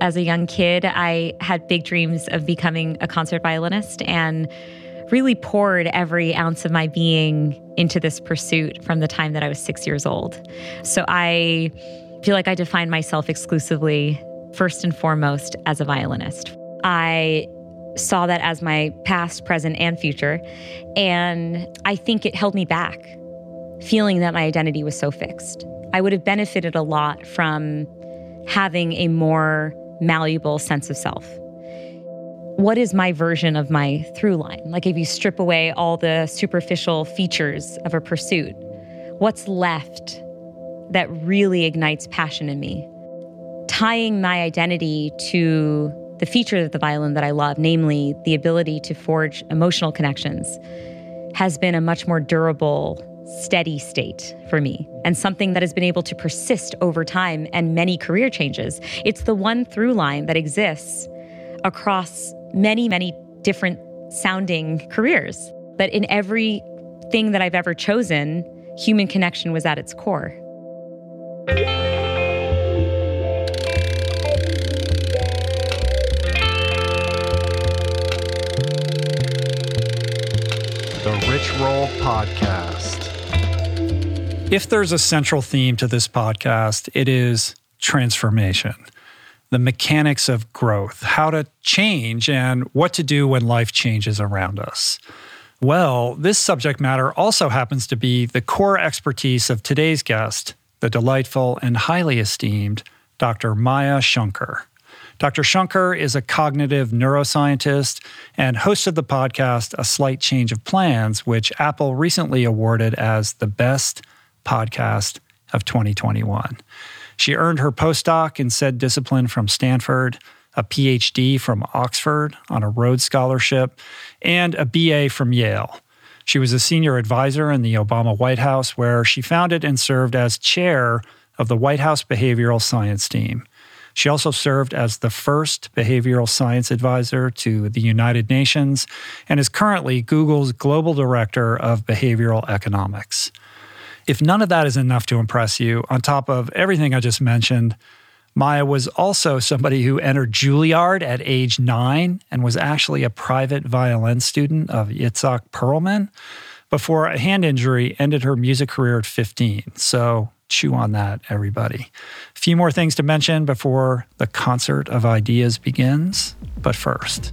As a young kid, I had big dreams of becoming a concert violinist and really poured every ounce of my being into this pursuit from the time that I was six years old. So I feel like I define myself exclusively, first and foremost, as a violinist. I saw that as my past, present, and future. And I think it held me back, feeling that my identity was so fixed. I would have benefited a lot from having a more malleable sense of self. What is my version of my through line? Like, if you strip away all the superficial features of a pursuit, what's left that really ignites passion in me? Tying my identity to the feature of the violin that I love, namely the ability to forge emotional connections, has been a much more durable, steady state for me and something that has been able to persist over time and many career changes. It's the one through line that exists across many, many different sounding careers. But in every thing that I've ever chosen, human connection was at its core. The Rich Roll Podcast. If there's a central theme to this podcast, it is transformation, the mechanics of growth, how to change, and what to do when life changes around us. Well, this subject matter also happens to be the core expertise of today's guest, the delightful and highly esteemed Dr. Maya Shankar. Dr. Shankar is a cognitive neuroscientist and host of the podcast A Slight Change of Plans, which Apple recently awarded as the best podcast of 2021. She earned her postdoc in said discipline from Stanford, a PhD from Oxford on a Rhodes Scholarship, and a BA from Yale. She was a senior advisor in the Obama White House, where she founded and served as chair of the White House Behavioral Science Team. She also served as the first behavioral science advisor to the United Nations and is currently Google's global director of behavioral economics. If none of that is enough to impress you, on top of everything I just mentioned, Maya was also somebody who entered Juilliard at age nine and was actually a private violin student of Itzhak Perlman before a hand injury ended her music career at 15. So chew on that, everybody. A few more things to mention before the concert of ideas begins. But first,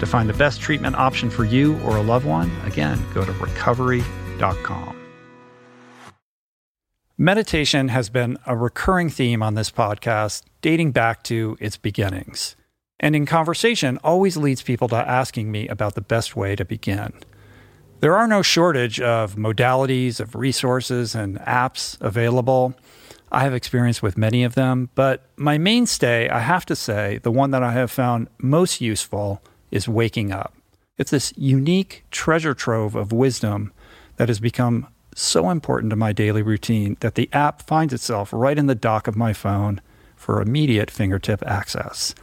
To find the best treatment option for you or a loved one, again, go to recovery.com. Meditation has been a recurring theme on this podcast dating back to its beginnings. And in conversation, always leads people to asking me about the best way to begin. There are no shortage of modalities, of resources, and apps available. I have experience with many of them, but my mainstay, I have to say, the one that I have found most useful is Waking Up. It's this unique treasure trove of wisdom that has become so important to my daily routine that the app finds itself right in the dock of my phone for immediate fingertip access.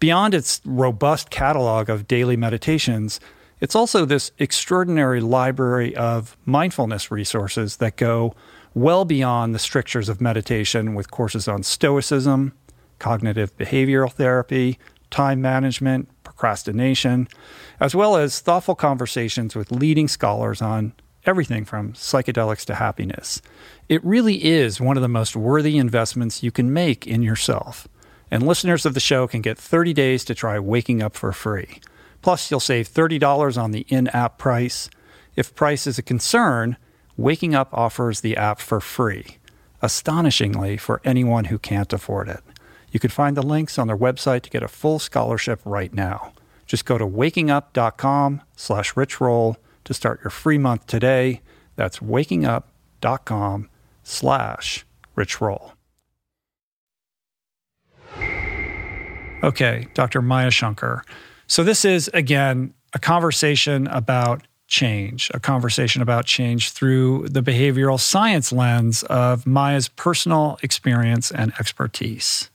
Beyond its robust catalog of daily meditations, it's also this extraordinary library of mindfulness resources that go well beyond the strictures of meditation with courses on stoicism, cognitive behavioral therapy, time management, procrastination, as well as thoughtful conversations with leading scholars on everything from psychedelics to happiness. It really is one of the most worthy investments you can make in yourself. And listeners of the show can get 30 days to try Waking Up for free. Plus, you'll save $30 on the in app price. If price is a concern, Waking Up offers the app for free, astonishingly for anyone who can't afford it. You can find the links on their website to get a full scholarship right now. Just go to wakingup.com slash richroll to start your free month today. That's wakingup.com slash richroll. Okay, Dr. Maya Shankar. So this is, again, a conversation about change, a conversation about change through the behavioral science lens of Maya's personal experience and expertise.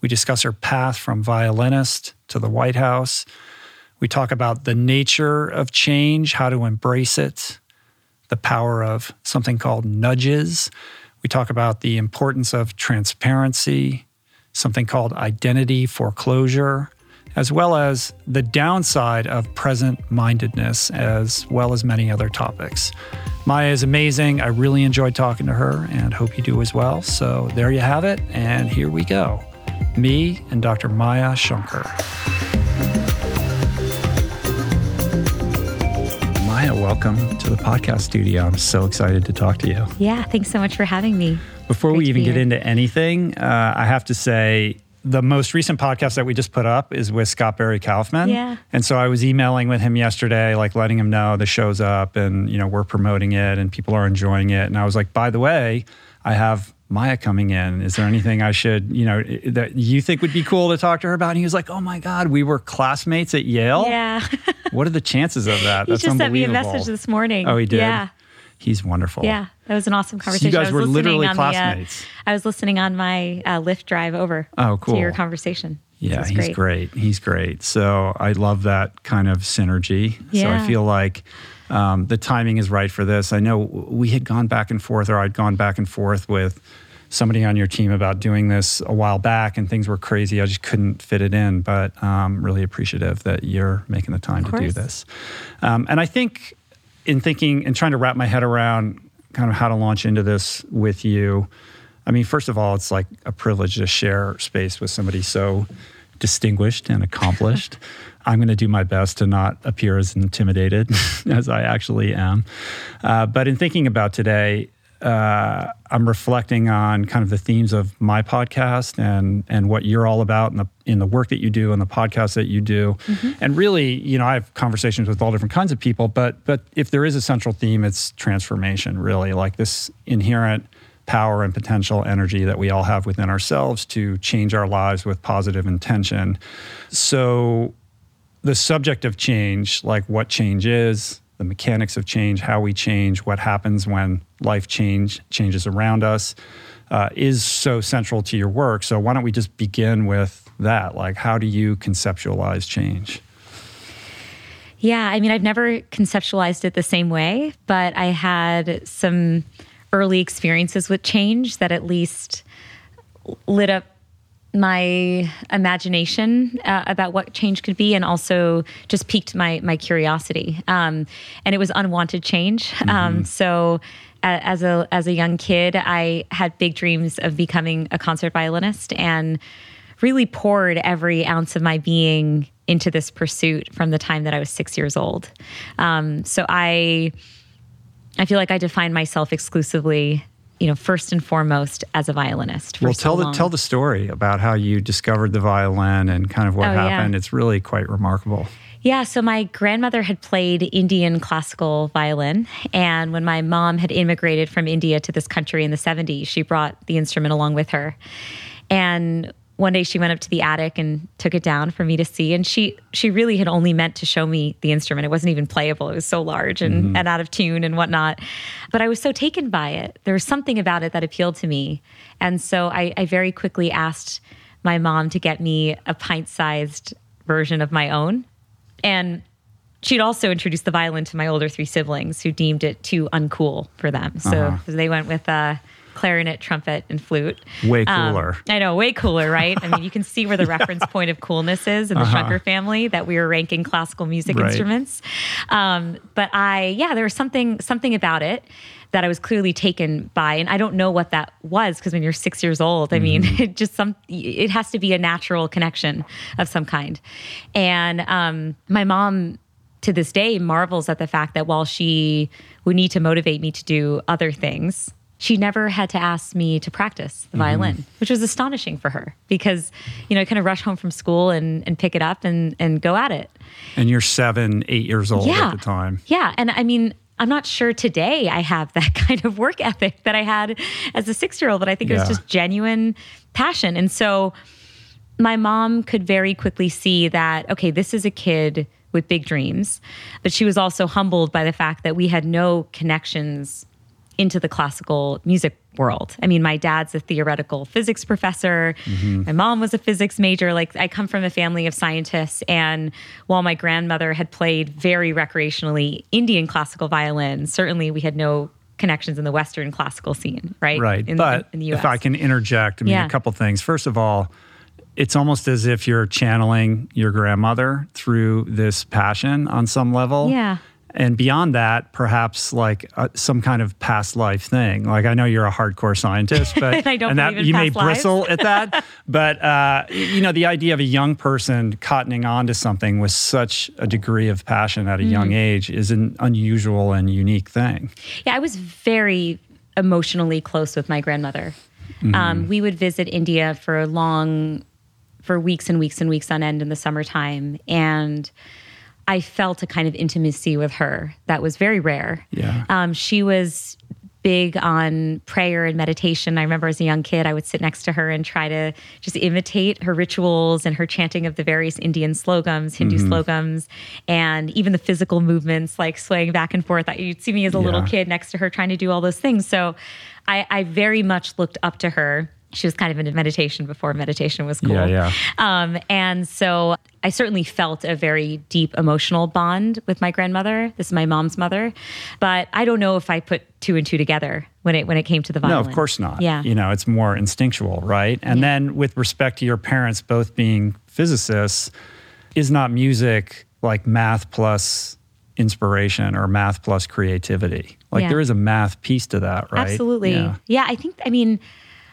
We discuss her path from violinist to the White House. We talk about the nature of change, how to embrace it, the power of something called nudges. We talk about the importance of transparency, something called identity foreclosure, as well as the downside of present mindedness, as well as many other topics. Maya is amazing. I really enjoyed talking to her and hope you do as well. So there you have it. And here we go me and Dr. Maya Shankar. Maya, welcome to the podcast studio. I'm so excited to talk to you. Yeah, thanks so much for having me. Before Great we even be get here. into anything, uh, I have to say the most recent podcast that we just put up is with Scott Barry Kaufman. Yeah. And so I was emailing with him yesterday, like letting him know the show's up and, you know, we're promoting it and people are enjoying it. And I was like, by the way, I have Maya coming in. Is there anything I should, you know, that you think would be cool to talk to her about? And he was like, oh my God, we were classmates at Yale. Yeah. What are the chances of that? he That's just sent me a message this morning. Oh, he did? Yeah. He's wonderful. Yeah. That was an awesome conversation. You guys I was were literally on the, uh, classmates. I was listening on my uh, Lyft drive over Oh, cool. to your conversation. Yeah, he's was great. He's great. So I love that kind of synergy. Yeah. So I feel like um, the timing is right for this. I know we had gone back and forth, or I'd gone back and forth with somebody on your team about doing this a while back, and things were crazy. I just couldn't fit it in, but um, really appreciative that you're making the time to do this. Um, and I think in thinking and trying to wrap my head around kind of how to launch into this with you, I mean, first of all, it's like a privilege to share space with somebody so distinguished and accomplished. I'm going to do my best to not appear as intimidated as I actually am. Uh, but in thinking about today, uh, I'm reflecting on kind of the themes of my podcast and and what you're all about in the in the work that you do and the podcast that you do. And really, you know, I have conversations with all different kinds of people, but but if there is a central theme, it's transformation. Really, like this inherent power and potential energy that we all have within ourselves to change our lives with positive intention. So the subject of change, like what change is, the mechanics of change, how we change, what happens when life change changes around us, uh, is so central to your work. So why don't we just begin with that? Like, how do you conceptualize change? Yeah, I mean, I've never conceptualized it the same way, but I had some early experiences with change that at least lit up my imagination uh, about what change could be and also just piqued my my curiosity. Um, and it was unwanted change. Um, so a- as a as a young kid i had big dreams of becoming a concert violinist and really poured every ounce of my being into this pursuit from the time that i was six years old. Um, so i i feel like i define myself exclusively you know first and foremost as a violinist well, so tell the long. tell the story about how you discovered the violin and kind of what Oh, yeah. happened. It's really quite remarkable. Yeah, so my grandmother had played Indian classical violin. And when my mom had immigrated from India to this country in the 70s, she brought the instrument along with her. And one day she went up to the attic and took it down for me to see. And she she really had only meant to show me the instrument. It wasn't even playable. It was so large and, mm-hmm. and out of tune and whatnot. But i was so taken by it. There was something about it that appealed to me. And so i, I very quickly asked my mom to get me a pint-sized version of my own. And she'd also introduced the violin to my older three siblings who deemed it too uncool for them. So uh-huh. they went with uh clarinet, trumpet, and flute. Way um, cooler. Um, I know, way cooler, right? I mean, you can see where the reference point of coolness is in the uh-huh. Shankar family that we were ranking classical music right. instruments. Um, but I, yeah, there was something something about it that I was clearly taken by, and I don't know what that was because when you're six years old, I mean, mm-hmm. it just some it has to be a natural connection of some kind. And um, my mom to this day marvels at the fact that while she would need to motivate me to do other things she never had to ask me to practice the mm-hmm. violin, which was astonishing for her because, you know, I kind of rush home from school and, and pick it up and, and go at it. And you're seven, eight years old yeah. at the time. Yeah. And I mean, I'm not sure today I have that kind of work ethic that I had as a six year old, but I think yeah. it was just genuine passion. And so my mom could very quickly see that, okay, this is a kid with big dreams. But she was also humbled by the fact that we had no connections into the classical music world. I mean, my dad's a theoretical physics professor. Mm-hmm. My mom was a physics major. Like, I come from a family of scientists. And while my grandmother had played very recreationally Indian classical violin, certainly we had no connections in the Western classical scene, right? Right. In, but in if I can interject, I mean, yeah. a couple things. First of all, it's almost as if you're channeling your grandmother through this passion on some level. Yeah and beyond that perhaps like uh, some kind of past life thing like i know you're a hardcore scientist but I don't and that you may lives. bristle at that but uh, you know the idea of a young person cottoning on to something with such a degree of passion at a mm. young age is an unusual and unique thing yeah i was very emotionally close with my grandmother mm. um, we would visit india for long for weeks and weeks and weeks on end in the summertime and I felt a kind of intimacy with her that was very rare. Yeah. Um, she was big on prayer and meditation. I remember as a young kid, I would sit next to her and try to just imitate her rituals and her chanting of the various Indian slogans, Hindu mm-hmm. slogans, and even the physical movements like swaying back and forth. You'd see me as a yeah. little kid next to her trying to do all those things. So I, I very much looked up to her she was kind of into meditation before meditation was cool. Yeah, yeah. Um, and so I certainly felt a very deep emotional bond with my grandmother. This is my mom's mother, but I don't know if I put two and two together when it when it came to the violin. No, of course not. Yeah, you know, it's more instinctual, right? And yeah. then with respect to your parents both being physicists, is not music like math plus inspiration or math plus creativity? Like yeah. there is a math piece to that, right? Absolutely. Yeah. yeah, I think. I mean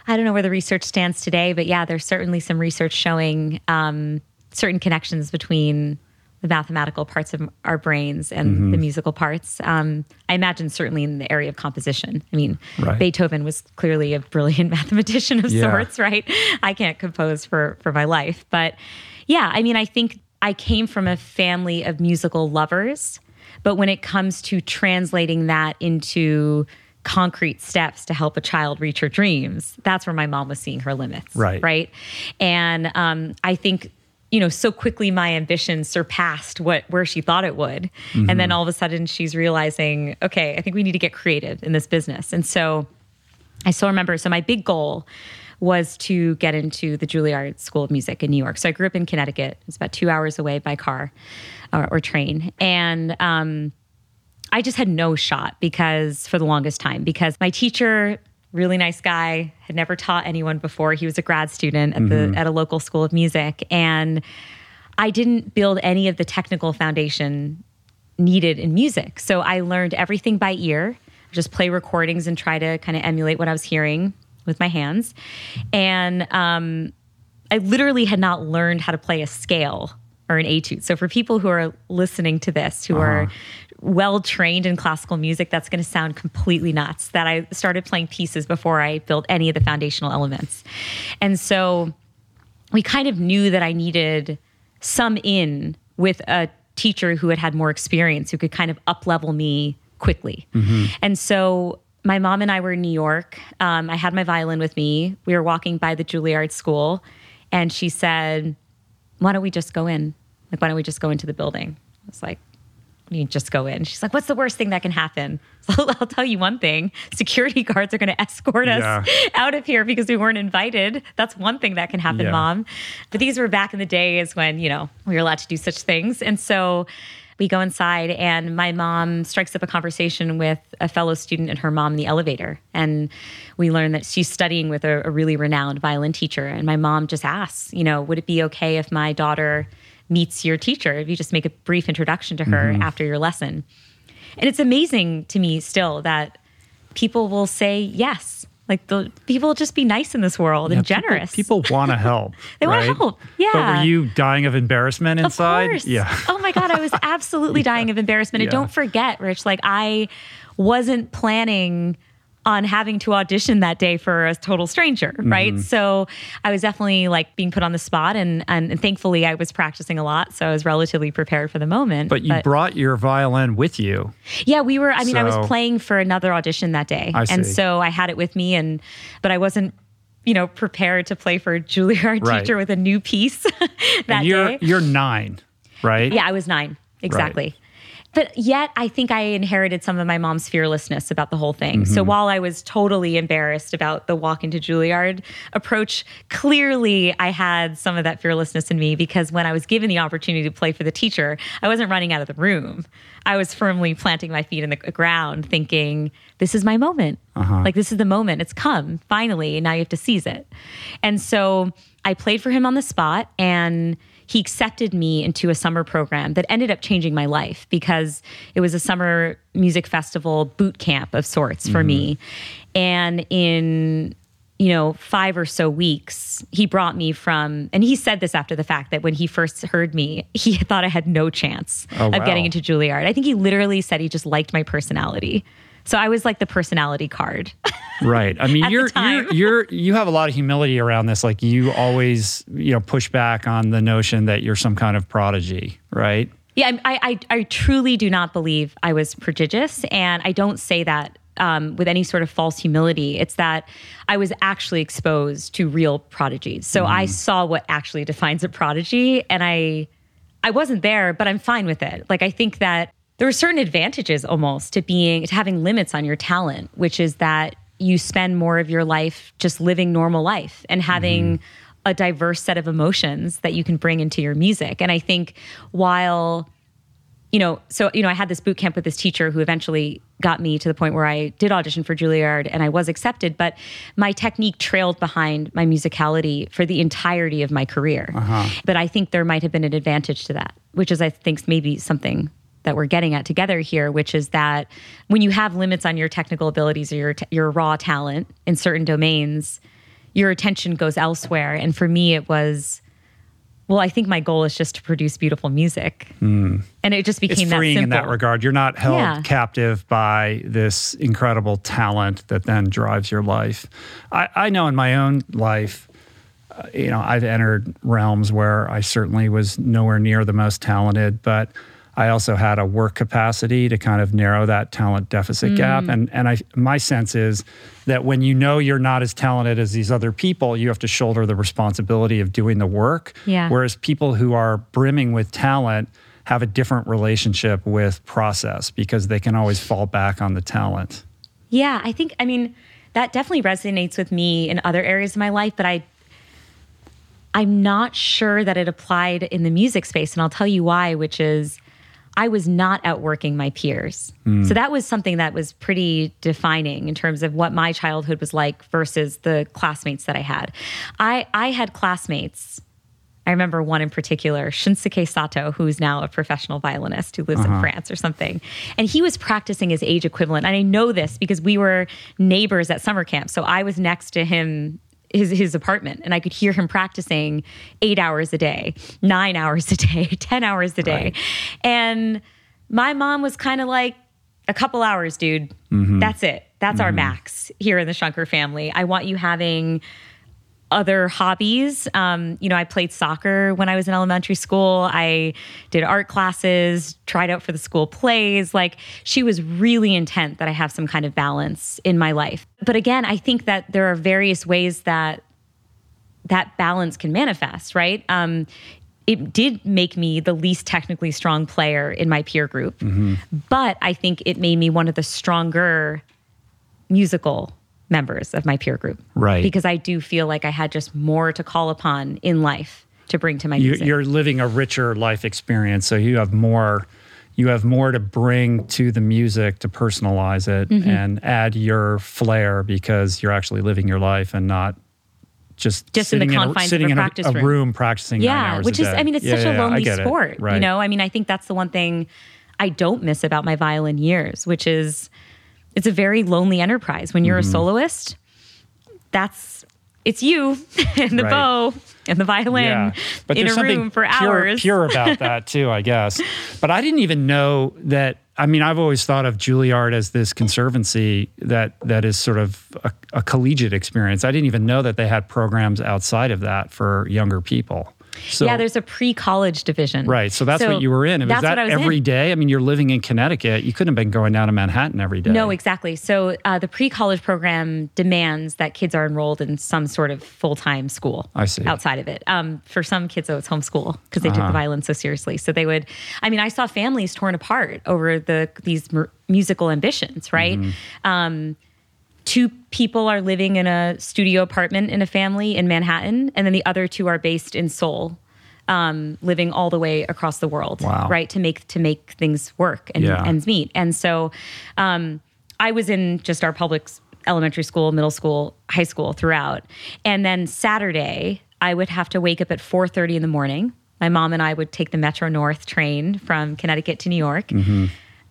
I don't know where the research stands today, but yeah, there's certainly some research showing um, certain connections between the mathematical parts of our brains and mm-hmm. the musical parts. Um, I imagine certainly in the area of composition. I mean, right. Beethoven was clearly a brilliant mathematician of yeah. sorts, right? I can't compose for for my life, but yeah, I mean, I think I came from a family of musical lovers, but when it comes to translating that into concrete steps to help a child reach her dreams that's where my mom was seeing her limits right right and um, i think you know so quickly my ambition surpassed what where she thought it would mm-hmm. and then all of a sudden she's realizing okay i think we need to get creative in this business and so i still remember so my big goal was to get into the Juilliard School of Music in New York. So I grew up in Connecticut. It's about two hours away by car or, or train. And um, I just had no shot because for the longest time, because my teacher, really nice guy, had never taught anyone before. He was a grad student at mm-hmm. the at a local school of music. And I didn't build any of the technical foundation needed in music. So I learned everything by ear, just play recordings and try to kind of emulate what I was hearing with my hands. And um, I literally had not learned how to play a scale or an etude. So for people who are listening to this, who uh-huh. are well trained in classical music, that's going to sound completely nuts. That I started playing pieces before I built any of the foundational elements. And so we kind of knew that I needed some in with a teacher who had had more experience, who could kind of up level me quickly. And so my mom and I were in New York. Um, I had my violin with me. We were walking by the Juilliard School, and she said, "Why don't we just go in? Like, why don't we just go into the building?" I was like, "You just go in." She's like, "What's the worst thing that can happen?" So I'll tell you one thing: security guards are going to escort us Yeah. out of here because we weren't invited. That's one thing that can happen, Yeah. mom. But these were back in the days when you know we were allowed to do such things, and so we go inside and my mom strikes up a conversation with a fellow student and her mom in the elevator and we learn that she's studying with a, a really renowned violin teacher and my mom just asks you know would it be okay if my daughter meets your teacher if you just make a brief introduction to her mm-hmm. after your lesson and it's amazing to me still that people will say yes like the people just be nice in this world and Yeah, people- generous People, want to help. They right? help, But were you dying of embarrassment inside? Of course. Yeah. Oh my God, I was absolutely dying of embarrassment. And don't forget, Rich, like I wasn't planning on having to audition that day for a total stranger, Mm-hmm. right? So I was definitely like being put on the spot and, and and thankfully I was practicing a lot, so I was relatively prepared for the moment. But you brought your violin with you. Yeah, we were. I mean, I was playing for another audition that day, I and so I had it with me, and but I wasn't, you know, prepared to play for a Juilliard Right. teacher with a new piece that And you're day. you're nine, right? Yeah, I was nine exactly. But yet, I think I inherited some of my mom's fearlessness about the whole thing. So Mm-hmm. while I was totally embarrassed about the walk into Juilliard approach, clearly I had some of that fearlessness in me because when I was given the opportunity to play for the teacher, I wasn't running out of the room. I was firmly planting my feet in the ground, thinking, this is my moment. Like, this is the moment. It's come finally. Now you have to seize it. And so I played for him on the spot and he accepted me into a summer program that ended up changing my life because it was a summer music festival boot camp of sorts for me. Mm-hmm. And in you know, five or so weeks, he brought me from, and he said this after the fact that when he first heard me, he thought I had no chance Oh, of wow. getting into Juilliard. I think he literally said he just liked my personality. So I was like the personality card. Right. I mean, you're you're you're you have a lot of humility around this. Like you always, you know, push back on the notion that you're some kind of prodigy, right? Yeah, I, I, I truly do not believe I was prodigious, and I don't say that um, with any sort of false humility. It's that I was actually exposed to real prodigies, so I saw what actually defines a prodigy, and I, I wasn't there, but I'm fine with it. Like I think that there are certain advantages almost to being to having limits on your talent, which is that you spend more of your life just living normal life and having mm-hmm. a diverse set of emotions that you can bring into your music. And I think while you know, so you know, I had this boot camp with this teacher who eventually got me to the point where I did audition for Juilliard and I was accepted, but my technique trailed behind my musicality for the entirety of my career. Uh-huh. But I think there might have been an advantage to that, which is I think maybe something that we're getting at together here, which is that when you have limits on your technical abilities or your t- your raw talent in certain domains, your attention goes elsewhere. And for me, it was, well, I think my goal is just to produce beautiful music, and it just It's became that freeing simple. in that regard. You're not held Yeah. captive by this incredible talent that then drives your life. I, I know in my own life, uh, you know, I've entered realms where I certainly was nowhere near the most talented, but I also had a work capacity to kind of narrow that talent deficit Mm. gap. And and I my sense is that when you know you're not as talented as these other people, you have to shoulder the responsibility of doing the work. Yeah. Whereas people who are brimming with talent have a different relationship with process because they can always fall back on the talent. Yeah, I think I mean that definitely resonates with me in other areas of my life, but I I'm not sure that it applied in the music space and I'll tell you why, which is I was not outworking my peers. So that was something that was pretty defining in terms of what my childhood was like versus the classmates that I had. I I had classmates I remember one in particular, Shinsuke Sato, who's now a professional violinist who lives in uh-huh. France or something. And he was practicing his age equivalent. And I know this because we were neighbors at summer camp. So I was next to him, his, his apartment, and I could hear him practicing eight hours a day, nine hours a day, 10 hours a day. And my mom was kind of like, a couple hours, dude. Mm-hmm. That's it. That's our mm-hmm. max here in the Shankar family. I want you having other hobbies. Um, you know, I played soccer when I was in elementary school. I did art classes, tried out for the school plays. Like she was really intent that I have some kind of balance in my life. But again, I think that there are various ways that that balance can manifest, right? Um, it did make me the least technically strong player in my peer group, but I think it made me one of the stronger musical members of my peer group. Right. Because I do feel like I had just more to call upon in life to bring to my You, music. you're living a richer life experience, so you have more. You have more to bring to the music to personalize it Mm-hmm. and add your flair because you're actually living your life and not just Just in the sitting confines a, of a in practice a, room. room practicing yeah, which a is. I mean, it's Yeah, such yeah, a lonely it. sport. Right. You know, I mean, I think that's the one thing I don't miss about my violin years, which is it's a very lonely enterprise. When Mm-hmm. you're a soloist, that's it's you and the Right. bow and the violin but in a something room for pure, hours. pure about that too, I guess. But I didn't even know that. I mean, I've always thought of Juilliard as this conservancy that that is sort of a, a collegiate experience. I didn't even know that they had programs outside of that for younger people. So, yeah, there's a pre-college division. right. So that's what you were in. And was that's that what I was every in. day? I mean, you're living in Connecticut. You couldn't have been going down to Manhattan every day. No, exactly. So uh, the pre-college program demands that kids are enrolled in some sort of full-time school. I see. Outside of it, um, for some kids, though, it's homeschool because they Uh-huh. took the violin so seriously. So they would. I mean, I saw families torn apart over the these mu- musical ambitions. Right. Mm-hmm. Um, two people are living in a studio apartment in a family in Manhattan, and then the other two are based in Seoul. Um, living all the way across the world, Wow. right? To make to make things work and Yeah. ends meet. And so, um, I was in just our public elementary school, middle school, high school throughout. And then Saturday, I would have to wake up at 4:30 in the morning. My mom and I would take the Metro North train from Connecticut to New York.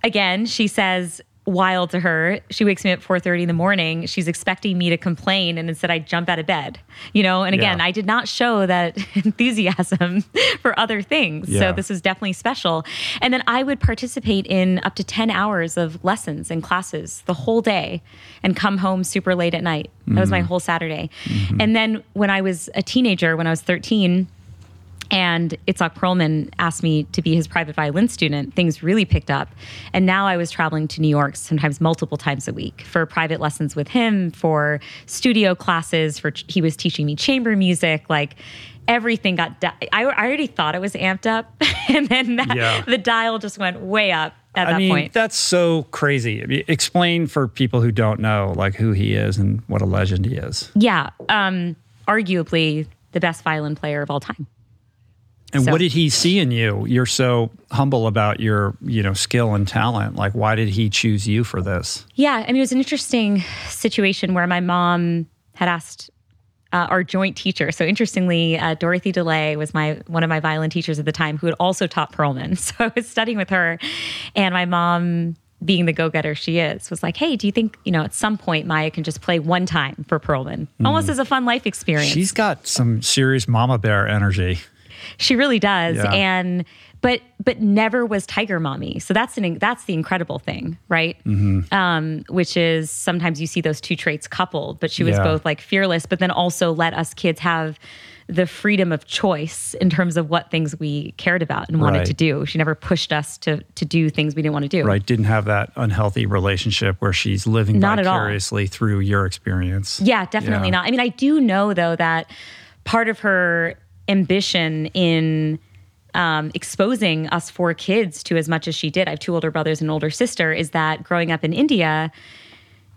Again, she says wild to her. She wakes me up at 4:30 in the morning. She's expecting me to complain and instead I jump out of bed. You know, and again, Yeah. I did not show that enthusiasm for other things. Yeah. So this is definitely special. And then I would participate in up to 10 hours of lessons and classes the whole day and come home super late at night. That was my mm-hmm. whole Saturday. Mm-hmm. And then when I was a teenager, when I was 13, and Itzhak Perlman asked me to be his private violin student, things really picked up. And now I was traveling to New York sometimes multiple times a week for private lessons with him, for studio classes, for he was teaching me chamber music, like everything got di- I, I already thought it was amped up and then that, Yeah. the dial just went way up at I that mean, point. that's so crazy. I mean, Explain for people who don't know, like who he is and what a legend he is. yeah, um arguably the best violin player of all time. And So- what did he see in you? You're so humble about your, you know, skill and talent. Like, why did he choose you for this? Yeah, I mean, it was an interesting situation where my mom had asked uh, our joint teacher. So interestingly, uh, Dorothy DeLay was my one of my violin teachers at the time, who had also taught Perlman. So I was studying with her, and my mom, being the go-getter she is, was like, "Hey, do you think you know at some point Maya can just play one time for Perlman, almost as a fun life experience?" She's got some serious mama bear energy. She really does. Yeah. And but but never was tiger mommy. So that's an that's the incredible thing, right? Mm-hmm. Um, which is sometimes you see those two traits coupled, but she was Yeah. both like fearless, but then also let us kids have the freedom of choice in terms of what things we cared about and wanted Right. to do. She never pushed us to to do things we didn't want to do. Right? Didn't have that unhealthy relationship where she's living Not at all. vicariously through your experience. Yeah, definitely Yeah. not. I mean, I do know though that part of her ambition in um, exposing us four kids to as much as she did. I have two older brothers and an older sister. Is that growing up in India,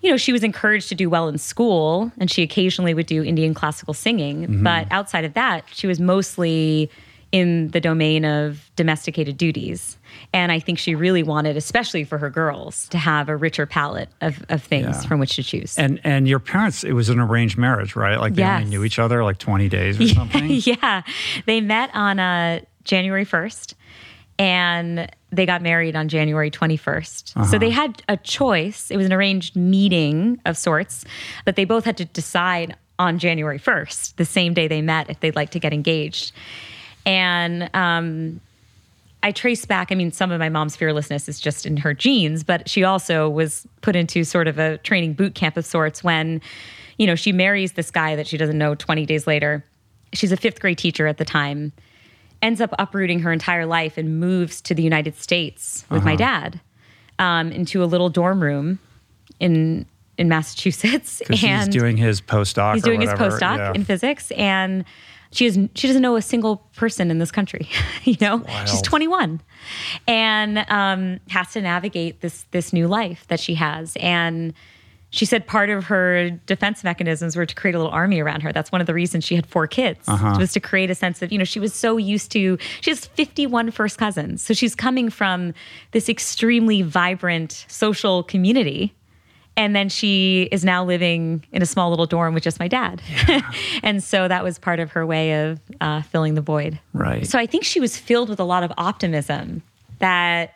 you know, she was encouraged to do well in school, and she occasionally would do Indian classical singing. Mm-hmm. But outside of that, she was mostly in the domain of domesticated duties. And I think she really wanted, especially for her girls, to have a richer palette of, of things Yeah. from which to choose. And and your parents, it was an arranged marriage, right? Like they Yes. only knew each other like 20 days or something. yeah. They met on uh, January 1st and they got married on January 21st. Uh-huh. So they had a choice. It was an arranged meeting of sorts, but they both had to decide on January 1st, the same day they met, if they'd like to get engaged. And um, I trace back, I mean, some of my mom's fearlessness is just in her genes, but she also was put into sort of a training boot camp of sorts when, you know, she marries this guy that she doesn't know 20 days later. She's a fifth grade teacher at the time, ends up uprooting her entire life and moves to the United States with my dad um, into a little dorm room in in Massachusetts. Because he's doing his postdoc. He's doing his postdoc Yeah. in physics, and she is she doesn't know a single person in this country. you know, she's 21, and um, has to navigate this this new life that she has. And she said part of her defense mechanisms were to create a little army around her. That's one of the reasons she had four kids Uh-huh. was to create a sense of you know she was so used to she has 51 first cousins, so she's coming from this extremely vibrant social community and then she is now living in a small little dorm with just my dad and so that was part of her way of uh, filling the void Right. so i think she was filled with a lot of optimism that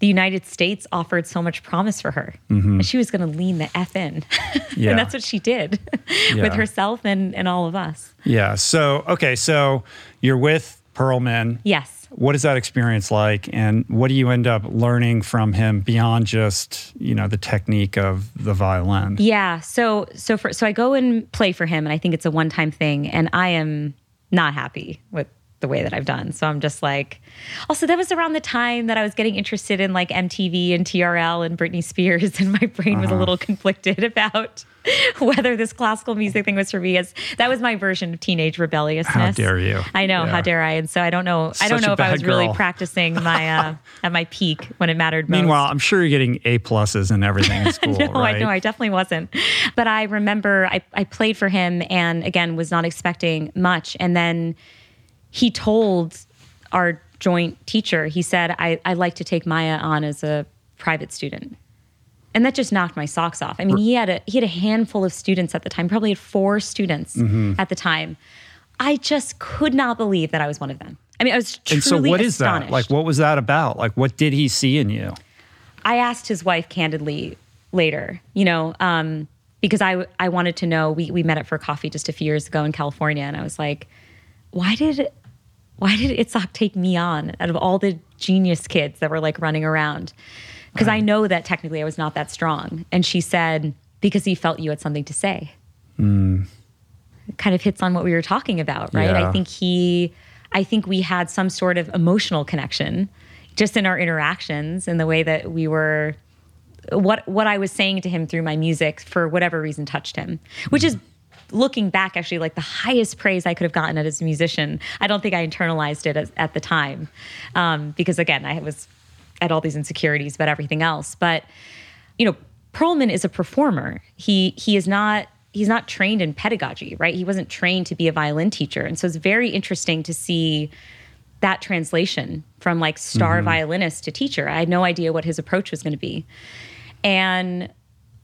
the united states offered so much promise for her and she was going to lean the f in Yeah. and that's what she did Yeah. with herself and, and all of us Yeah. So, okay. So you're with Perlman. yes What is that experience like? And what do you end up learning from him beyond just, you know, the technique of the violin? Yeah. So so for so I go and play for him and I think it's a one time thing and I am not happy with the way that I've done. So I'm just like also that was around the time that I was getting interested in like MTV and TRL and Britney Spears and my brain was a little conflicted about whether this classical music thing was for me as that was my version of teenage rebelliousness. How dare you. I know, Yeah. how dare I? And so I don't know I don't know if I was really practicing my uh at my peak when it mattered most. Meanwhile, I'm sure you're getting A pluses and everything in school, no, right? I know I definitely wasn't. But I remember I, I played for him and again was not expecting much. And then he told our joint teacher, he said, I, I like to take Maya on as a private student. And that just knocked my socks off. I mean, he had a he had a handful of students at the time, probably had four students Mm-hmm. at the time. I just could not believe that I was one of them. I mean, I was truly and so, what is that? Like, what was that about? Like, what did he see in you? I asked his wife candidly later, you know, um, because I I wanted to know. We we met up for coffee just a few years ago in California, and I was like, why did why did Itzhak take me on out of all the genius kids that were like running around? Because I know that technically I was not that strong, and she said because he felt you had something to say. Hmm. It kind of hits on what we were talking about, right? Yeah. I think he, I think we had some sort of emotional connection just in our interactions and the way that we were what what I was saying to him through my music for whatever reason touched him, which is looking back actually like the highest praise I could have gotten as a musician. I don't think I internalized it as, at the time um, because again I was at all these insecurities about everything else. But you know, Perlman is a performer. He he is not he's not trained in pedagogy, right? He wasn't trained to be a violin teacher, and so it's very interesting to see that translation from like star violinist to teacher. I had no idea what his approach was going to be. And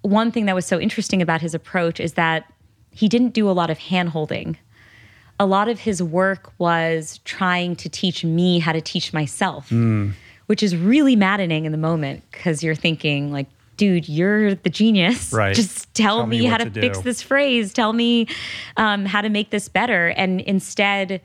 one thing that was so interesting about his approach is that he didn't do a lot of hand holding. A lot of his work was trying to teach me how to teach myself, which is really maddening in the moment because you're thinking, like, dude, you're the genius. Right. Just tell, Tell me me, how to, to fix this phrase. Tell me um, how to make this better. And instead,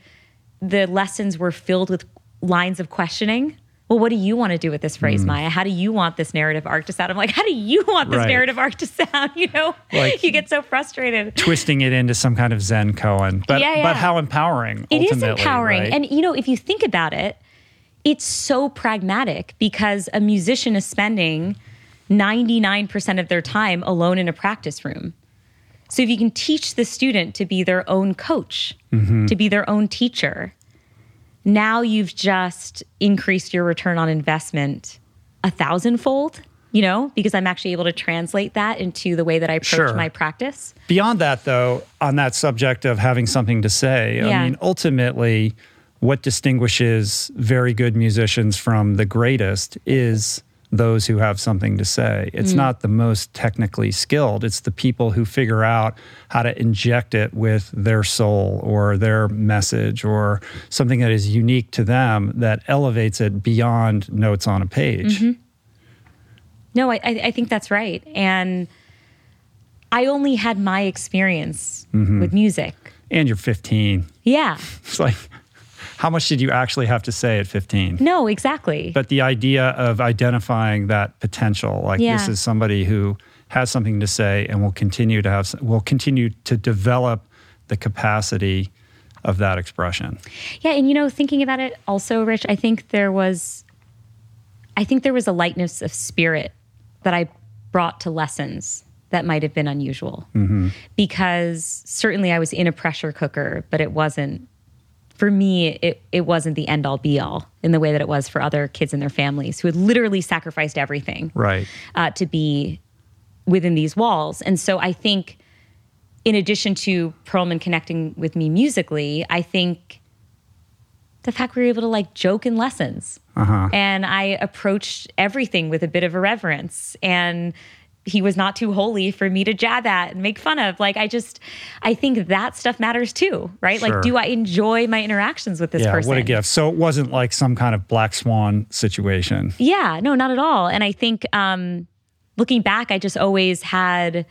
the lessons were filled with lines of questioning. Well, what do you want to do with this phrase, Maya? How do you want this narrative arc to sound? I'm like, how do you want this. Right. narrative arc to sound? You know, Like- you get so frustrated. Twisting it into some kind of Zen koan. but Yeah, yeah. but how empowering! It is ultimately, empowering. right? And, you know, if you think about it, it's so pragmatic because a musician is spending 99% of their time alone in a practice room. So if you can teach the student to be their own coach, Mm-hmm. to be their own teacher, now you've just increased your return on investment a thousandfold, you know, because I'm actually able to translate that into the way that I approach Sure. my practice. Beyond that, though, on that subject of having something to say, Yeah. I mean, ultimately, what distinguishes very good musicians from the greatest is those who have something to say. It's mm. not the most technically skilled, it's the people who figure out how to inject it with their soul or their message or something that is unique to them that elevates it beyond notes on a page. Mm-hmm. No, I, I think that's right. And I only had my experience mm-hmm. with music. And you're 15. Yeah. It's like, how much did you actually have to say at 15? No, exactly. But the idea of identifying that potential, like Yeah. this is somebody who has something to say and will continue to have, will continue to develop the capacity of that expression. Yeah, and you know, thinking about it also, Rich, I think there was I think there was a lightness of spirit that I brought to lessons that might have been unusual. Mm-hmm. Because certainly I was in a pressure cooker, but it wasn't for me, it, it wasn't the end all be all in the way that it was for other kids and their families who had literally sacrificed everything Right. uh, to be within these walls. And so I think, in addition to Perlman connecting with me musically, I think the fact we were able to like joke in lessons. And I approached everything with a bit of irreverence. And he was not too holy for me to jab at and make fun of. Like, I just, I think that stuff matters too, right? Sure. Like, do I enjoy my interactions with this Yeah, person? what a gift. So it wasn't like some kind of black swan situation. Yeah, no, not at all. And I think um, looking back, I just always had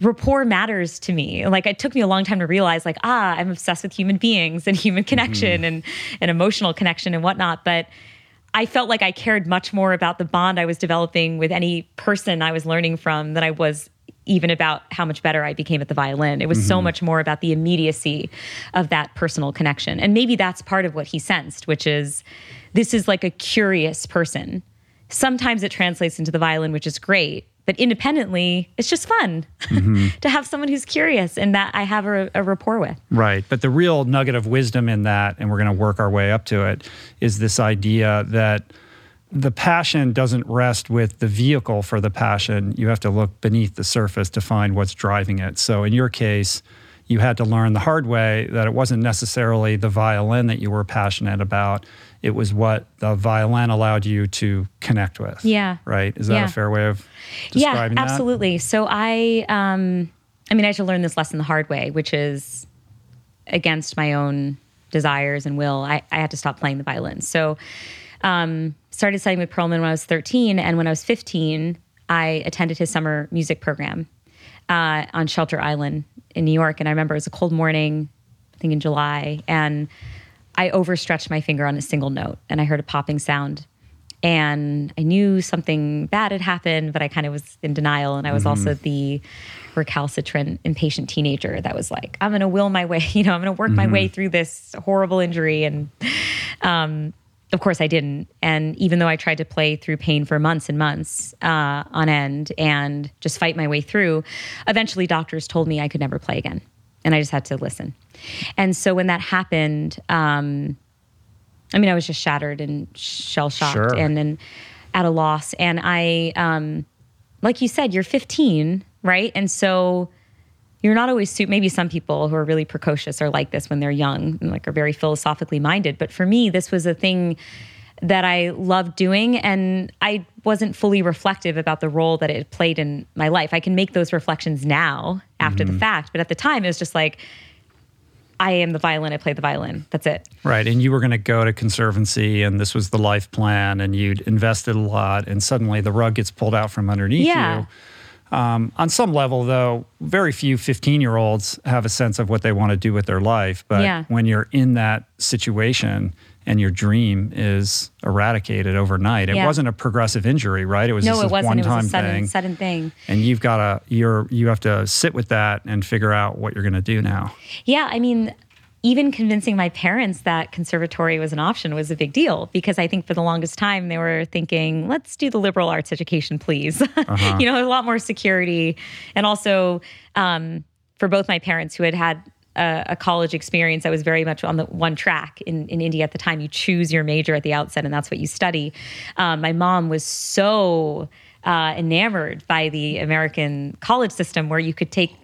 rapport matters to me. Like it took me a long time to realize, like, ah, I'm obsessed with human beings and human connection and, and emotional connection and whatnot. But I felt like I cared much more about the bond I was developing with any person I was learning from than I was even about how much better I became at the violin. It was so mm-hmm. much more about the immediacy of that personal connection. And maybe that's part of what he sensed, which is this is like a curious person. Sometimes it translates into the violin, which is great. But independently, it's just fun mm-hmm. to have someone who's curious and that I have a, a rapport with. Right. But the real nugget of wisdom in that, and we're going to work our way up to it, is this idea that the passion doesn't rest with the vehicle for the passion. You have to look beneath the surface to find what's driving it. So in your case, you had to learn the hard way that it wasn't necessarily the violin that you were passionate about. It was what the violin allowed you to connect with. Yeah. Right? Is that Yeah. a fair way of describing yeah, that? absolutely. So I, um, I mean, I had to learn this lesson the hard way, which is against my own desires and will. I, I had to stop playing the violin. So, um, started studying with Perlman when I was 13, and when I was 15, I attended his summer music program uh, on Shelter Island in New York. And I remember it was a cold morning, I think in July, and I overstretched my finger on a single note, and I heard a popping sound and I knew something bad had happened, but I kind of was in denial. And I was also the recalcitrant, impatient teenager that was like, I'm going to will my way, you know, I'm going to work my way through this horrible injury. And um, of course, I didn't. And even though I tried to play through pain for months and months uh, on end and just fight my way through, eventually doctors told me I could never play again. And I just had to listen. And so when that happened, um, I mean, I was just shattered and shell shocked Sure. and, and at a loss. And I, um, like you said, you're 15, right? And so you're not always suit. Maybe some people who are really precocious are like this when they're young and like are very philosophically minded. But for me, this was a thing that I loved doing, and I wasn't fully reflective about the role that it played in my life. I can make those reflections now after the fact, but at the time, it was just like. I am the violin. I play the violin. That's it. Right. And you were going to go to Conservancy, and this was the life plan, and you'd invested a lot, and suddenly the rug gets pulled out from underneath Yeah. you. Um, on some level, though, very few 15 year olds have a sense of what they want to do with their life. But Yeah. when you're in that situation and your dream is eradicated overnight, it wasn't a progressive injury, right? It was No, just it a wasn't. one It was time a sudden, thing. sudden thing. And you've got to, you're, you have to sit with that and figure out what you're going to do now. Yeah, I mean, even convincing my parents that conservatory was an option was a big deal because I think for the longest time they were thinking, let's do the liberal arts education, please. you know, a lot more security. And also um, for both my parents who had had a, a college experience that was very much on the one track in, in India at the time, you choose your major at the outset and that's what you study. Um, my mom was so uh, enamored by the American college system where you could take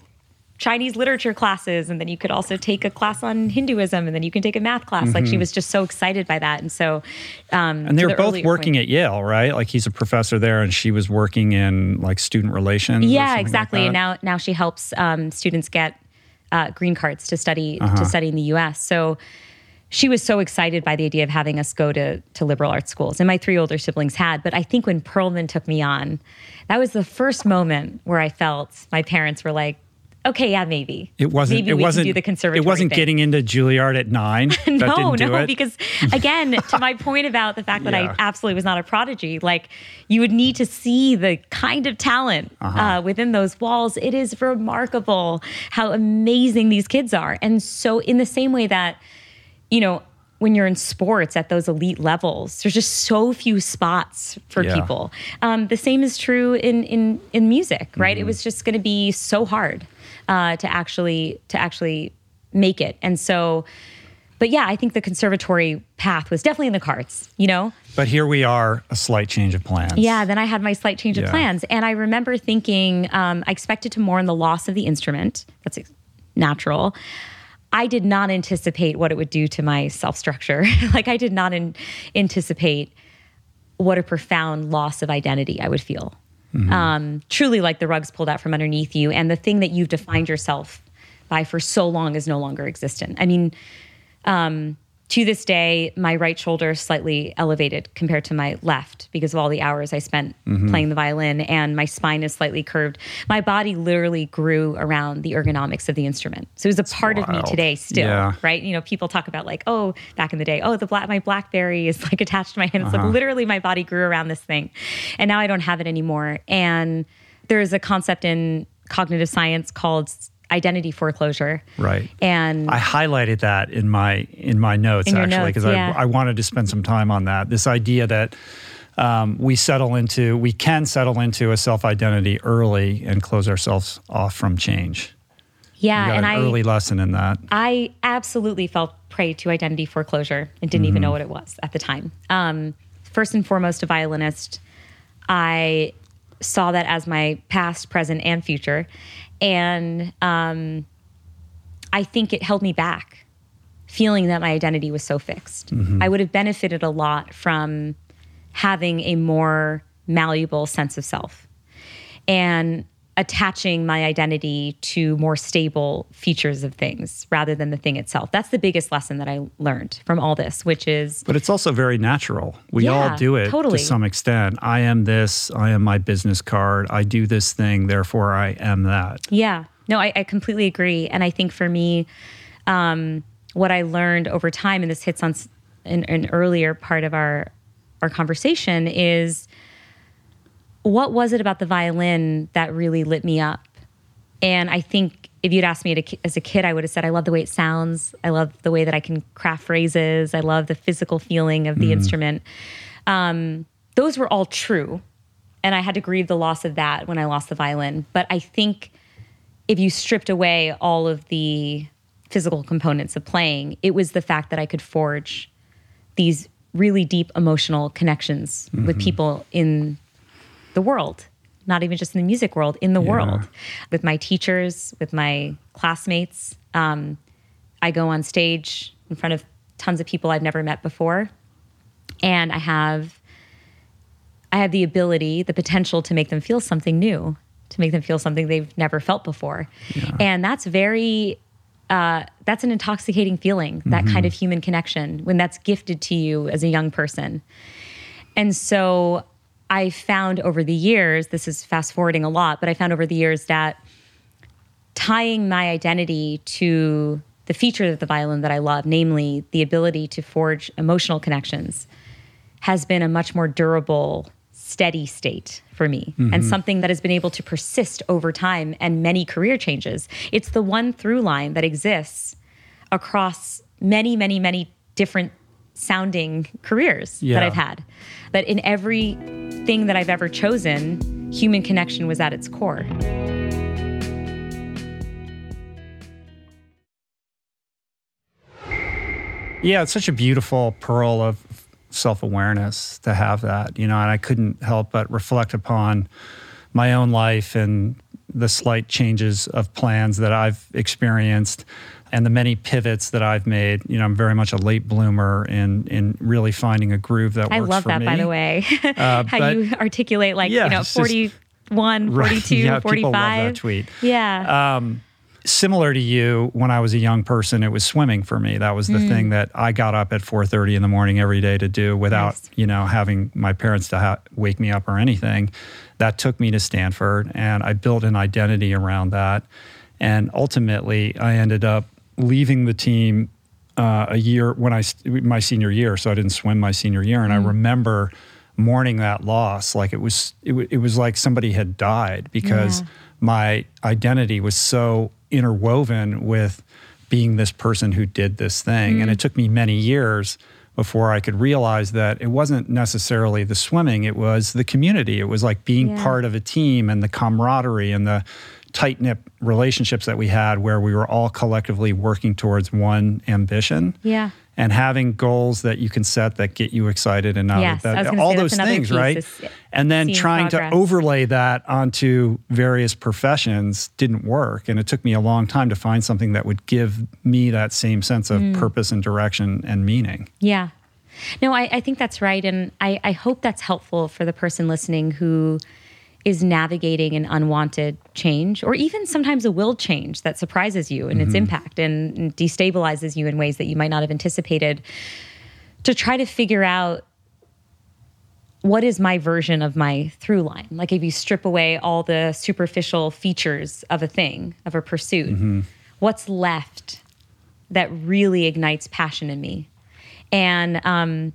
Chinese literature classes, and then you could also take a class on Hinduism, and then you can take a math class. Like she was just so excited by that, and so. Um, And they were both working at Yale, right? Like he's a professor there, and she was working in like student relations. Yeah, like exactly. that. and now, now she helps um, students get uh, green cards to study Uh-huh. to study in the U.S. So she was so excited by the idea of having us go to to liberal arts schools, and my three older siblings had. But I think when Perlman took me on, that was the first moment where I felt my parents were like, Okay, yeah, maybe. It wasn't. Maybe it we wasn't do the conservatory It wasn't thing. getting into Juilliard at nine. that no, didn't do no, it. because again, to my point about the fact that Yeah. I absolutely was not a prodigy, like you would need to see the kind of talent Uh-huh. uh within those walls. It is remarkable how amazing these kids are. And so, in the same way that, you know, when you're in sports at those elite levels, there's just so few spots for Yeah. people. Um, the same is true in in in music, right? Mm-hmm. It was just going to be so hard uh, to actually to actually make it, and so. But yeah, I think the conservatory path was definitely in the cards, you know? but here we are, a slight change of plans. Yeah, then I had my slight change of plans. And I remember thinking, um, I expected to mourn the loss of the instrument. That's natural. I did not anticipate what it would do to my self structure. like, I did not in- anticipate what a profound loss of identity I would feel. Um, truly, like the rugs pulled out from underneath you, and the thing that you've defined yourself by for so long is no longer existent. I mean, um, to this day, my right shoulder is slightly elevated compared to my left because of all the hours I spent playing the violin, and my spine is slightly curved. My body literally grew around the ergonomics of the instrument. So it was a part of me today still, Yeah. right? You know, people talk about like, oh, back in the day, oh, the black my BlackBerry is like attached to my hand. It's Uh-huh. like literally my body grew around this thing, and now I don't have it anymore. And there is a concept in cognitive science called identity foreclosure, Right. And I highlighted that in my in my notes In actually because yeah. I, I wanted to spend some time on that. This idea that um, we settle into we can settle into a self identity early and close ourselves off from change. yeah, and an I early lesson in that. I absolutely fell prey to identity foreclosure and didn't even know what it was at the time. Um, first and foremost, a violinist, I saw that as my past, present, and future. And um, I think it held me back, feeling that my identity was so fixed. I would have benefited a lot from having a more malleable sense of self and attaching my identity to more stable features of things rather than the thing itself. That's the biggest lesson that I learned from all this, which is But it's also very natural. We Yeah, all do it totally. to some extent. I am this, I am my business card, I do this thing, therefore I am that. Yeah, no, I, I completely agree. And I think for me, um, what I learned over time, and this hits on an, an earlier part of our our conversation, is what was it about the violin that really lit me up? And I think if you'd asked me ki- as a kid, I would have said, I love the way it sounds. I love the way that I can craft phrases. I love the physical feeling of the instrument. Um, those were all true. And I had to grieve the loss of that when I lost the violin. But I think if you stripped away all of the physical components of playing, it was the fact that I could forge these really deep emotional connections with people in the world, not even just in the music world, in the world, with my teachers, with my classmates. Um, I go on stage in front of tons of people I've never met before, and I have I have the ability, the potential to make them feel something new, to make them feel something they've never felt before, and that's very uh, that's an intoxicating feeling. That kind of human connection when that's gifted to you as a young person. And so I found over the years, this is fast forwarding a lot, but I found over the years that tying my identity to the feature of the violin that I love, namely the ability to forge emotional connections, has been a much more durable, steady state for me and mm-hmm. something that has been able to persist over time and many career changes. It's the one through line that exists across many, many, many different sounding careers Yeah. that I've had. That in every thing that I've ever chosen, human connection was at its core. Yeah, it's such a beautiful pearl of self awareness to have that, you know, and I couldn't help but reflect upon my own life and the slight changes of plans that I've experienced and the many pivots that I've made. You know, I'm very much a late bloomer in in really finding a groove that I works love for that, me. by the way. Uh, How but- you articulate, like, Yeah, you know, it's just- 41, Right, 42, yeah, 45. people love that tweet. Yeah. similar to you when i was a young person it was swimming for me that was the Mm. thing that i got up at 4.30 in the morning every day to do without Nice. you know having my parents to ha- wake me up or anything that took me to stanford and i built an identity around that And ultimately, I ended up leaving the team uh, a year when I my senior year, so I didn't swim my senior year, and mm. I remember mourning that loss like it was it, w- it was like somebody had died because yeah. my identity was so interwoven with being this person who did this thing, mm. and it took me many years before I could realize that it wasn't necessarily the swimming, it was the community. It was like being yeah. part of a team and the camaraderie and the tight knit relationships that we had where we were all collectively working towards one ambition. Yeah. And having goals that you can set that get you excited and yes, that, all those things, right? And then trying progress. to overlay that onto various professions didn't work. And it took me a long time to find something that would give me that same sense of mm. purpose and direction and meaning. Yeah. No, I, I think that's right. And I, I hope that's helpful for the person listening who is navigating an unwanted change or even sometimes a will change that surprises you in mm-hmm. its impact and destabilizes you in ways that you might not have anticipated to try to figure out what is my version of my through line like if you strip away all the superficial features of a thing of a pursuit mm-hmm. what's left that really ignites passion in me and um,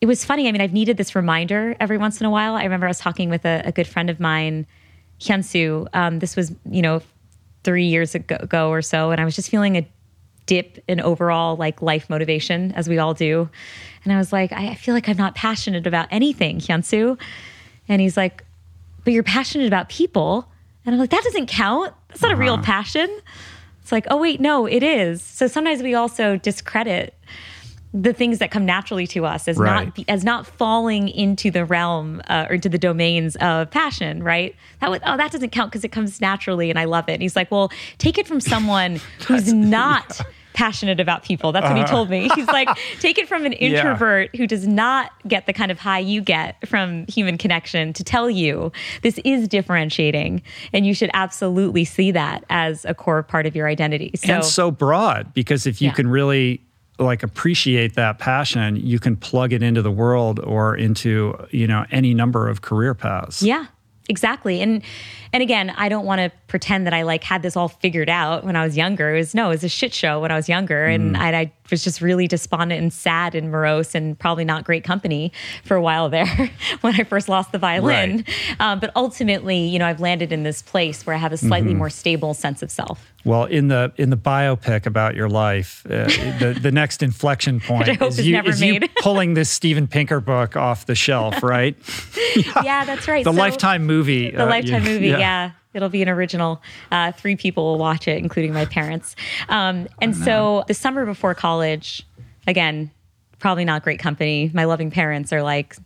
it was funny. I mean, I've needed this reminder every once in a while. I remember I was talking with a, a good friend of mine, Hyunsu. Um, this was, you know, three years ago or so, and I was just feeling a dip in overall like life motivation, as we all do. And I was like, I feel like I'm not passionate about anything, Hyunsu. And he's like, but you're passionate about people. And I'm like, that doesn't count. That's not uh-huh. a real uh-huh. passion. It's like, oh wait, no, it is. So sometimes we also discredit the things that come naturally to us as right. not as not falling into the realm uh, or into the domains of passion right that would oh that doesn't count because it comes naturally and i love it and he's like well take it from someone who's not passionate about people that's what he uh-huh. told me he's like take it from an introvert yeah. who does not get the kind of high you get from human connection to tell you this is differentiating and you should absolutely see that as a core part of your identity so, and so broad because if you yeah. can really like appreciate that passion, you can plug it into the world or into, you know, any number of career paths. Yeah. Exactly. And and again, I don't want to pretend that I like had this all figured out when I was younger. It was no, it was a shit show when I was younger, and mm. I, I, was just really despondent and sad and morose and probably not great company for a while there when I first lost the violin. Right. Um, but ultimately, you know, I've landed in this place where I have a slightly mm-hmm. more stable sense of self. Well, in the in the biopic about your life, uh, the the next inflection point is, you, is you, pulling this Steven Pinker book off the shelf, right? yeah. yeah. that's right. The so, Lifetime movie. The uh, Lifetime movie. Yeah. Yeah. It'll be an original. Uh, three people will watch it, including my parents. Um, and oh, so the summer before college, again, probably not great company. My loving parents are like,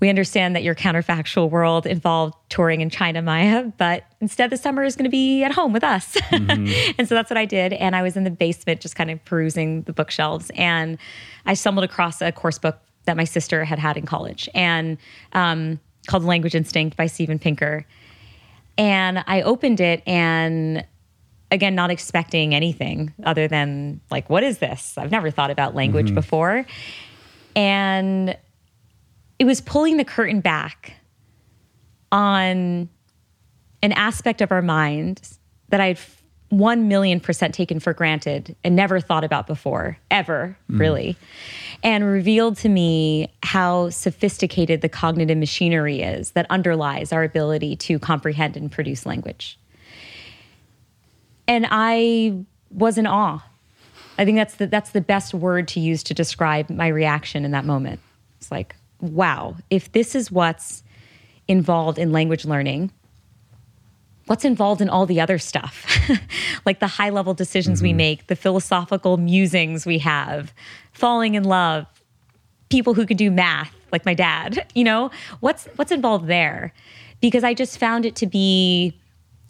we understand that your counterfactual world involved touring in China, Maya, but instead the summer is going to be at home with us. Mm-hmm. and so that's what I did. And I was in the basement just kind of perusing the bookshelves. And I stumbled across a course book that my sister had had in college and um, called Language Instinct by Steven Pinker. And I opened it and again, not expecting anything other than like, what is this? I've never thought about language mm-hmm. before. And it was pulling the curtain back on an aspect of our minds that I'd 1 million percent taken for granted and never thought about before, ever, mm. really. And revealed to me how sophisticated the cognitive machinery is that underlies our ability to comprehend and produce language. And I was in awe. I think that's the, that's the best word to use to describe my reaction in that moment. It's like, wow, if this is what's involved in language learning, what's involved in all the other stuff, like the high level decisions mm-hmm. we make, the philosophical musings we have, falling in love, people who could do math, like my dad, you know, what's what's involved there? Because I just found it to be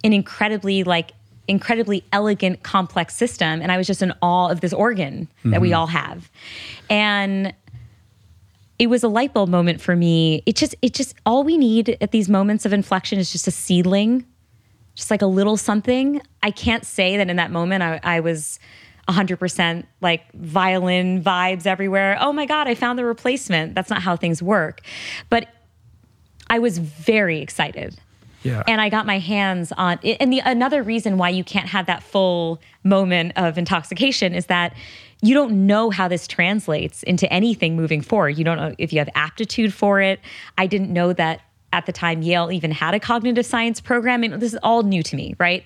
an incredibly like incredibly elegant complex system and I was just in awe of this organ mm-hmm. that we mm-hmm. all have. And it was a light bulb moment for me. It just, it just, all we need at these moments of inflection is just a seedling, just like a little something. I can't say that in that moment I, I was 100% like violin vibes everywhere. Oh my God, I found the replacement. That's not how things work. But I was very excited. Yeah. And I got my hands on and the another reason why you can't have that full moment of intoxication is that you don't know how this translates into anything moving forward. You don't know if you have aptitude for it. I didn't know that at the time Yale even had a cognitive science program and this is all new to me, right?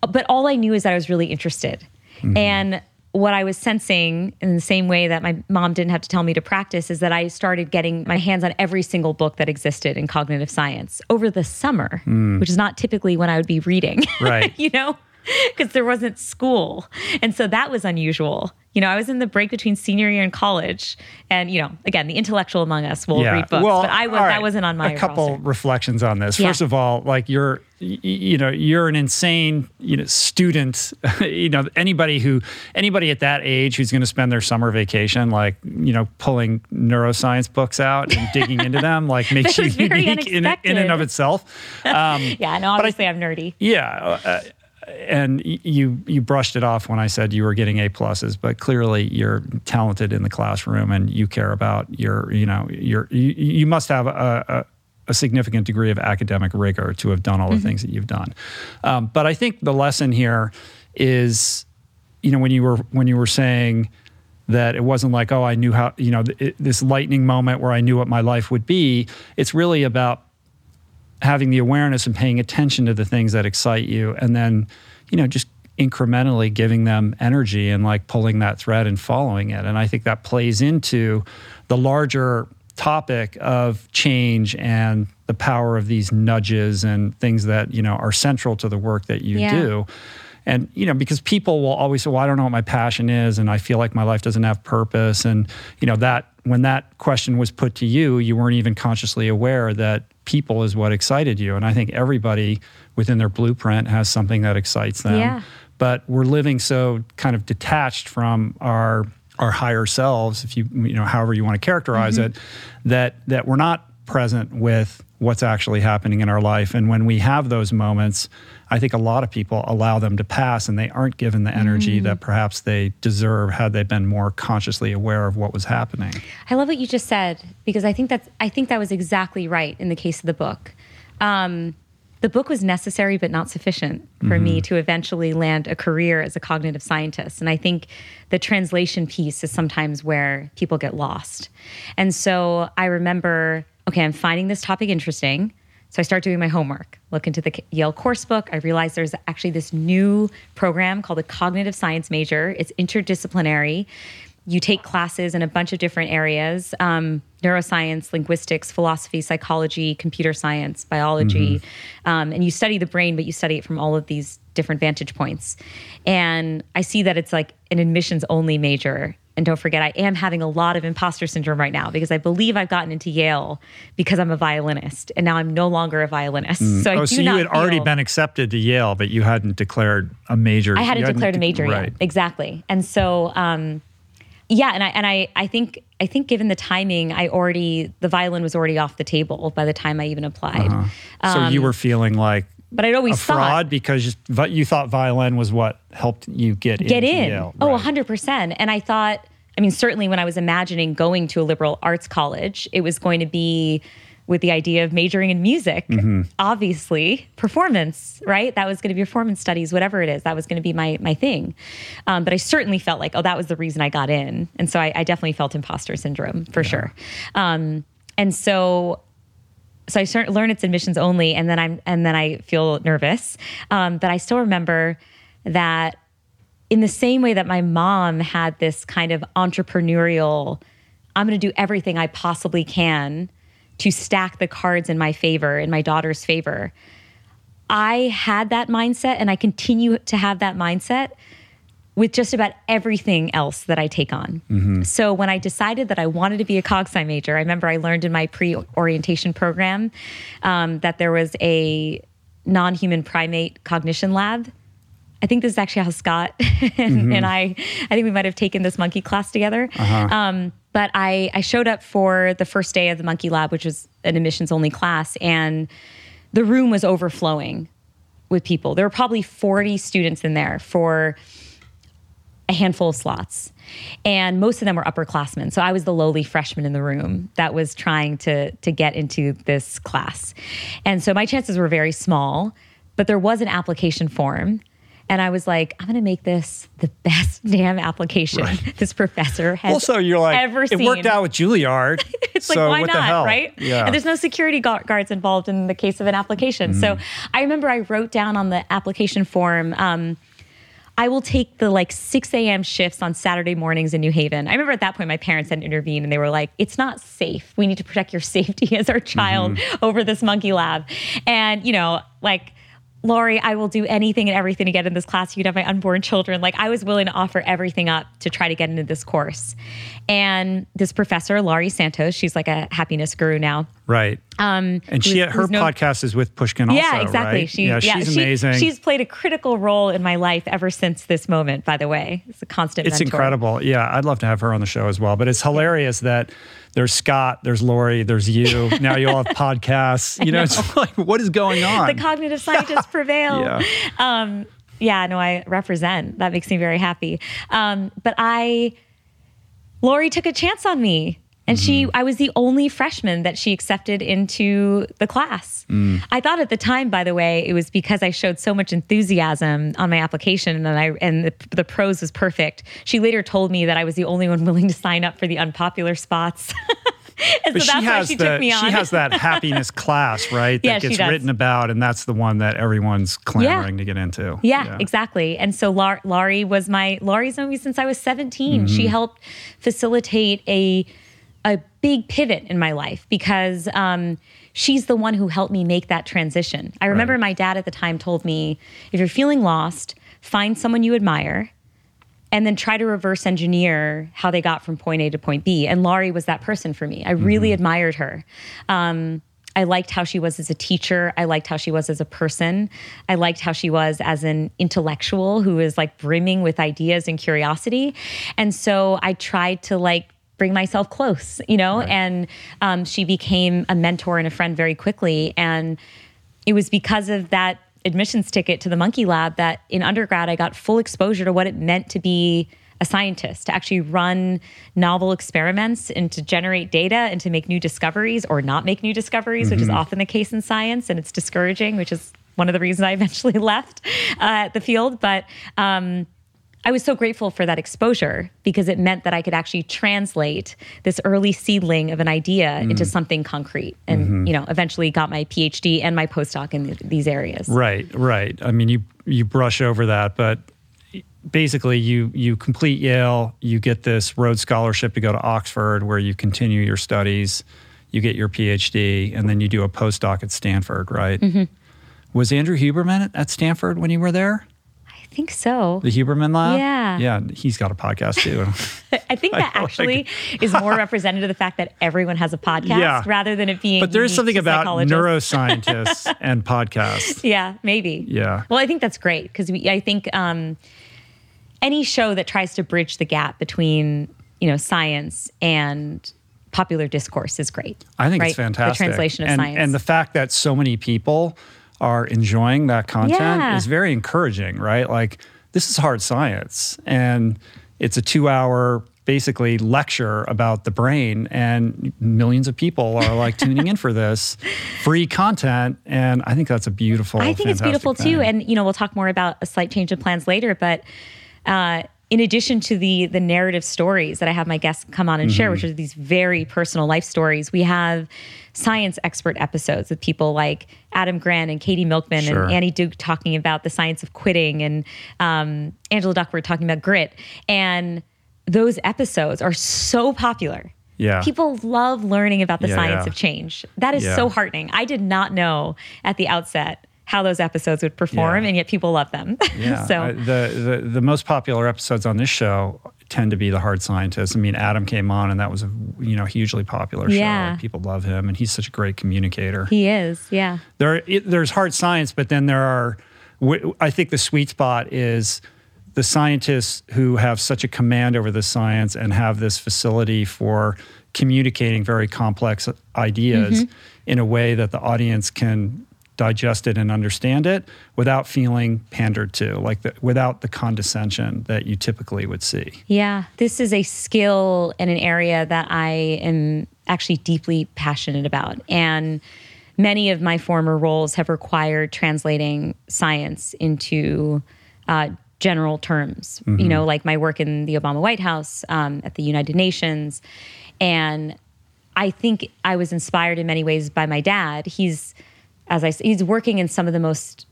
But all I knew is that I was really interested. Mm-hmm. And what I was sensing in the same way that my mom didn't have to tell me to practice is that I started getting my hands on every single book that existed in cognitive science over the summer, mm. which is not typically when I would be reading. Right. you know, because there wasn't school. And so that was unusual. You know, I was in the break between senior year and college, and you know, again, the intellectual among us will yeah. read books, well, but I was right. that wasn't on my. A couple roster. reflections on this. Yeah. First of all, like you're, you know, you're an insane, you know, student. you know, anybody who, anybody at that age who's going to spend their summer vacation, like you know, pulling neuroscience books out and digging into them, like makes you unique in, in, and of itself. Um, yeah, no, obviously I, am nerdy. Yeah. Uh, and you you brushed it off when I said you were getting A pluses, but clearly you're talented in the classroom and you care about your you know your you, you must have a, a, a, significant degree of academic rigor to have done all the mm-hmm. things that you've done. Um, but I think the lesson here is, you know, when you were when you were saying that it wasn't like oh I knew how you know it, this lightning moment where I knew what my life would be. It's really about having the awareness and paying attention to the things that excite you and then you know just incrementally giving them energy and like pulling that thread and following it. And i think that plays into the larger topic of change and the power of these nudges and things that you know are central to the work that you yeah. do. And you know because people will always say well i don't know what my passion is and i feel like my life doesn't have purpose. And you know that when that question was put to you you weren't even consciously aware that people is what excited you. And I think everybody within their blueprint has something that excites them. Yeah. But we're living so kind of detached from our our higher selves, if you you know, however you want to characterize mm-hmm. it, that that we're not present with what's actually happening in our life. And when we have those moments, I think a lot of people allow them to pass and they aren't given the energy mm. that perhaps they deserve had they been more consciously aware of what was happening. I love what you just said because I think that's I think that was exactly right in the case of the book. Um, the book was necessary but not sufficient for mm-hmm. me to eventually land a career as a cognitive scientist. And I think the translation piece is sometimes where people get lost. And so I remember okay, I'm finding this topic interesting. So I start doing my homework, look into the Yale course book. I realize there's actually this new program called the cognitive science major. It's interdisciplinary. You take classes in a bunch of different areas um, neuroscience, linguistics, philosophy, psychology, computer science, biology. Mm-hmm. Um, and you study the brain, but you study it from all of these different vantage points. And I see that it's like an admissions only major and don't forget, I am having a lot of imposter syndrome right now because I believe I've gotten into Yale because I'm a violinist, and now I'm no longer a violinist. Mm. So, oh, so you had already been accepted to Yale, but you hadn't declared a major. I hadn't, declared a major right. yet, exactly. And so, um, yeah, and I and I I think I think given the timing, I already the violin was already off the table by the time I even applied. Uh-huh. So um, you were feeling like but I'd always a fraud thought, because you thought violin was what helped you get get in. Yale. Oh, right. 100%. And I thought, I mean, certainly when I was imagining going to a liberal arts college, it was going to be with the idea of majoring in music, mm-hmm. obviously, performance, right? That was going to be performance studies, whatever it is. That was going to be my my thing. Um, but I certainly felt like, oh, that was the reason I got in, and so I, I definitely felt imposter syndrome for yeah. sure. Um, and so so I learn it's admissions only, and then I'm and then I feel nervous. Um, but I still remember that in the same way that my mom had this kind of entrepreneurial, I'm going to do everything I possibly can to stack the cards in my favor, in my daughter's favor. I had that mindset and I continue to have that mindset with just about everything else that I take on. Mm-hmm. So when I decided that I wanted to be a cog sci major, I remember I learned in my pre orientation program um, that there was a non human primate cognition lab. I think this is actually how Scott and, mm-hmm. and, I, I think we might have taken this monkey class together. Uh-huh. Um, but I, I showed up for the first day of the monkey lab, which was an admissions only class, and the room was overflowing with people. There were probably 40 students in there for a handful of slots. And most of them were upperclassmen. So I was the lowly freshman in the room that was trying to, to get into this class. And so my chances were very small, but there was an application form. And I was like, I'm going to make this the best damn application Right. this professor has Also, you're like, ever seen. it worked out with Juilliard. It's so like, why what not, the hell? right? Yeah. And there's no security guards involved in the case of an application. So Mm-hmm. I remember I wrote down on the application form, um, I will take the like 6 a.m. shifts on Saturday mornings in New Haven. I remember at that point my parents had intervened and they were like, it's not safe. We need to protect your safety as our child Mm-hmm. over this monkey lab. And, you know, like, Laurie, I will do anything and everything to get in this class. You can have my unborn children. Like I was willing to offer everything up to try to get into this course. And this professor, Laurie Santos, she's like a happiness guru now. right. Um, and she, her no- podcast is with Pushkin also, yeah, exactly. right? She, yeah, she's she- amazing. She's played a critical role in my life ever since this moment. By the way, it's a constant. It's mentor. incredible. Yeah, I'd love to have her on the show as well. But it's hilarious that there's Scott, there's Laurie, there's you. Now you all have podcasts. You know, it's like, what is going on? The cognitive scientists prevail. Yeah. Um, yeah, no, I represent. That makes me very happy. Um, but I, Laurie took a chance on me. And she, mm-hmm. I was the only freshman that she accepted into the class. Mm. I thought at the time, by the way, it was because I showed so much enthusiasm on my application, and I and the, the prose was perfect. She later told me that I was the only one willing to sign up for the unpopular spots, and but so that's she why has she the took me on. she has that happiness class, right? That Yeah, she gets written about, and that's the one that everyone's clamoring to get into. Yeah, exactly. And so Lar- Laurie was my Laurie's known me since I was 17. Mm-hmm. She helped facilitate a a big pivot in my life because um, she's the one who helped me make that transition. I remember Right. my dad at the time told me, if you're feeling lost, find someone you admire and then try to reverse engineer how they got from point A to point B. And Laurie was that person for me. I really admired her. Um, I liked how she was as a teacher. I liked how she was as a person. I liked how she was as an intellectual who is like brimming with ideas and curiosity. And so I tried to like bring myself close, you know, and um, she became a mentor and a friend very quickly. And it was because of that admissions ticket to the monkey lab that in undergrad I got full exposure to what it meant to be a scientist, to actually run novel experiments and to generate data and to make new discoveries or not make new discoveries, which is often the case in science. And it's discouraging, which is one of the reasons I eventually left uh, the field. But um, I was so grateful for that exposure because it meant that I could actually translate this early seedling of an idea into something concrete and you know eventually got my PhD and my postdoc in th- these areas. Right, right. I mean, you you brush over that, but basically, you you complete Yale, you get this Rhodes Scholarship to go to Oxford, where you continue your studies, you get your PhD, and then you do a postdoc at Stanford. Right? Mm-hmm. Was Andrew Huberman at Stanford when you were there? I think so. The Huberman Lab. Yeah. yeah. He's got a podcast too. I think that I like actually is more representative of the fact that everyone has a podcast Yeah. rather than it being. but there is something about neuroscientists and podcasts. Yeah, maybe. Yeah. Well, I think that's great because I think um, any show that tries to bridge the gap between you know science and popular discourse is great. I think right? it's fantastic. The translation of and, science. And the fact that so many people are enjoying that content Yeah. is very encouraging, right? Like, this is hard science, and it's a two hour basically lecture about the brain, and millions of people are like tuning in for this free content. And I think that's a beautiful, I think it's beautiful too. And you know, we'll talk more about a slight change of plans later, but uh, in addition to the the narrative stories that I have my guests come on and share, Mm-hmm. which are these very personal life stories, we have science expert episodes with people like Adam Grant and Katie Milkman Sure. and Annie Duke talking about the science of quitting, and um, Angela Duckworth talking about grit. And those episodes are so popular. Yeah. People love learning about the Yeah, science yeah. of change. That is Yeah. so heartening. I did not know at the outset how those episodes would perform, Yeah. and yet people love them. Yeah, so I- the, the the most popular episodes on this show tend to be the hard scientists. I mean, Adam came on, and that was a you know hugely popular show. Yeah. People love him, and he's such a great communicator. he is, yeah. there it, there's hard science, but then there are. I think the sweet spot is the scientists who have such a command over the science and have this facility for communicating very complex ideas Mm-hmm. in a way that the audience can digest it and understand it without feeling pandered to, like the, without the condescension that you typically would see. Yeah, this is a skill in an area that I am actually deeply passionate about. And many of my former roles have required translating science into uh, general terms, you know, like my work in the Obama White House, um, at the United Nations. And I think I was inspired in many ways by my dad. He's, as I said, he's working in some of the most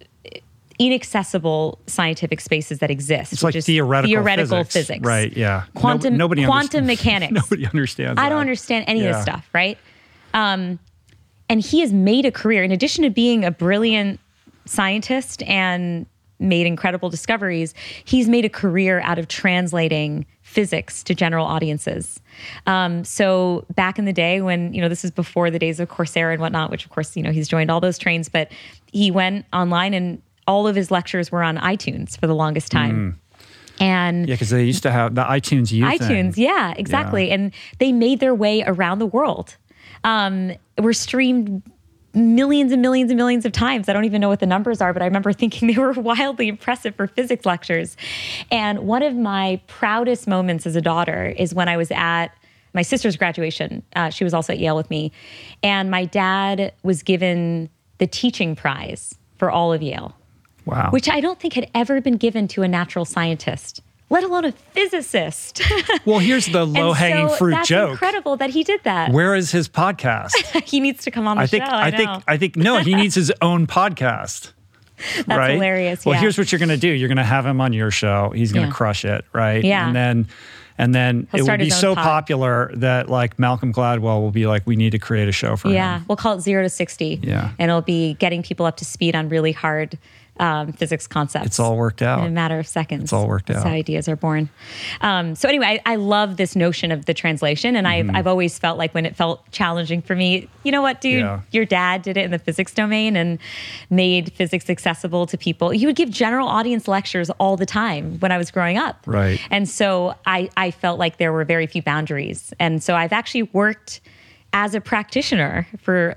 inaccessible scientific spaces that exist. It's like theoretical, theoretical physics. physics. Right, yeah. No- Quantum, nobody quantum mechanics. Nobody understands I don't understand any of this stuff, right? Um, and he has made a career, in addition to being a brilliant scientist and made incredible discoveries, he's made a career out of translating physics to general audiences. Um, so back in the day when, you know, this is before the days of Coursera and whatnot, which of course, you know, he's joined all those trains, but he went online and all of his lectures were on iTunes for the longest time. And Yeah, because they used to have the iTunes U iTunes, thing. yeah, exactly. And they made their way around the world. Um, were streamed millions and millions and millions of times. I don't even know what the numbers are, but I remember thinking they were wildly impressive for physics lectures. And one of my proudest moments as a daughter is when I was at my sister's graduation. Uh, she was also at Yale with me. And my dad was given the teaching prize for all of Yale Wow. which I don't think had ever been given to a natural scientist, let alone a physicist. well, here's the low hanging so fruit that's joke. incredible that he did that. Where is his podcast? he needs to come on the I think show. I, I, think. I think no, he needs his own podcast. That's right? hilarious. Well, yeah. here's what you're going to do. You're going to have him on your show. He's going to Yeah. crush it, right? Yeah. And then and then He'll it will be so pod. popular that like Malcolm Gladwell will be like, we need to create a show for yeah, him. Yeah, we'll call it zero to 60. Yeah. And it'll be getting people up to speed on really hard um, physics concepts. It's all worked out. in a matter of seconds. It's all worked That's out. how ideas are born. Um, so anyway, I, I love this notion of the translation, and Mm-hmm. I've I've always felt like when it felt challenging for me, you know what, dude, Yeah. your dad did it in the physics domain and made physics accessible to people. He would give general audience lectures all the time when I was growing up. Right. And so I I felt like there were very few boundaries, and so I've actually worked as a practitioner for.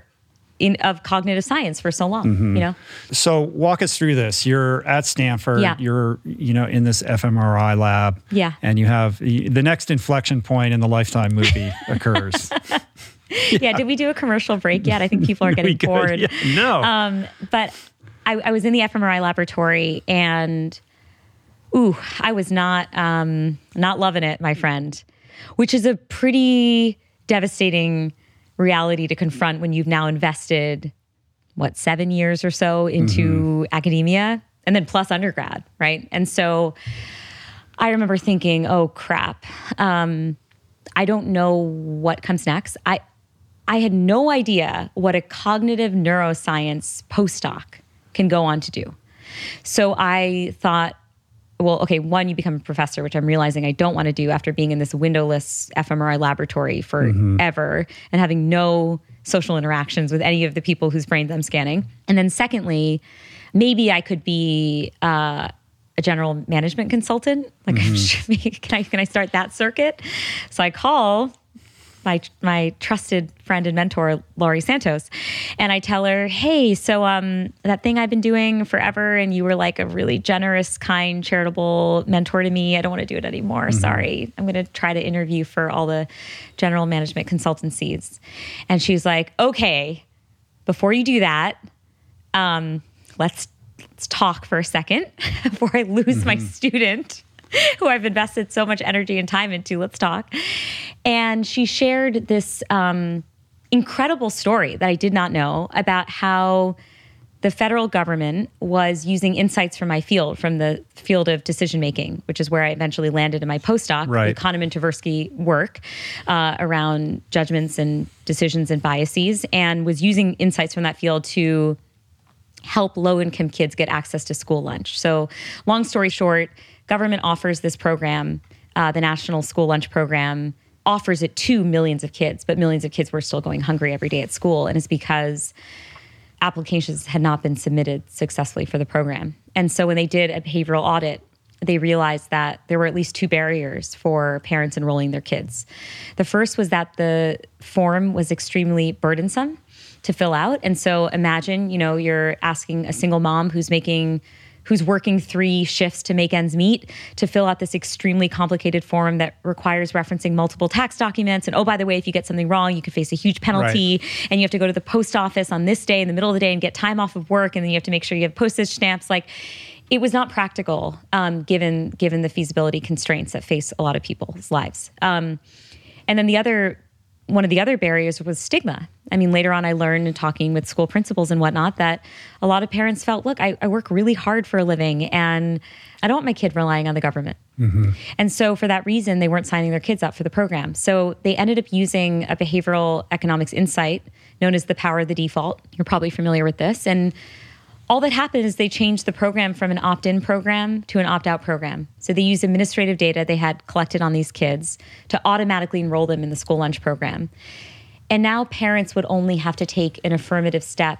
In, of cognitive science for so long, Mm-hmm. you know. So walk us through this. You're at Stanford. Yeah. You're you know in this fMRI lab. Yeah. And you have the next inflection point in the Lifetime movie occurs. yeah. did we do a commercial break yet? I think people are getting bored. yeah, no. Um, but I, I was in the fMRI laboratory and ooh, I was not um, not loving it, my friend, which is a pretty devastating reality to confront when you've now invested what seven years or so into academia and then plus undergrad, right? And so I remember thinking, oh crap. Um, I don't know what comes next. I I had no idea what a cognitive neuroscience postdoc can go on to do. So I thought, well, okay, one, you become a professor, which I'm realizing I don't want to do after being in this windowless fMRI laboratory forever and having no social interactions with any of the people whose brains I'm scanning. And then secondly, maybe I could be uh, a general management consultant. Like, can I can I start that circuit? So I call my my trusted friend and mentor Laurie Santos, and I tell her, "Hey, so um, that thing I've been doing forever, and you were like a really generous, kind, charitable mentor to me. I don't want to do it anymore. Sorry. I'm going to try to interview for all the general management consultancies." And she's like, "Okay, before you do that, um, let's let's talk for a second before I lose my student." Who I've invested so much energy and time into. Let's talk. And she shared this um, incredible story that I did not know about how the federal government was using insights from my field, from the field of decision making, which is where I eventually landed in my postdoc, Right. the Kahneman Tversky work uh, around judgments and decisions and biases, and was using insights from that field to help low income kids get access to school lunch. So, long story short, government offers this program, uh, the National School Lunch Program offers it to millions of kids, but millions of kids were still going hungry every day at school. And it's because applications had not been submitted successfully for the program. And so, when they did a behavioral audit, they realized that there were at least two barriers for parents enrolling their kids. The first was that the form was extremely burdensome to fill out. And so imagine, you know, you're asking a single mom who's making who's working three shifts to make ends meet to fill out this extremely complicated form that requires referencing multiple tax documents. And oh, by the way, if you get something wrong, you could face a huge penalty. Right. And you have to go to the post office on this day in the middle of the day and get time off of work. And then you have to make sure you have postage stamps. Like, it was not practical um, given given the feasibility constraints that face a lot of people's lives. Um, and then the other one of the other barriers was stigma. I mean, later on, I learned in talking with school principals and whatnot that a lot of parents felt, look, I, I work really hard for a living and I don't want my kid relying on the government. Mm-hmm. And so, for that reason, they weren't signing their kids up for the program. So, they ended up using a behavioral economics insight known as the power of the default. You're probably familiar with this. And all that happened is they changed the program from an opt in program to an opt out program. So they used administrative data they had collected on these kids to automatically enroll them in the school lunch program. And now parents would only have to take an affirmative step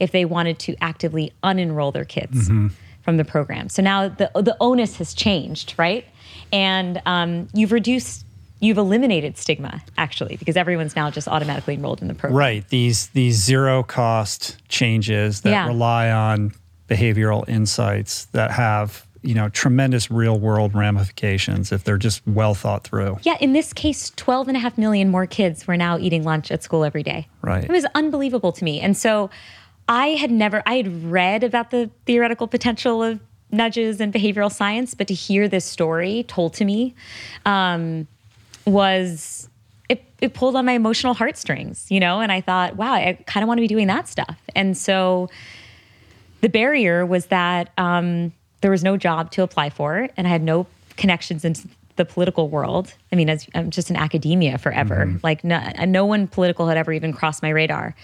if they wanted to actively unenroll their kids mm-hmm. from the program. So now the, the onus has changed, right? And um, you've reduced you've eliminated stigma actually because everyone's now just automatically enrolled in the program. Right. These these zero cost changes that yeah. rely on behavioral insights that have you know tremendous real world ramifications if they're just well thought through. Yeah in this case 12 and a half million more kids were now eating lunch at school every day. Right. It was unbelievable to me. And so i had never i had read about the theoretical potential of nudges and behavioral science but to hear this story told to me um, was it, it pulled on my emotional heartstrings, you know, and I thought, wow, I kind of want to be doing that stuff. And so the barrier was that um, there was no job to apply for, and I had no connections into the political world. I mean, as I'm just in academia forever. Mm-hmm. Like no, no one political had ever even crossed my radar.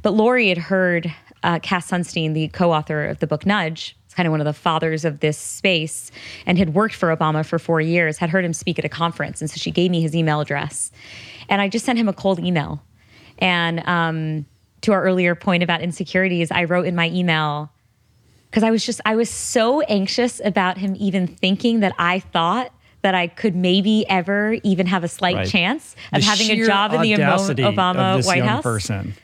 But Laurie had heard uh, Cass Sunstein, the co-author of the book Nudge, it's kind of one of the fathers of this space and had worked for Obama for four years, had heard him speak at a conference. And so she gave me his email address. And I just sent him a cold email. And um, to our earlier point about insecurities, I wrote in my email, because I was just, I was so anxious about him even thinking that I thought that I could maybe ever even have a slight right. chance of the having a job in the Obama White House. Person.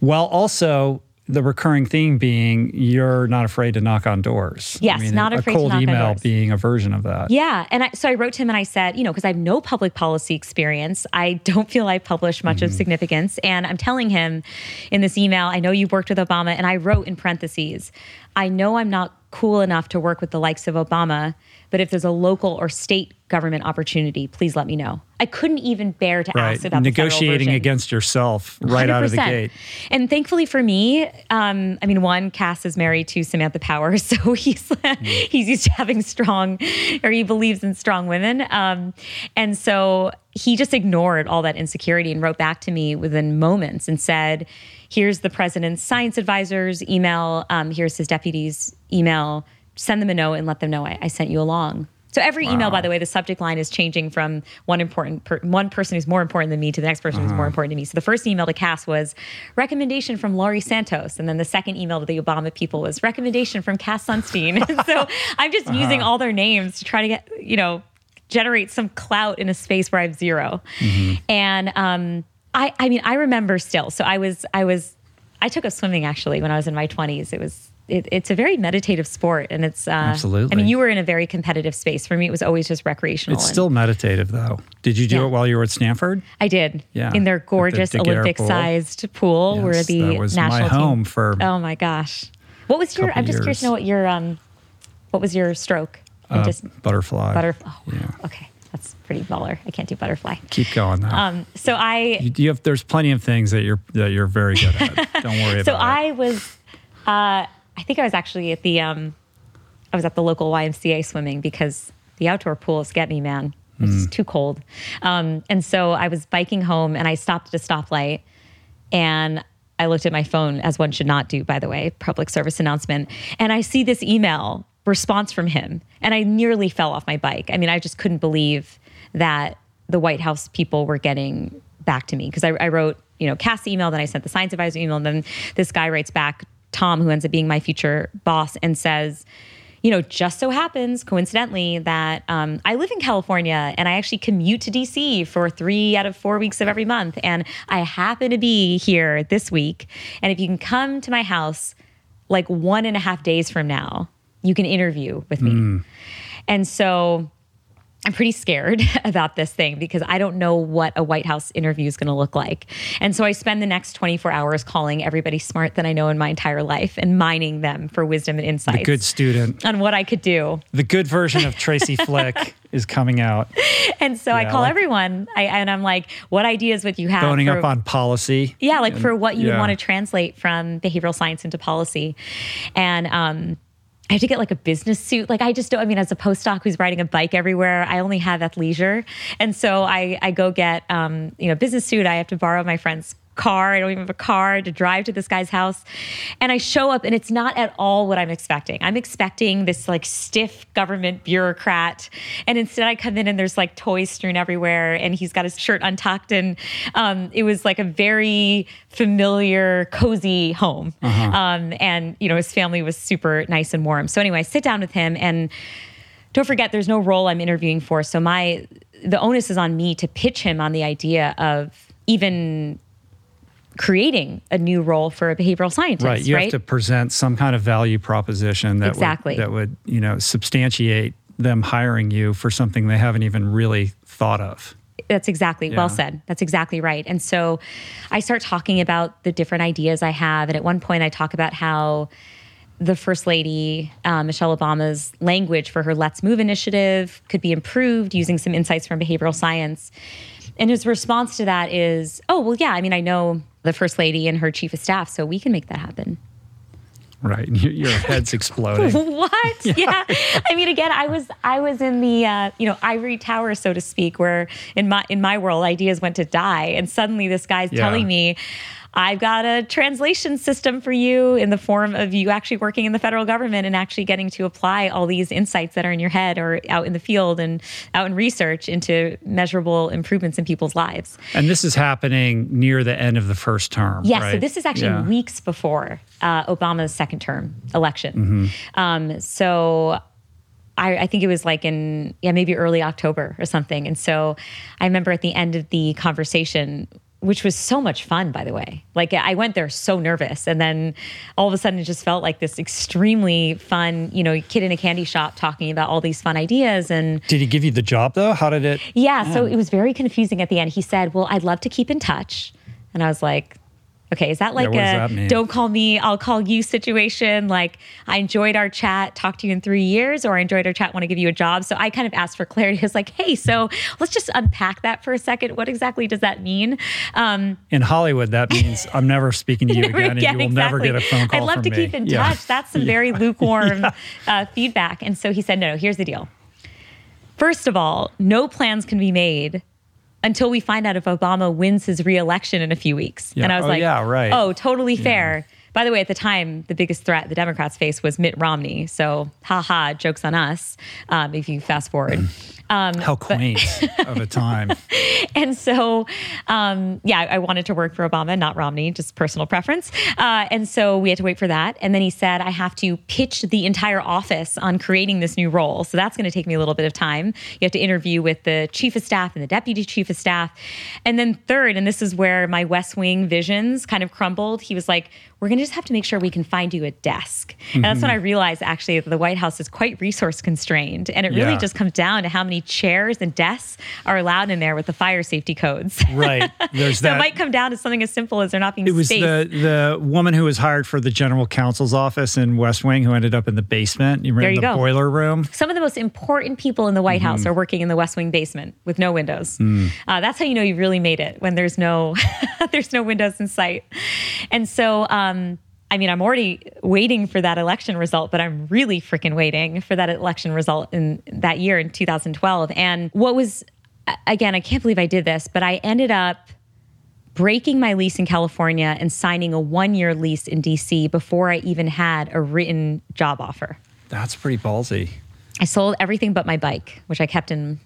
While also the recurring theme being you're not afraid to knock on doors. Yes, I mean, not afraid to knock on doors. A cold email being a version of that. Yeah, and I, so I wrote to him and I said, you know, because I have no public policy experience, I don't feel I published much mm-hmm. of significance, and I'm telling him in this email, I know you've worked with Obama, and I wrote in parentheses, I know I'm not cool enough to work with the likes of Obama, but if there's a local or state government opportunity, please let me know. I couldn't even bear to right. ask about negotiating against yourself right 100%. out of the gate. And thankfully for me, um, I mean, one, Cass is married to Samantha Power, so he's mm. he's used to having strong, or he believes in strong women, um, and so he just ignored all that insecurity and wrote back to me within moments and said, "Here's the president's science advisor's email. Um, here's his deputy's email." Send them a note and let them know I, I sent you along. So every wow. email, by the way, the subject line is changing from one important per, one person who's more important than me to the next person uh-huh. who's more uh-huh. important to me. So the first email to Cass was recommendation from Laurie Santos, and then the second email to the Obama people was recommendation from Cass Sunstein. so I'm just uh-huh. using all their names to try to get you know generate some clout in a space where I have 0 mm-hmm. And um, I I mean I remember still. So I was I was I took up swimming actually when I was in my 20s. It was it, it's a very meditative sport, and it's uh, absolutely. I mean, you were in a very competitive space. For me, it was always just recreational. It's and, still meditative, though. Did you do yeah. it while you were at Stanford? I did. Yeah, in their gorgeous the Olympic-sized pool, yes, where the that was national my home team, for. Oh my gosh, what was your? I'm just years. curious to know what your um, what was your stroke? Uh, just butterfly. Butterfly. Oh, yeah. Okay. That's pretty baller. I can't do butterfly. Keep going though. Um, so I, you, you, have. There's plenty of things that you're that you're very good at. Don't worry about it. So I was, uh, I think I was actually at the um, I was at the local YMCA swimming because the outdoor pools get me, man. It's mm. too cold. Um, and so I was biking home and I stopped at a stoplight and I looked at my phone, as one should not do, by the way, public service announcement. And I see this email response from him. And I nearly fell off my bike. I mean, I just couldn't believe that the White House people were getting back to me because I, I, wrote, you know, Cass email, then I sent the science advisor email, and then this guy writes back Tom, who ends up being my future boss, and says, you know, just so happens coincidentally that um, I live in California and I actually commute to DC for three out of four weeks of every month. And I happen to be here this week. And if you can come to my house like one and a half days from now, you can interview with me. And so I'm pretty scared about this thing because I don't know what a White House interview is going to look like. And so I spend the next 24 hours calling everybody smart that I know in my entire life and mining them for wisdom and insights The good student. on what I could do. The good version of Tracy Flick is coming out, And so I call like- everyone I, and I'm like, what ideas would you have? boning for- up on policy. Yeah, like for what you yeah. want to translate from behavioral science into policy. And um, I have to get like a business suit. Like I just don't, I mean, as a postdoc who's riding a bike everywhere, I only have athleisure. And so I, I go get, um, you know, business suit. I have to borrow my friend's car. I don't even have a car to drive to this guy's house. And I show up and it's not at all what I'm expecting. I'm expecting this like stiff government bureaucrat. And instead I come in and there's like toys strewn everywhere and he's got his shirt untucked. And um, it was like a very familiar, cozy home. Um, and, you know, his family was super nice and warm. So anyway, I sit down with him and don't forget there's no role I'm interviewing for. So my the onus is on me to pitch him on the idea of even creating a new role for a behavioral scientist. Right. You right? have to present some kind of value proposition that Exactly. would, that would, you know, substantiate them hiring you for something they haven't even really thought of. That's exactly Yeah. well said. That's exactly right. And so I start talking about the different ideas I have. And at one point, I talk about how the First Lady, uh, Michelle Obama's language for her Let's Move initiative could be improved using some insights from behavioral science. And his response to that is, oh, well, yeah, I mean, I know the First Lady and her chief of staff, so we can make that happen. Right. Your head's exploding. what yeah. i mean again i was i was in the uh, you know ivory tower so to speak where in my in my world ideas went to die and suddenly this guy's Yeah. telling me i've got a translation system for you in the form of you actually working in the federal government and actually getting to apply all these insights that are in your head or out in the field and out in research into measurable improvements in people's lives And this is happening near the end of the first term. Yes, so this is actually Yeah. weeks before uh, Obama's second term election. Mm-hmm. Um, so I, I think it was like in yeah maybe early October or something. And so I remember at the end of the conversation. Which was so much fun, by the way. Like I went there so nervous, and then all of a sudden it just felt like this extremely fun, you know, kid in a candy shop talking about all these fun ideas. And Did he give you the job though? How did it? yeah, so it was very confusing at the end. He said, "Well, I'd love to keep in touch," and I was like, "Okay, is that like does a that don't call me, I'll call you situation? Like, I enjoyed our chat, talk to you in three years, or I enjoyed our chat, want to give you a job?" So I kind of asked for clarity. I was like, "Hey, so let's just unpack that for a second. What exactly does that mean?" Um, In Hollywood, that means I'm never speaking to you Never again, and you will never exactly. get a phone call I'd love to me. keep in Yeah. touch. That's some very lukewarm uh, feedback. And so he said, no, no, here's the deal. First of all, no plans can be made until we find out if Obama wins his reelection in a few weeks. Yeah. And I was Oh, like, yeah, right. oh, totally fair. By the way, at the time, the biggest threat the Democrats faced was Mitt Romney. So, ha ha, jokes on us um, if you fast forward. Um, How quaint of a time. and so, um, yeah, I wanted to work for Obama, not Romney, just personal preference. Uh, and so we had to wait for that. And then he said, I have to pitch the entire office on creating this new role. So that's going to take me a little bit of time. You have to interview with the chief of staff and the deputy chief of staff. And then, third, and this is where my West Wing visions kind of crumbled, he was like, we're going to just have to make sure we can find you a desk. And that's when I realized actually that the White House is quite resource constrained. And it really Yeah. just comes down to how many chairs and desks are allowed in there with the fire safety codes. Right. There's so that. it might come down to something as simple as there not being it was space. the the woman who was hired for the general counsel's office in West Wing who ended up in the basement. You remember the go. boiler room? Some of the most important people in the White House are working in the West Wing basement with no windows. Uh, that's how you know you really made it when there's no there's no windows in sight. And so, um, Um, I mean, I'm already waiting for that election result, but I'm really freaking waiting for that election result in that year in 2012. And what was again, I can't believe I did this, but I ended up breaking my lease in California and signing a one year lease in DC before I even had a written job offer. That's pretty ballsy. I sold everything but my bike, which I kept in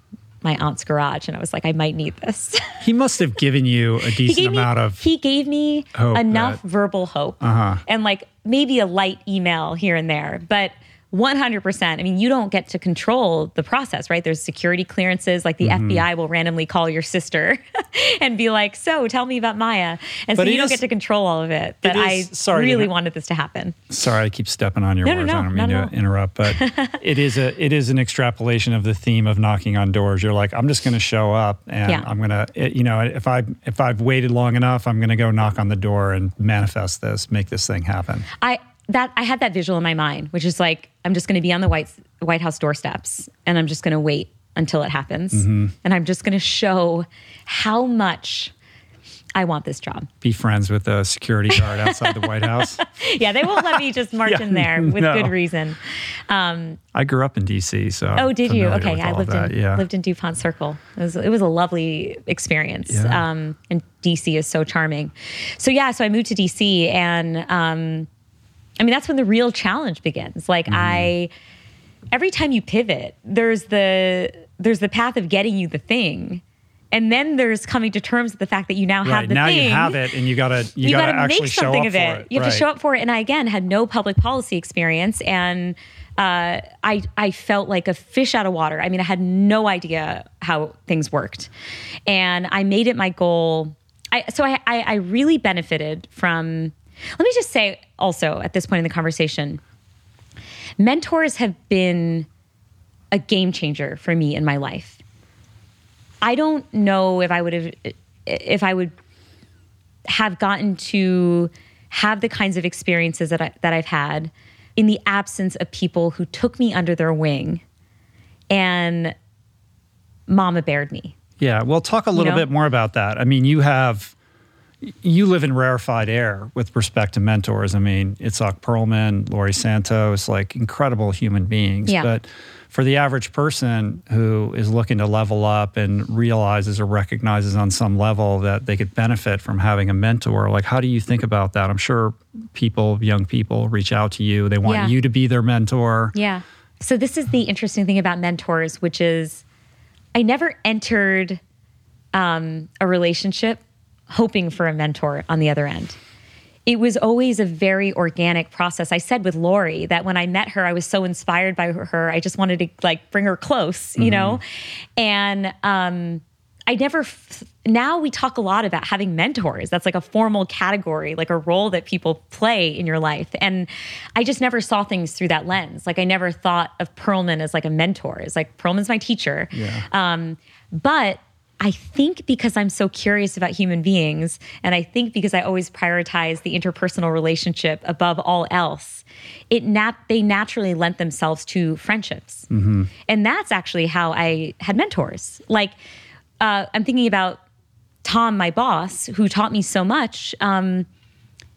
my aunt's garage, and I was like, I might need this. He must have given you a decent me amount of. he gave me enough that- verbal hope Uh-huh. and like maybe a light email here and there, but 100%. I mean, you don't get to control the process, right? There's security clearances. Like the Mm-hmm. FBI will randomly call your sister and be like, so tell me about Maya. And But so it you don't is- get to control all of it. But is- I sorry really wanted this to happen. Sorry, I keep stepping on your No, no, words. no, I don't mean to interrupt, but it is a it is an extrapolation of the theme of knocking on doors. You're like, I'm just going to show up, and Yeah. I'm going to, you know, if I if I've waited long enough, I'm going to go knock on the door and manifest this, make this thing happen. I that I had that visual in my mind, which is like I'm just going to be on the White White House doorsteps, and I'm just going to wait until it happens, Mm-hmm. and I'm just going to show how much I want this job. Be friends with the security guard outside the White House. Yeah, they won't let me just march Yeah, in there with no. good reason. I grew up in D.C., so Oh, did you? Okay, I lived in yeah. lived in Dupont Circle. It was it was a lovely experience. Yeah. Um, and DC is so charming. So yeah, so I moved to DC, and um, I mean that's when the real challenge begins. Like Mm-hmm. I, every time you pivot, there's the there's the path of getting you the thing. And then there's coming to terms with the fact that you now have right the now thing you have it, and you gotta you, you, gotta, got to actually make show something of for it. it. You have Right. to show up for it. And I again had no public policy experience, and uh, I I felt like a fish out of water. I mean, I had no idea how things worked, and I made it my goal. I so I I, I really benefited from. Let me just say also at this point in the conversation, mentors have been a game changer for me in my life. I don't know if I would have if I would have gotten to have the kinds of experiences that I, that I've had in the absence of people who took me under their wing and mama bared me. Yeah, well, talk a little know? bit more about that. I mean, you have you live in rarefied air with respect to mentors. I mean, Itzhak Perlman, Laurie Santos, like incredible human beings. Yeah. But for the average person who is looking to level up and realizes or recognizes on some level that they could benefit from having a mentor, like how do you think about that? I'm sure people, young people, reach out to you. They want Yeah. you to be their mentor. Yeah. So this is the interesting thing about mentors, which is I never entered um, a relationship hoping for a mentor on the other end. It was always a very organic process. I said with Laurie that when I met her, I was so inspired by her. I just wanted to like bring her close, you know? And um, I never, f- now we talk a lot about having mentors. That's like a formal category, like a role that people play in your life. And I just never saw things through that lens. Like I never thought of Perlman as like a mentor. It's like Perlman's my teacher. Yeah. Um, but I think because I'm so curious about human beings, and I think because I always prioritize the interpersonal relationship above all else, it nat- they naturally lent themselves to friendships, and that's actually how I had mentors. Like uh, I'm thinking about Tom, my boss, who taught me so much. Um,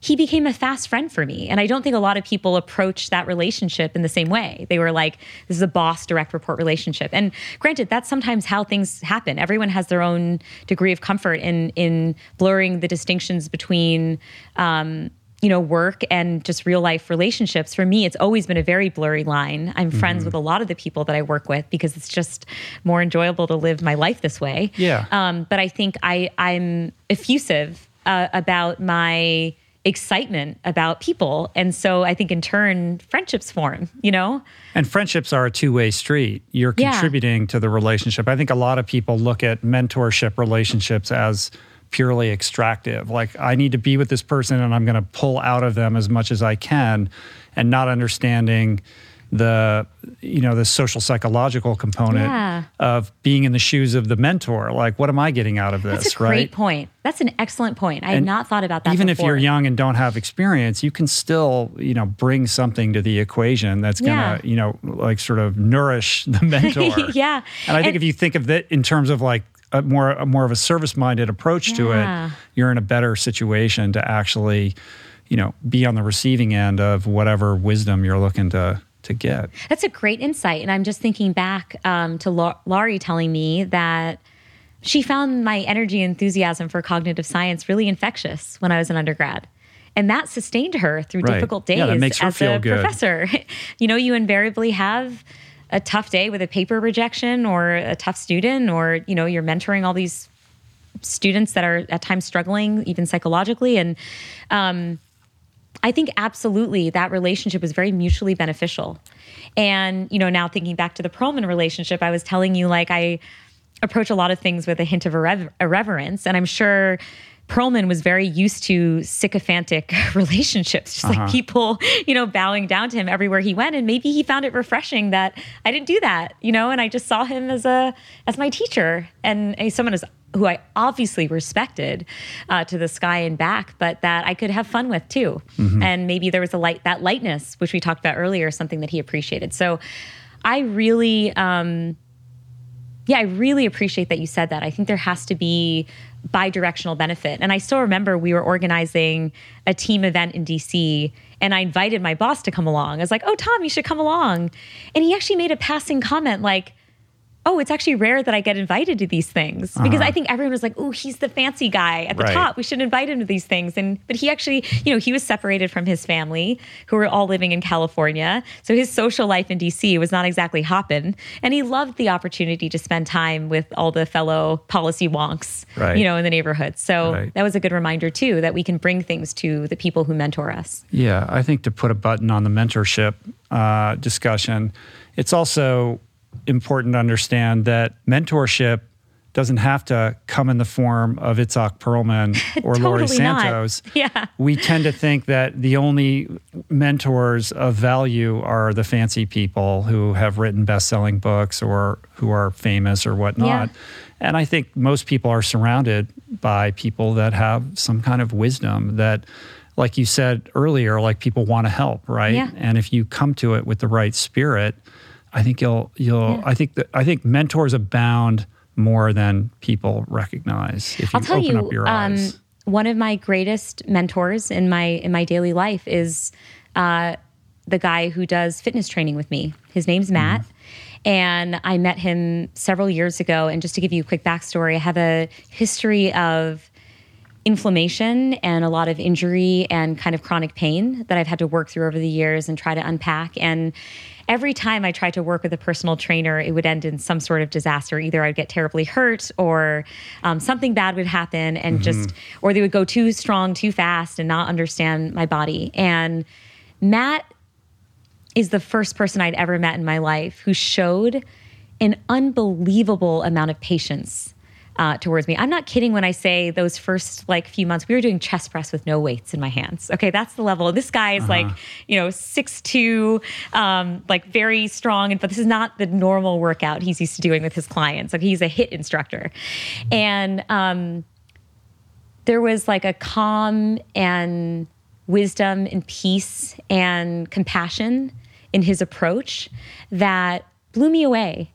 he became a fast friend for me. And I don't think a lot of people approach that relationship in the same way. They were like, this is a boss direct report relationship. And granted, that's sometimes how things happen. Everyone has their own degree of comfort in in blurring the distinctions between um, you know, work and just real life relationships. For me, it's always been a very blurry line. I'm friends with a lot of the people that I work with because it's just more enjoyable to live my life this way. Yeah. Um, but I think I I'm effusive uh, about my excitement about people, and so I think in turn friendships form. You know, And friendships are a two way street. You're Yeah. contributing to the relationship. I think a lot of people look at mentorship relationships as purely extractive. Like, I need to be with this person and I'm going to pull out of them as much as I can, and not understanding the you know the social psychological component Yeah. of being in the shoes of the mentor like what am i getting out of this that's a great right point. That's an excellent point. I had not thought about that. even if you're young and don't have experience you can still you know bring something to the equation that's gonna Yeah. you know like sort of nourish the mentor Yeah. and i think And- if you think of that in terms of like a more a more of a service minded approach to it you're in a better situation to actually you know be on the receiving end of whatever wisdom you're looking to to get That's a great insight. And I'm just thinking back um, to La- Laurie telling me that she found my energy and enthusiasm for cognitive science really infectious when I was an undergrad. And that sustained her through Right. difficult days Yeah, that makes her as feel a good. professor. you know, you invariably have a tough day with a paper rejection or a tough student, or, you know, you're mentoring all these students that are at times struggling, even psychologically. And um, I think absolutely that relationship was very mutually beneficial. And, you know, now thinking back to the Perlman relationship, I was telling you, like, I approach a lot of things with a hint of irrever- irreverence. And I'm sure Perlman was very used to sycophantic relationships, just uh-huh. like people, you know, bowing down to him everywhere he went. And maybe he found it refreshing that I didn't do that, you know, and I just saw him as a as my teacher and as someone who I obviously respected uh, to the sky and back, but that I could have fun with too. Mm-hmm. And maybe there was a light that lightness, which we talked about earlier, something that he appreciated. So I really. Um, yeah, I really appreciate that you said that. I think there has to be bi-directional benefit. And I still remember we were organizing a team event in DC and I invited my boss to come along. I was like, "Oh, Tom, you should come along." And he actually made a passing comment like, oh, it's actually rare that I get invited to these things because uh-huh. I think everyone was like, oh, he's the fancy guy at the right. top. We should invite him to these things. And but he actually, you know, he was separated from his family who were all living in California. So his social life in DC was not exactly hopping. And he loved the opportunity to spend time with all the fellow policy wonks, right. you know, in the neighborhood. So right. that was a good reminder too that we can bring things to the people who mentor us. Yeah, I think to put a button on the mentorship uh, discussion, it's also important to understand that mentorship doesn't have to come in the form of Itzhak Perlman or totally Laurie Santos. Not. Yeah. We tend to think that the only mentors of value are the fancy people who have written best-selling books or who are famous or whatnot. Yeah. And I think most people are surrounded by people that have some kind of wisdom that like you said earlier, like people want to help, right? Yeah. And if you come to it with the right spirit, I think you'll you'll yeah. I think that I think mentors abound more than people recognize if you I'll tell open you, up your um, eyes. One of my greatest mentors in my in my daily life is uh, the guy who does fitness training with me. His name's Matt. Mm-hmm. And I met him several years ago. And just to give you a quick backstory, I have a history of inflammation and a lot of injury and kind of chronic pain that I've had to work through over the years and try to unpack. And every time I tried to work with a personal trainer, it would end in some sort of disaster. Either I'd get terribly hurt or um, something bad would happen and mm-hmm. just, or they would go too strong, too fast and not understand my body. And Matt is the first person I'd ever met in my life who showed an unbelievable amount of patience uh, towards me. I'm not kidding when I say those first like few months we were doing chest press with no weights in my hands. Okay, that's the level. This guy is uh-huh. like you know six two, um, like very strong, but this is not the normal workout he's used to doing with his clients. Like he's a HIIT instructor, and um, there was like a calm and wisdom and peace and compassion in his approach that blew me away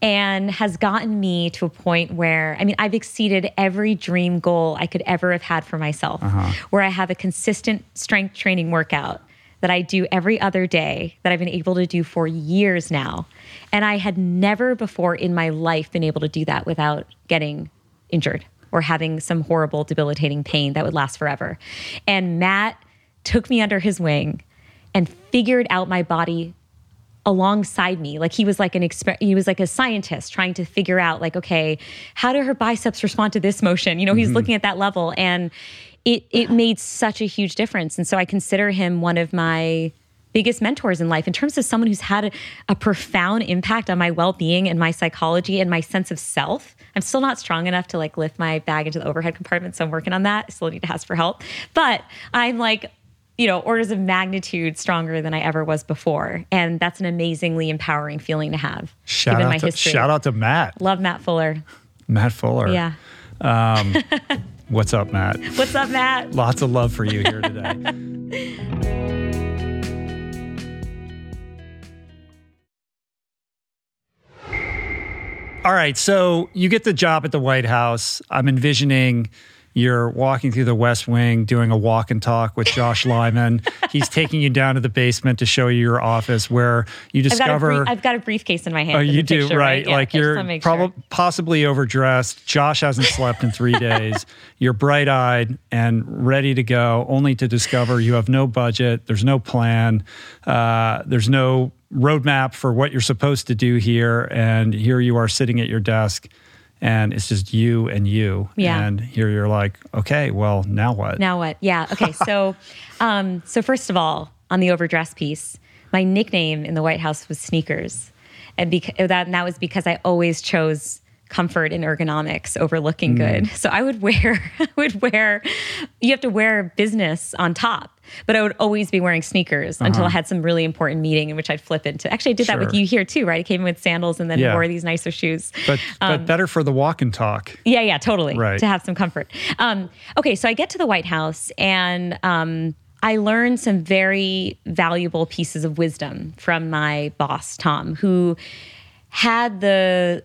and has gotten me to a point where I mean I've exceeded every dream goal I could ever have had for myself uh-huh. where I have a consistent strength training workout that I do every other day that I've been able to do for years now and I had never before in my life been able to do that without getting injured or having some horrible debilitating pain that would last forever and Matt took me under his wing and figured out my body alongside me. Like he was like an exper- he was like a scientist trying to figure out like okay how do her biceps respond to this motion? You know he's mm-hmm. looking at that level and it it made such a huge difference. And so i consider him one of my biggest mentors in life in terms of someone who's had a, a profound impact on my well-being and my psychology and my sense of self. I'm still not strong enough to like lift my bag into the overhead compartment so i'm working on that. I still need to ask for help. But i'm like you know, orders of magnitude stronger than I ever was before. And that's an amazingly empowering feeling to have. Shout, given out, my to, history. shout out to Matt. Love Matt Fuller. Matt Fuller. Yeah. Um, what's up, Matt? What's up, Matt? Lots of love for you here today. All right, so you get the job at the White House. I'm envisioning you're walking through the West Wing doing a walk and talk with Josh Lyman. He's taking you down to the basement to show you your office where you discover. I've got a, I've got a briefcase in my hand. Oh, you do, picture, right? right? Yeah, like you're prob- sure. possibly overdressed. Josh hasn't slept in three days. You're bright eyed and ready to go, only to discover you have no budget, there's no plan, uh, there's no roadmap for what you're supposed to do here. And here you are sitting at your desk and it's just you and you. Yeah. And here you're like, okay, well, now what? Now what? Yeah. Okay. So, um, so first of all, on the overdress piece, my nickname in the White House was Sneakers, and beca- that and that was because I always chose comfort and ergonomics over looking Mm. good. So I would wear, I would wear. You have to wear business on top, but I would always be wearing sneakers until I had some really important meeting in which I'd flip into. Actually, I did that with Uh-huh. You here too, right? I came in with sandals and then Yeah. wore these nicer shoes. But, but better for the walk and talk. Yeah, yeah, totally. Right. To have some comfort. Um, okay, so I get to the White House and um, I learned some very valuable pieces of wisdom from my boss, Tom, who had the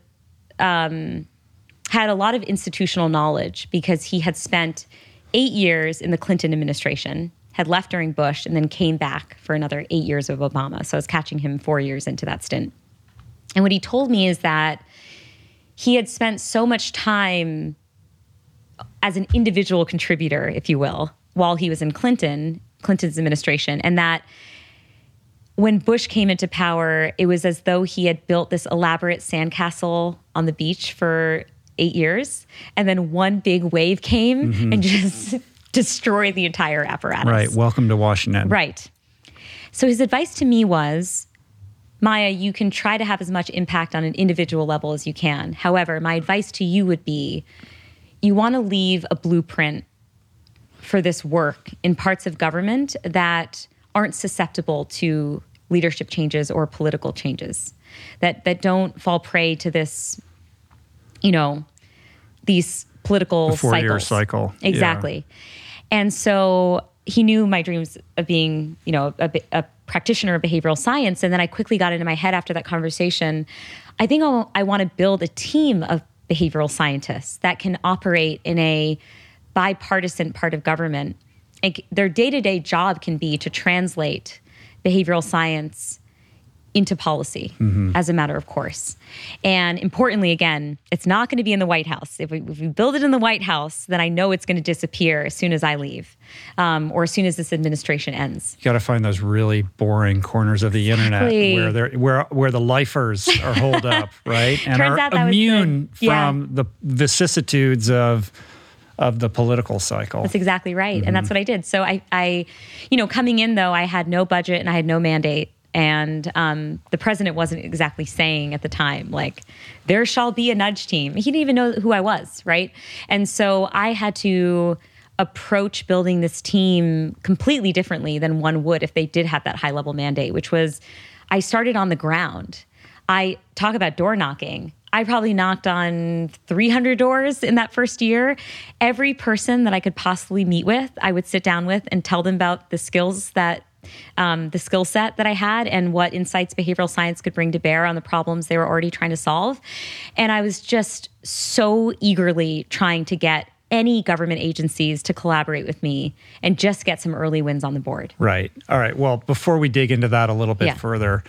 um, had a lot of institutional knowledge because he had spent eight years in the Clinton administration, had left during Bush, and then came back for another eight years of Obama. So I was catching him four years into that stint. And what he told me is that he had spent so much time as an individual contributor, if you will, while he was in Clinton, Clinton's administration, and that when Bush came into power, it was as though he had built this elaborate sandcastle on the beach for eight years, and then one big wave came mm-hmm. and just destroyed the entire apparatus. Right. Welcome to Washington. Right. So his advice to me was Maya, you can try to have as much impact on an individual level as you can. However, my advice to you would be you want to leave a blueprint for this work in parts of government that aren't susceptible to leadership changes or political changes that that don't fall prey to this you know these political four-year cycles. cycle. Yeah. And so he knew my dreams of being you know a, a practitioner of behavioral science. And then i quickly got into my head after that conversation i think I'll, i want to build a team of behavioral scientists that can operate in a bipartisan part of government. Like their day-to-day job can be to translate behavioral science into policy as a matter of course. And importantly, again, it's not going to be in the White House. If we, if we build it in the White House, then I know it's going to disappear as soon as I leave um, or as soon as this administration ends. You got to find those really boring corners of the internet where they're where where the lifers are holed up, right? And Turns are out that was immune yeah. from the vicissitudes of of the political cycle. That's exactly right. And that's what I did. So I, I, you know, coming in though, I had no budget and I had no mandate. And um, the president wasn't exactly saying at the time, like, there shall be a nudge team. He didn't even know who I was, right? And so I had to approach building this team completely differently than one would if they did have that high level mandate, which was I started on the ground. I talk about door knocking. I probably knocked on 300 doors in that first year. Every person that I could possibly meet with, I would sit down with and tell them about the skills that um, the skill set that I had and what insights behavioral science could bring to bear on the problems they were already trying to solve. And I was just so eagerly trying to get any government agencies to collaborate with me and just get some early wins on the board. Right. All right. Well, before we dig into that a little bit Yeah. further,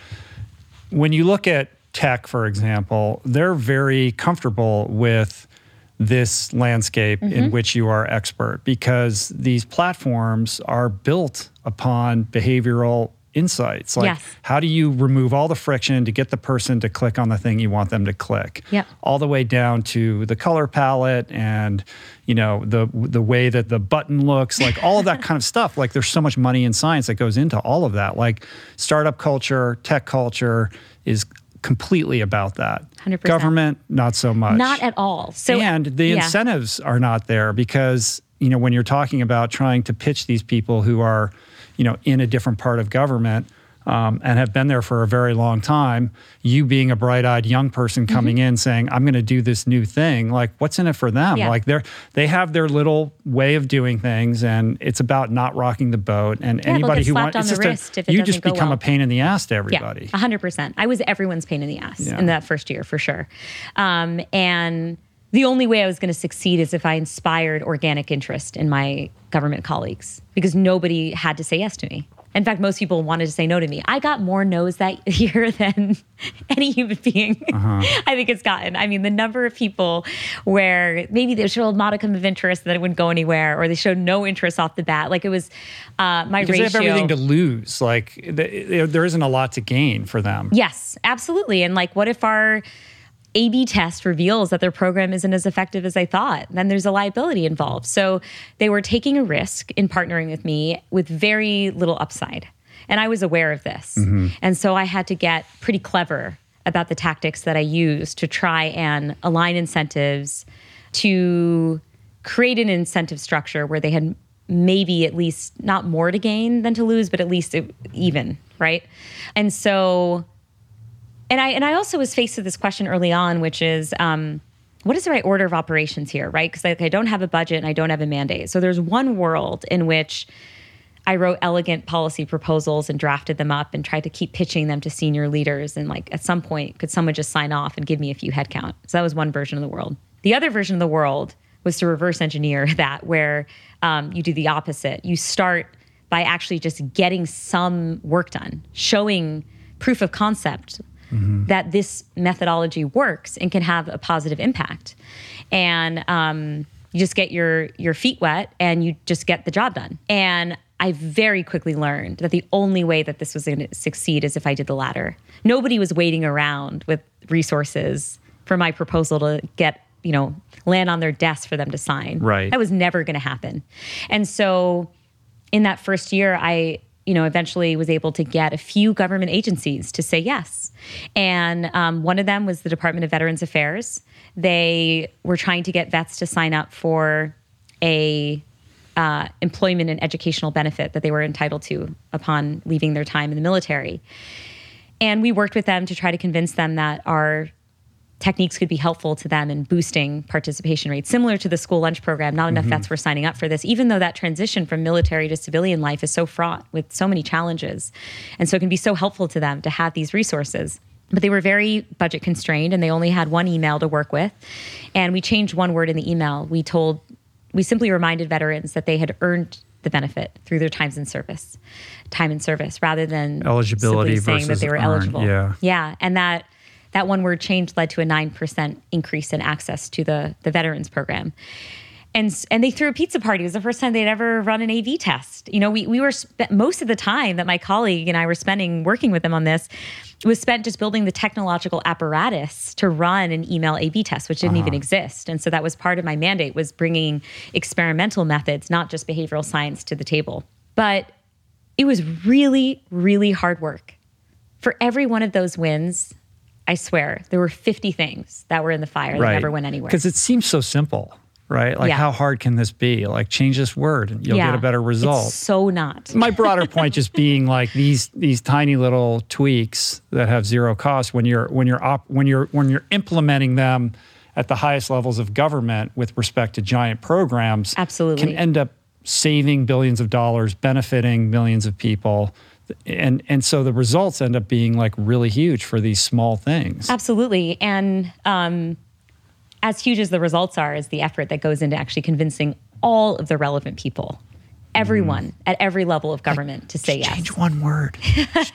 when you look at tech, for example, they're very comfortable with this landscape Mm-hmm. in which you are expert because these platforms are built upon behavioral insights. Like, Yes. how do you remove all the friction to get the person to click on the thing you want them to click? Yep. all the way down to the color palette and you know the the way that the button looks like all of that kind of stuff like there's so much money and science that goes into all of that like startup culture tech culture is completely about that 100%. government not so much Not at all. So and the yeah. incentives are not there because you know when you're talking about trying to pitch these people who are you know in a different part of government um, and have been there for a very long time you being a bright-eyed young person Mm-hmm. coming in saying i'm going to do this new thing like what's in it for them Yeah. like they're they have their little way of doing things and it's about not rocking the boat and they'll anybody who wants on it's just a- wrist if it you just become well. a pain in the ass to everybody Yeah, 100%. I was everyone's pain in the ass Yeah. in that first year for sure. Um, and the only way I was going to succeed is if I inspired organic interest in my government colleagues because nobody had to say yes to me. In fact, most people wanted to say no to me. I got more no's that year than any human being I think it's gotten. I mean, the number of people where maybe they showed a modicum of interest that it wouldn't go anywhere, or they showed no interest off the bat. Like it was uh, my because ratio. they have everything to lose like th- there isn't a lot to gain for them Yes, absolutely. And like, what if our A B test reveals that their program isn't as effective as I thought, then there's a liability involved. So they were taking a risk in partnering with me with very little upside. And I was aware of this. Mm-hmm. And so I had to get pretty clever about the tactics that I used to try and align incentives to create an incentive structure where they had maybe at least not more to gain than to lose, but at least it, even, right? And so, and I and I also was faced with this question early on, which is, um, what is the right order of operations here, right? Because like, I don't have a budget and I don't have a mandate. So there's one world in which I wrote elegant policy proposals and drafted them up and tried to keep pitching them to senior leaders. And like at some point, could someone just sign off and give me a few headcount? So that was one version of the world. The other version of the world was to reverse engineer that, where um, you do the opposite. You start by actually just getting some work done, showing proof of concept that this methodology works and can have a positive impact. And um, you just get your your feet wet and you just get the job done. And I very quickly learned that the only way that this was going to succeed is if I did the latter. Nobody was waiting around with resources for my proposal to get, you know, land on their desk for them to sign. Right. That was never going to happen. And so in that first year, I, you know, eventually was able to get a few government agencies to say yes. And um, one of them was the Department of Veterans Affairs. They were trying to get vets to sign up for a uh, employment and educational benefit that they were entitled to upon leaving their time in the military. And we worked with them to try to convince them that our techniques could be helpful to them in boosting participation rates, similar to the school lunch program. Not enough mm-hmm. vets were signing up for this, even though that transition from military to civilian life is so fraught with so many challenges. And so it can be so helpful to them to have these resources. But they were very budget constrained and they only had one email to work with. And we changed one word in the email. We told, we simply reminded veterans that they had earned the benefit through their times in service, time in service, rather than Eligibility simply saying that they were earned, eligible. yeah. Yeah, and that that one word change led to a nine percent increase in access to the the veterans program. And, and they threw a pizza party. It was the first time they'd ever run an A B test. You know, we, we were most of the time that my colleague and I were spending working with them on this was spent just building the technological apparatus to run an email A B test, which didn't even uh-huh. exist. And so that was part of my mandate was bringing experimental methods, not just behavioral science, to the table. But it was really, really hard work. For every one of those wins, I swear there were 50 things that were in the fire that never went anywhere. Because it seems so simple, right? Like, Yeah. how hard can this be? Like, change this word and you'll get a better result. It's so not. my broader point just being like these these tiny little tweaks that have zero cost when you're when you're op, when you're when you're implementing them at the highest levels of government with respect to giant programs Absolutely. can end up saving billions of dollars benefiting millions of people and and so the results end up being like really huge for these small things Absolutely. And um, as huge as the results are, is the effort that goes into actually convincing all of the relevant people, everyone at every level of government to say yes. Mm. change one word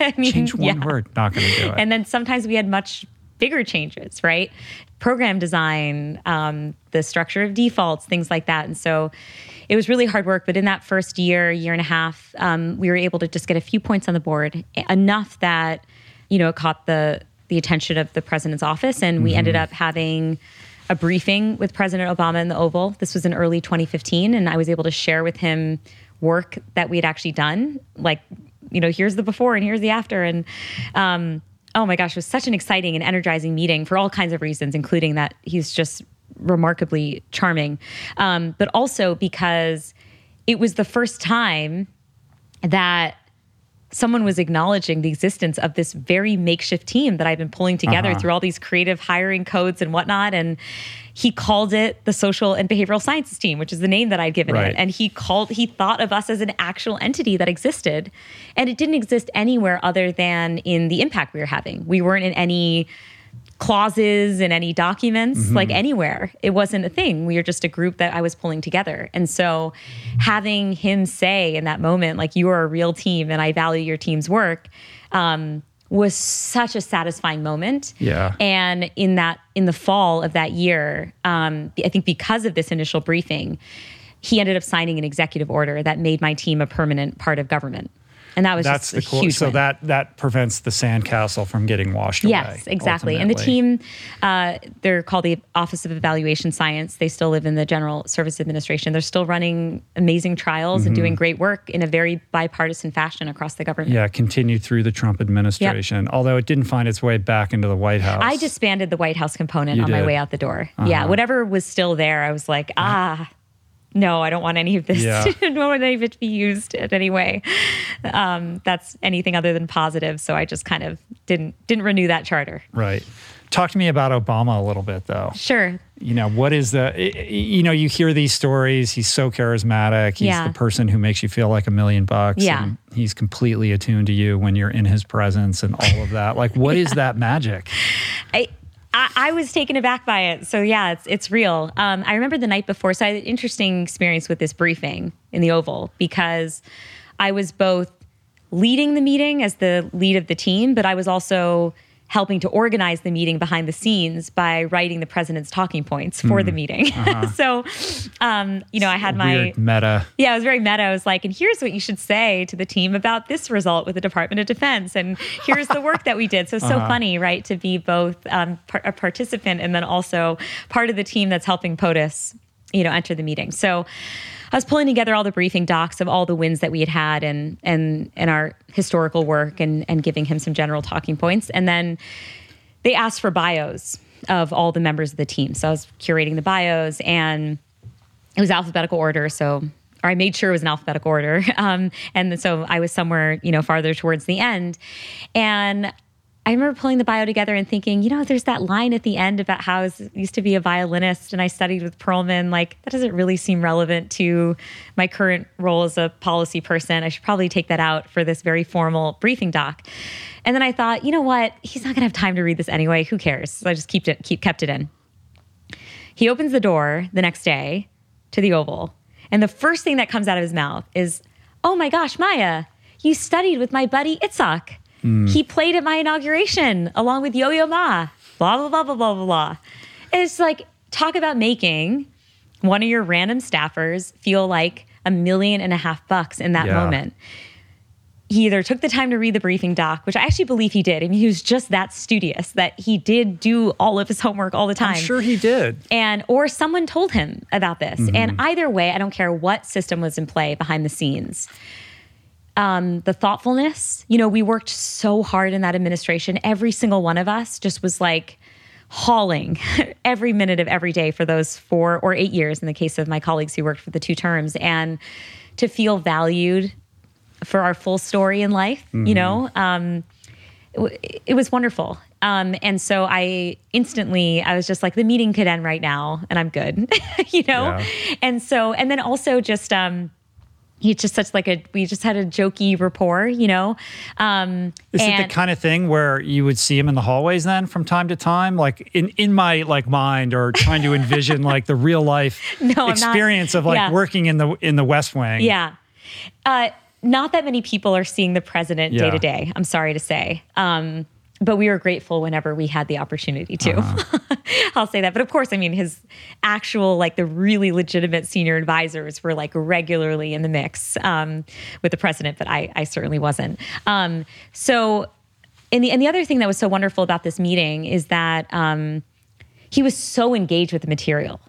I mean, change one yeah. word not going to do it And then sometimes we had much bigger changes, right? Program design, um, the structure of defaults, things like that. And so it was really hard work. But in that first year, year and a half, um, we were able to just get a few points on the board, enough that you know it caught the the attention of the president's office, and we ended up having a briefing with President Obama in the Oval. This was in early 2015, and I was able to share with him work that we had actually done, like you know, here's the before and here's the after, and um, oh my gosh, it was such an exciting and energizing meeting for all kinds of reasons, including that he's just remarkably charming, um, but also because it was the first time that someone was acknowledging the existence of this very makeshift team that I've been pulling together Uh-huh. through all these creative hiring codes and whatnot. And he called it the social and behavioral sciences team, which is the name that I'd given Right. it. And he called, he thought of us as an actual entity that existed. And it didn't exist anywhere other than in the impact we were having. We weren't in any clauses in any documents, like anywhere. It wasn't a thing. We were just a group that I was pulling together. And so having him say in that moment, like, you are a real team and I value your team's work, um, was such a satisfying moment. Yeah. And in that, in the fall of that year, um, I think because of this initial briefing, he ended up signing an executive order that made my team a permanent part of government. And that was That's just the cool. huge So win. that that prevents the sandcastle from getting washed away. Yes, exactly. And the team, uh, they're called the Office of Evaluation Science. They still live in the General Service Administration. They're still running amazing trials and doing great work in a very bipartisan fashion across the government. Mm-hmm. Yeah, continued through the Trump administration, although it didn't find its way back into the White House. I disbanded the White House component You on my did? Uh-huh. way out the door. Yeah, whatever was still there, I was like, ah, no, I don't want any of this. Yeah. I don't want any of it to be used in any way. Um, that's anything other than positive. So I just kind of didn't didn't renew that charter. right. Talk to me about Obama a little bit, though. Sure. You know, what is the, you know, you hear these stories. He's so charismatic. He's Yeah. the person who makes you feel like a million bucks. Yeah. and he's completely attuned to you when you're in his presence and all of that. Like, what is that magic? I, I, I was taken aback by it. So yeah, it's it's real. Um, I remember the night before. So I had an interesting experience with this briefing in the Oval because I was both leading the meeting as the lead of the team, but I was also helping to organize the meeting behind the scenes by writing the president's talking points for the meeting. so, um, you know, I had my meta. yeah, it was very meta. I was like, and here's what you should say to the team about this result with the Department of Defense, and here's the work that we did. So it's so funny, right, to be both um, par- a participant and then also part of the team that's helping POTUS, you know, enter the meeting. So I was pulling together all the briefing docs of all the wins that we had had and and and our historical work and and giving him some general talking points, and then they asked for bios of all the members of the team. So I was curating the bios and it was alphabetical order. So, or I made sure it was in alphabetical order. Um, and so I was somewhere, you know, farther towards the end. And I remember pulling the bio together and thinking, you know, there's that line at the end about how I used to be a violinist and I studied with Perlman. Like, that doesn't really seem relevant to my current role as a policy person. I should probably take that out for this very formal briefing doc. And then I thought, you know what? He's not going to have time to read this anyway. Who cares? So I just keep it, keep kept it in. He opens the door the next day to the Oval, and the first thing that comes out of his mouth is, "Oh my gosh, Maya, you studied with my buddy Itzhak. He played at my inauguration along with Yo-Yo Ma." Blah blah blah blah blah blah blah. And it's like talk about making one of your random staffers feel like a million and a half bucks in that Yeah. moment. He either took the time to read the briefing doc, which I actually believe he did. I mean, he was just that studious that he did do all of his homework all the time I'm sure he did. and or someone told him about this Mm-hmm. and either way i don't care what system was in play behind the scenes um, the thoughtfulness you know we worked so hard in that administration every single one of us just was like hauling every minute of every day for those four or eight years in the case of my colleagues who worked for the two terms and to feel valued for our full story in life you know um, it, it was wonderful. Um, and so I instantly, I was just like, the meeting could end right now and I'm good, you know? Yeah. And so, and then also just, um, he's just such like a, we just had a jokey rapport, you know? Um, Is and it the kind of thing where you would see him in the hallways then from time to time? Like in, in my like mind or trying to envision like the real life No, experience of like Yeah. working in the in the West Wing. yeah. Uh, not that many people are seeing the president Yeah. day to day, I'm sorry to say. Um, but we were grateful whenever we had the opportunity to. Uh-huh. I'll say that. But of course, I mean, his actual, like the really legitimate senior advisors were like regularly in the mix um, with the president, but I, I certainly wasn't. Um, so, and the, and the other thing that was so wonderful about this meeting is that um, he was so engaged with the material.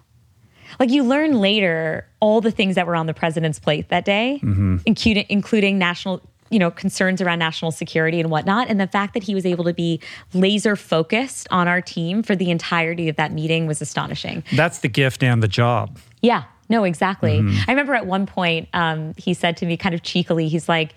Like you learn later all the things that were on the president's plate that day, including including national, you know, concerns around national security and whatnot, and the fact that he was able to be laser focused on our team for the entirety of that meeting was astonishing. That's the gift and the job. Yeah, no, exactly. I remember at one point um, he said to me, kind of cheekily, he's like,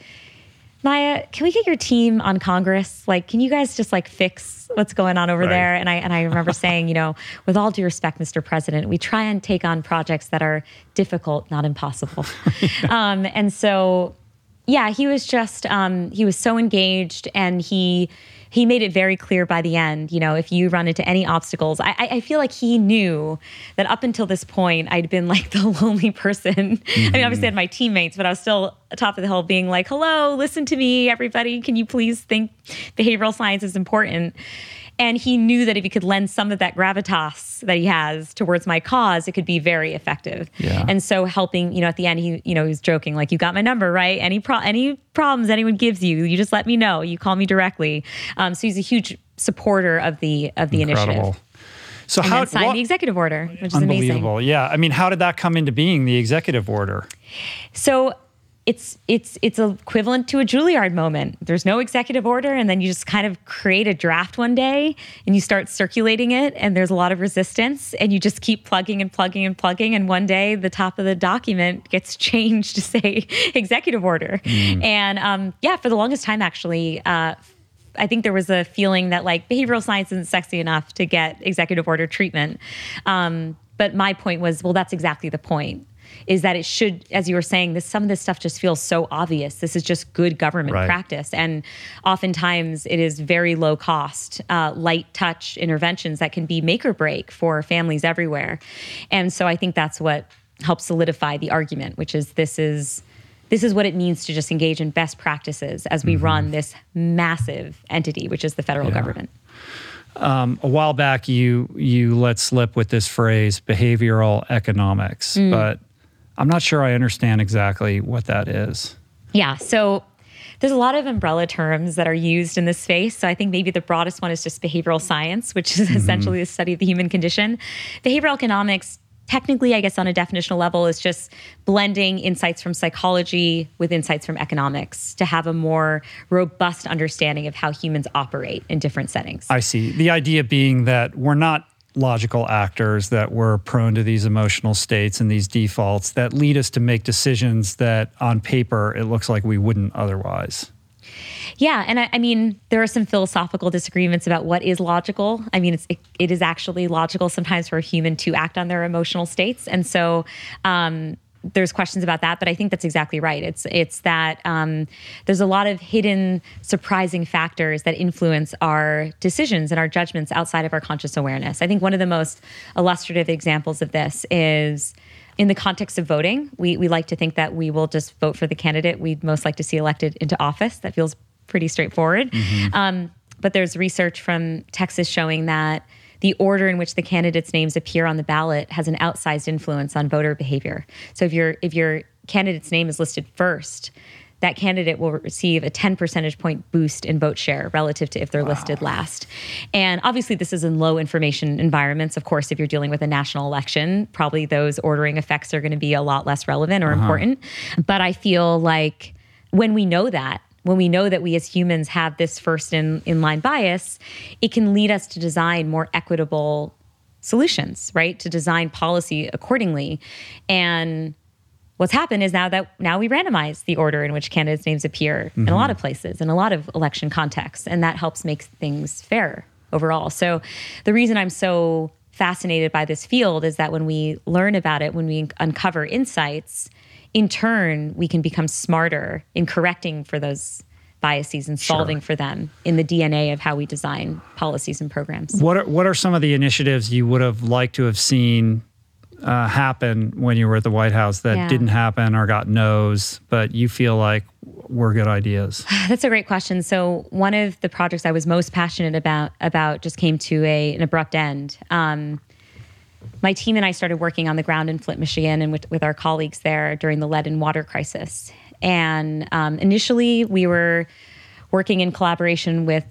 Maya, can we get your team on Congress? Like, can you guys just like fix what's going on over Right. there? And I and I remember saying, you know, with all due respect, Mr. President, we try and take on projects that are difficult, not impossible. um, and so, yeah, he was just um, he was so engaged, and he he made it very clear by the end. You know, if you run into any obstacles, I, I feel like he knew that up until this point, I'd been like the lonely person. I mean, obviously I had my teammates, but I was still top of the hill, being like, "Hello, listen to me, everybody. Can you please think behavioral science is important?" And he knew that if he could lend some of that gravitas that he has towards my cause, it could be very effective. Yeah. And so helping, you know, at the end, he, you know, he was joking, like, you got my number, right? Any pro- any problems anyone gives you, you just let me know. You call me directly. Um, so he's a huge supporter of the of the Incredible. initiative. So And how signed what- the executive order, which is amazing. Yeah, I mean, how did that come into being? The executive order. So it's it's it's equivalent to a Juilliard moment. There's no executive order, and then you just kind of create a draft one day, and you start circulating it, and there's a lot of resistance, and you just keep plugging and plugging and plugging, and one day the top of the document gets changed to say executive order, and um, yeah, for the longest time actually. Uh, I think there was a feeling that like behavioral science isn't sexy enough to get executive order treatment. Um, but my point was, well, that's exactly the point. Is that it should, as you were saying, this some of this stuff just feels so obvious. This is just good government Right. practice, and oftentimes it is very low cost, uh, light touch interventions that can be make or break for families everywhere. And so I think that's what helps solidify the argument, which is this is this is what it means to just engage in best practices as we run this massive entity, which is the federal Yeah. government. a while back you you let slip with this phrase behavioral economics Mm. but i'm not sure i understand exactly what that is Yeah. So there's a lot of umbrella terms that are used in this space. So I think maybe the broadest one is just behavioral science, which is mm-hmm. essentially the study of the human condition. Behavioral economics, technically, I guess on a definitional level, is just blending insights from psychology with insights from economics to have a more robust understanding of how humans operate in different settings. i see the idea being that we're not logical actors that we're prone to these emotional states and these defaults that lead us to make decisions that on paper it looks like we wouldn't otherwise Yeah, and I, I mean, there are some philosophical disagreements about what is logical. I mean, it's it, it is actually logical sometimes for a human to act on their emotional states, and so um, there's questions about that. But I think that's exactly right. It's it's that um, there's a lot of hidden, surprising factors that influence our decisions and our judgments outside of our conscious awareness. I think one of the most illustrative examples of this is in the context of voting, we, we like to think that we will just vote for the candidate we'd most like to see elected into office. That feels pretty straightforward. Um, but there's research from Texas showing that the order in which the candidates' names appear on the ballot has an outsized influence on voter behavior. So if your if your candidate's name is listed first, that candidate will receive a 10 percentage point boost in vote share relative to if they're listed last. And obviously, this is in low information environments. Of course, if you're dealing with a national election, probably those ordering effects are going to be a lot less relevant or uh-huh. important. But I feel like when we know that, when we know that we as humans have this first in, in line bias, it can lead us to design more equitable solutions, right? To design policy accordingly. And what's happened is now that now we randomize the order in which candidates' names appear in a mm-hmm. lot of places, in a lot of election contexts, and that helps make things fairer overall. So the reason I'm so fascinated by this field is that when we learn about it, when we uncover insights, in turn, we can become smarter in correcting for those biases and solving for them in the DNA of how we design policies and programs. What are, what are some of the initiatives you would have liked to have seen uh, happen when you were at the White House that Yeah. didn't happen or got no's, but you feel like were good ideas? That's a great question. So one of the projects I was most passionate about about just came to a, an abrupt end. Um, my team and I started working on the ground in Flint, Michigan, and with, with our colleagues there during the lead and water crisis. And um, initially, we were working in collaboration with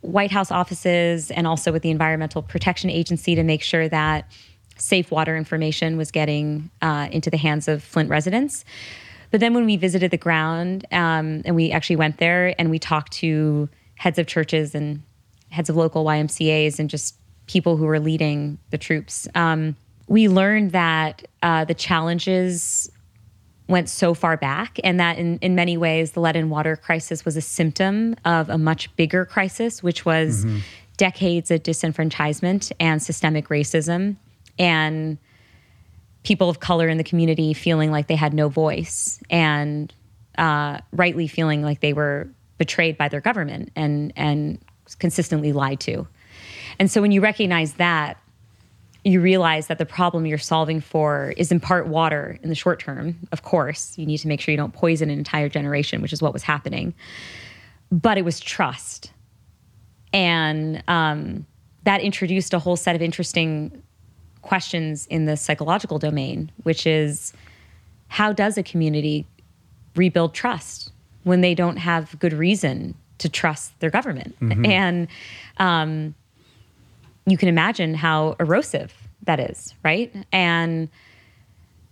White House offices and also with the Environmental Protection Agency to make sure that safe water information was getting uh, into the hands of Flint residents. But then when we visited the ground, um, and we actually went there and we talked to heads of churches and heads of local YMCA's and just people who were leading the troops, um, we learned that uh, the challenges went so far back and that in, in many ways the lead and water crisis was a symptom of a much bigger crisis which was decades of disenfranchisement and systemic racism and people of color in the community feeling like they had no voice and uh, rightly feeling like they were betrayed by their government and and consistently lied to and so when you recognize that you realize that the problem you're solving for is in part water in the short term. Of course, you need to make sure you don't poison an entire generation, which is what was happening. But it was trust. And um, that introduced a whole set of interesting questions in the psychological domain, which is how does a community rebuild trust when they don't have good reason to trust their government? And um, you can imagine how erosive that is, right? And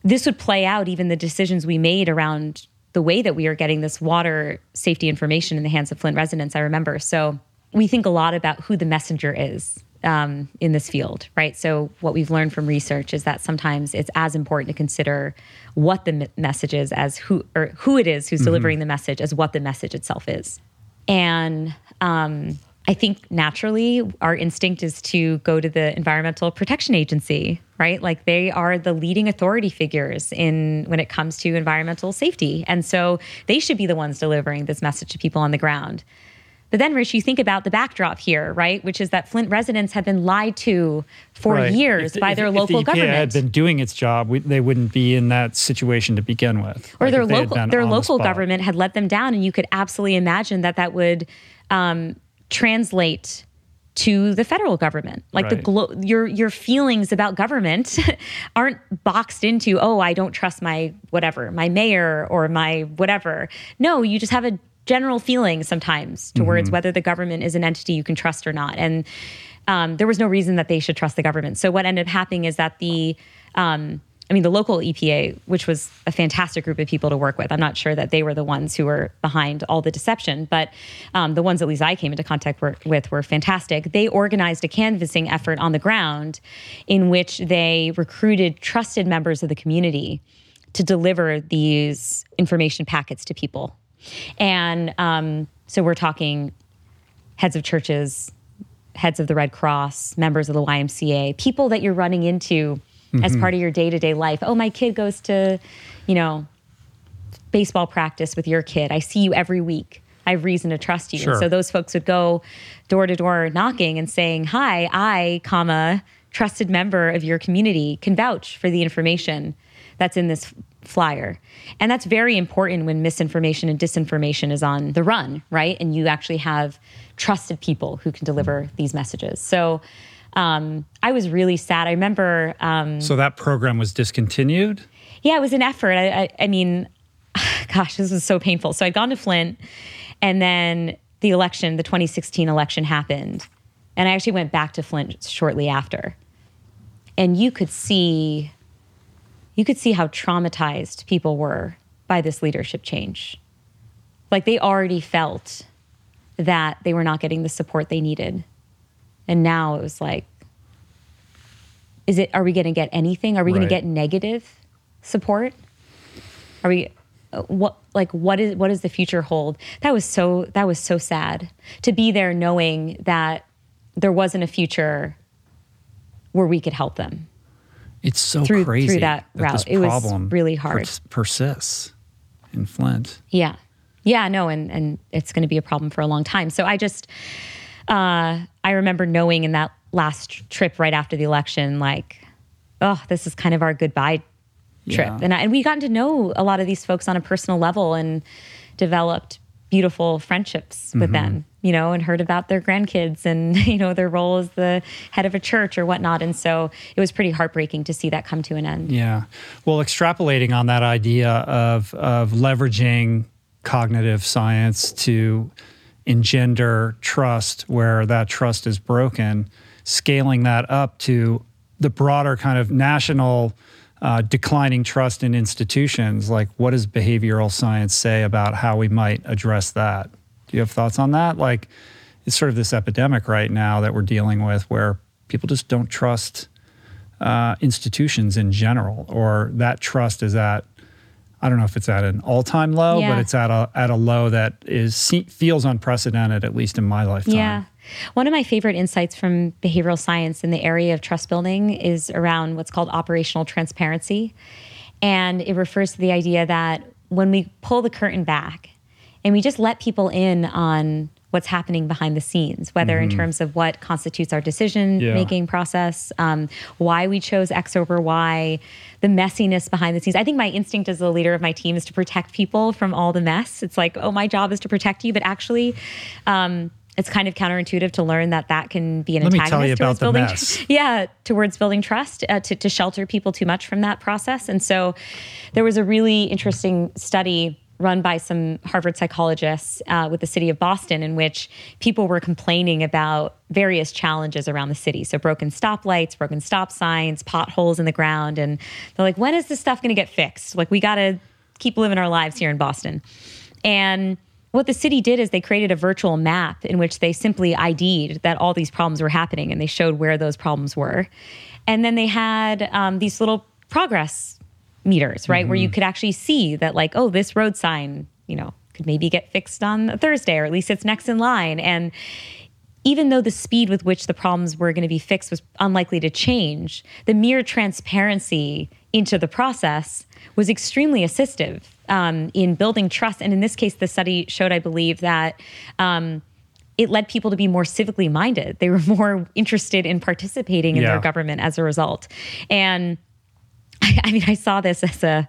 this would play out even the decisions we made around the way that we are getting this water safety information in the hands of Flint residents. I remember. So we think a lot about who the messenger is um, in this field, right? So what we've learned from research is that sometimes it's as important to consider what the message is as who or who it is who's delivering the message as what the message itself is. And um, I think naturally our instinct is to go to the Environmental Protection Agency, right? Like they are the leading authority figures in when it comes to environmental safety. And so they should be the ones delivering this message to people on the ground. But then, Rich, you think about the backdrop here, right? Which is that Flint residents have been lied to for Right. years If- by their if local the EPA government. had been doing its job, we, they wouldn't be in that situation to begin with. or Like, their if they had local their on the local government had let them down, and you could absolutely imagine that that would um, translate to the federal government. Like the Right. glo- your your feelings about government aren't boxed into oh I don't trust my whatever my mayor or my whatever. No, you just have a general feeling sometimes towards whether the government is an entity you can trust or not, and um, there was no reason that they should trust the government. So what ended up happening is that the um, I mean, the local EPA, which was a fantastic group of people to work with. I'm not sure that they were the ones who were behind all the deception, but um, the ones at least I came into contact were, with were fantastic. They organized a canvassing effort on the ground in which they recruited trusted members of the community to deliver these information packets to people. And um, so we're talking heads of churches, heads of the Red Cross, members of the YMCA, people that you're running into as mm-hmm. part of your day to day life. Oh, my kid goes to, you know, baseball practice with your kid. I see you every week. I have reason to trust you. Sure. So those folks would go door to door knocking and saying, "Hi, I, comma, trusted member of your community can vouch for the information that's in this flyer." And that's very important when misinformation and disinformation is on the run, right? And you actually have trusted people who can deliver these messages. So um, I was really sad. I remember um, So that program was discontinued. yeah, it was an effort. I, I, I mean, gosh, this was so painful. So I'd gone to Flint, and then the election, the 2016 election happened. And I actually went back to Flint shortly after. And you could see, you could see how traumatized people were by this leadership change. Like they already felt that they were not getting the support they needed. And now it was like, is it, are we going to get anything? Are we going Right. to get negative support? Are we, uh, what, like, what is, what does the future hold? That was so, that was so sad to be there knowing that there wasn't a future where we could help them. It's so Through- crazy through that this route. It was problem really hard. pers- persists in Flint. Yeah. Yeah, no, and and it's going to be a problem for a long time. So I just uh I remember knowing in that last trip right after the election like oh, this is kind of our goodbye trip. Yeah. And I, and we gotten to know a lot of these folks on a personal level and developed beautiful friendships with them, you know, and heard about their grandkids and, you know, their role as the head of a church or whatnot. And so it was pretty heartbreaking to see that come to an end. Yeah. Well, extrapolating on that idea of of leveraging cognitive science to engender trust where that trust is broken, scaling that up to the broader kind of national uh, declining trust in institutions. Like, what does behavioral science say about how we might address that? Do you have thoughts on that? Like, it's sort of this epidemic right now that we're dealing with where people just don't trust uh, institutions in general, or that trust is at I don't know if it's at an all-time low, Yeah. but it's at a at a low that is feels unprecedented, at least in my lifetime. Yeah. One of my favorite insights from behavioral science in the area of trust building is around what's called operational transparency. And it refers to the idea that when we pull the curtain back and we just let people in on what's happening behind the scenes, whether in terms of what constitutes our decision making process, um, why we chose X over Y, the messiness behind the scenes. I think my instinct as the leader of my team is to protect people from all the mess. It's like, oh, my job is to protect you, but actually, um, it's kind of counterintuitive to learn that that can be an Let antagonist towards building, mess. yeah, towards building trust, uh, to, to shelter people too much from that process. And so, there was a really interesting study run by some Harvard psychologists uh, with the city of Boston, in which people were complaining about various challenges around the city. So, broken stoplights, broken stop signs, potholes in the ground. And they're like, when is this stuff going to get fixed? Like, we got to keep living our lives here in Boston. And what the city did is they created a virtual map in which they simply ID'd that all these problems were happening and they showed where those problems were. And then they had um, these little progress meters, right? Where you could actually see that, like, oh, this road sign, you know, could maybe get fixed on Thursday or at least it's next in line. And even though the speed with which the problems were going to be fixed was unlikely to change, the mere transparency into the process was extremely assistive um, in building trust. And in this case, the study showed, I believe, that. Um, it led people to be more civically minded. They were more interested in participating in Yeah. their government as a result. And I, mean, I saw this as a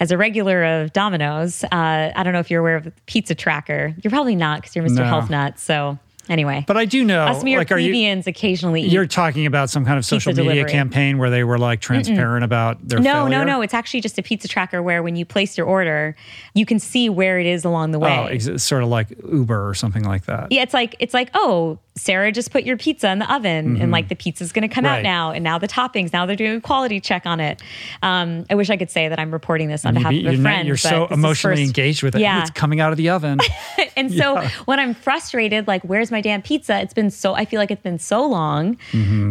as a regular of Domino's. Uh, I don't know if you're aware of Pizza Tracker. You're probably not because you're Mr. No. Health Nut. So anyway, But I do know, us mere like, are you plebeians occasionally eat. you're talking about some kind of social media delivery. campaign where they were like transparent about their no, failure? no, no. It's actually just a pizza tracker where when you place your order, you can see where it is along the way. Oh, ex- sort of like Uber or something like that. Yeah, it's like it's like oh, Sarah just put your pizza in the oven, and like the pizza's going to come Mm-hmm. Right. out now, and now the toppings. Now they're doing a quality check on it. Um, I wish I could say that I'm reporting this on You- behalf of you're a not- friend. you're but so emotionally first- engaged with it. Yeah, It's coming out of the oven. and so when I'm frustrated, like, where's my damn pizza? It's been so. I feel like it's been so long.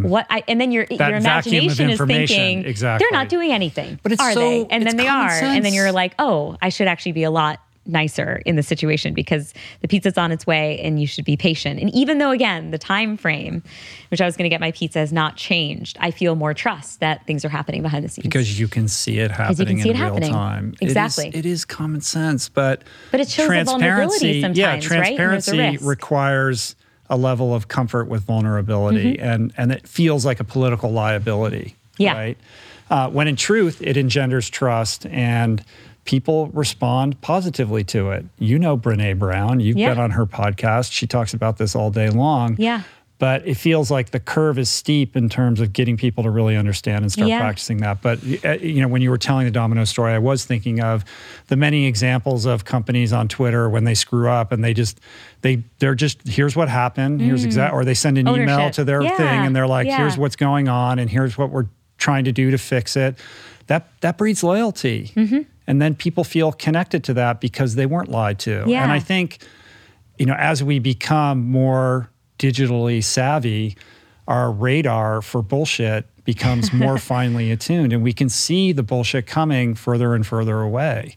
What? I, and then your your Mm-hmm. vacuum of imagination is thinking exactly. they're not doing anything. But it's are so- they? And it's then they common are. And then you're like, oh, I should actually be a lot nicer in the situation because the pizza's on its way and you should be patient. And even though again, the time frame which I was going to get my pizza has not changed, I feel more trust that things are happening behind the scenes. because you can see it you happening can see in it real happening. time. Exactly. It is, common sense, but But it shows transparency. yeah, sometimes, right? And there's a transparency requires a level of comfort with vulnerability, and and it feels like a political liability. Mm-hmm. Yeah. Right. Uh, when in truth, it engenders trust and. People respond positively to it. You know Brene Brown. You've Yeah. been on her podcast. She talks about this all day long. Yeah. But it feels like the curve is steep in terms of getting people to really understand and start Yeah. practicing that. But uh, you know, when you were telling the domino story, I was thinking of the many examples of companies on Twitter when they screw up and they just they they're just here's what happened, here's exact, or they send an email to their Yeah. thing and they're like, here's what's going on and here's what we're trying to do to fix it. That that breeds loyalty, Mm-hmm. And then people feel connected to that because they weren't lied to. Yeah. And I think you know, as we become more digitally savvy, our radar for bullshit becomes more finely attuned and we can see the bullshit coming further and further away.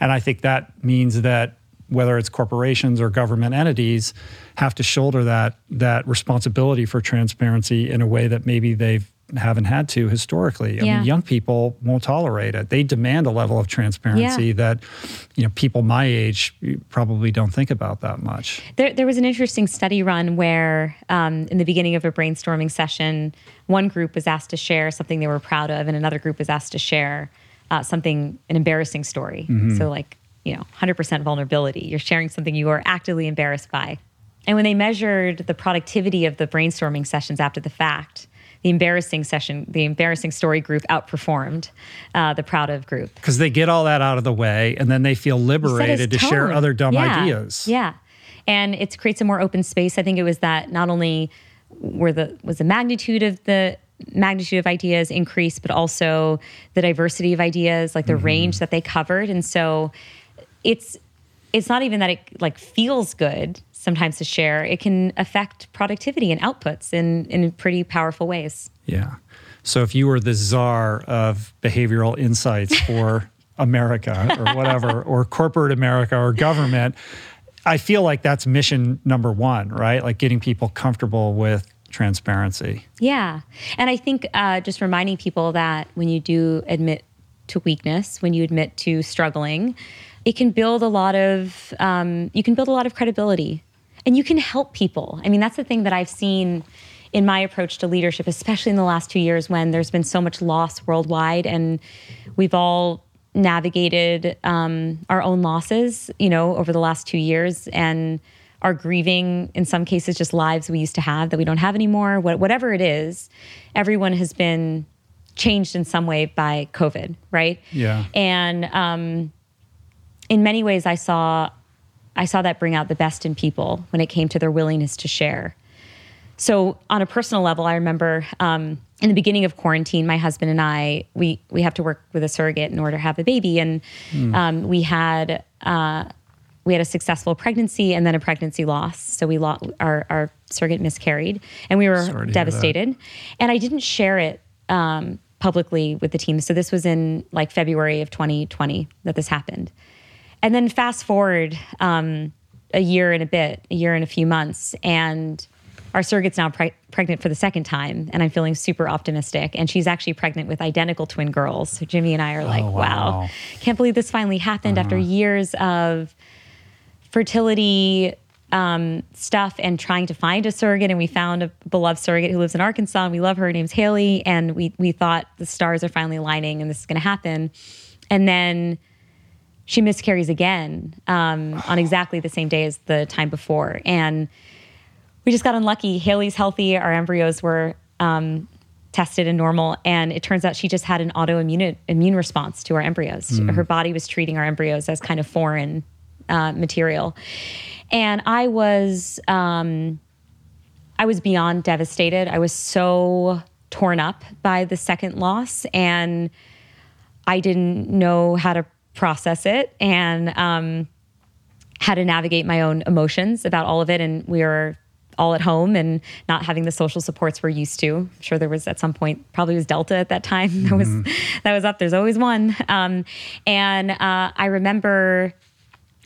And I think that means that whether it's corporations or government entities have to shoulder that that responsibility for transparency in a way that maybe they've haven't had to historically. I Yeah. mean, young people won't tolerate it. They demand a level of transparency Yeah. that, you know, people my age probably don't think about that much. There, there was an interesting study run where, um, in the beginning of a brainstorming session, one group was asked to share something they were proud of, and another group was asked to share uh, something, an embarrassing story. So, like, you know, 100% vulnerability. You're sharing something you are actively embarrassed by. And when they measured the productivity of the brainstorming sessions after the fact, the embarrassing session, the embarrassing story group outperformed uh, the proud of group. Because they get all that out of the way and then they feel liberated to share other dumb Yeah. ideas. Yeah, and it creates a more open space. I think it was that not only were the was the magnitude of the magnitude of ideas increased, but also the diversity of ideas, like the Mm-hmm. range that they covered, and so it's it's not even that it like feels good sometimes to share. It can affect productivity and outputs in in pretty powerful ways. Yeah. So if you were the czar of behavioral insights for America or whatever, or corporate America or government, I feel like that's mission number one, right? Like getting people comfortable with transparency. Yeah. And I think uh, just reminding people that when you do admit to weakness, when you admit to struggling, it can build a lot of, um, you can build a lot of credibility and you can help people. I mean, that's the thing that I've seen in my approach to leadership, especially in the last two years when there's been so much loss worldwide and we've all navigated um, our own losses, you know, over the last two years and are grieving in some cases just lives we used to have that we don't have anymore. What, whatever it is, everyone has been changed in some way by COVID, right? Yeah. And um, in many ways, I saw I saw that bring out the best in people when it came to their willingness to share. So on a personal level, I remember um, in the beginning of quarantine, my husband and I we we have to work with a surrogate in order to have a baby, and mm. um, we had. Uh, we had a successful pregnancy and then a pregnancy loss. So we lost our, our surrogate miscarried and we were devastated. And I didn't share it um, publicly with the team. So this was in like February of 2020 that this happened. And then fast forward um, a year and a bit, a year and a few months, and our surrogate's now pre- pregnant for the second time, and I'm feeling super optimistic. And she's actually pregnant with identical twin girls. So Jimmy and I are like, oh, wow. wow. can't believe this finally happened uh-huh. after years of fertility um, stuff and trying to find a surrogate. And we found a beloved surrogate who lives in Arkansas, and we love her. Her name's Haley, and we we thought the stars are finally aligning, and this is going to happen. And then she miscarries again um, on exactly the same day as the time before, and we just got unlucky. Haley's healthy. Our embryos were um, tested and normal, and it turns out she just had an autoimmune immune response to our embryos. Mm. Her body was treating our embryos as kind of foreign uh, material and I was um, I was beyond devastated. I was so torn up by the second loss, and I didn't know how to process it and um, how to navigate my own emotions about all of it. And we were all at home and not having the social supports we're used to. I'm sure there was at some point probably was Delta at that time mm-hmm. that was mm-hmm. that was up. There's always one. Um, and uh, I remember,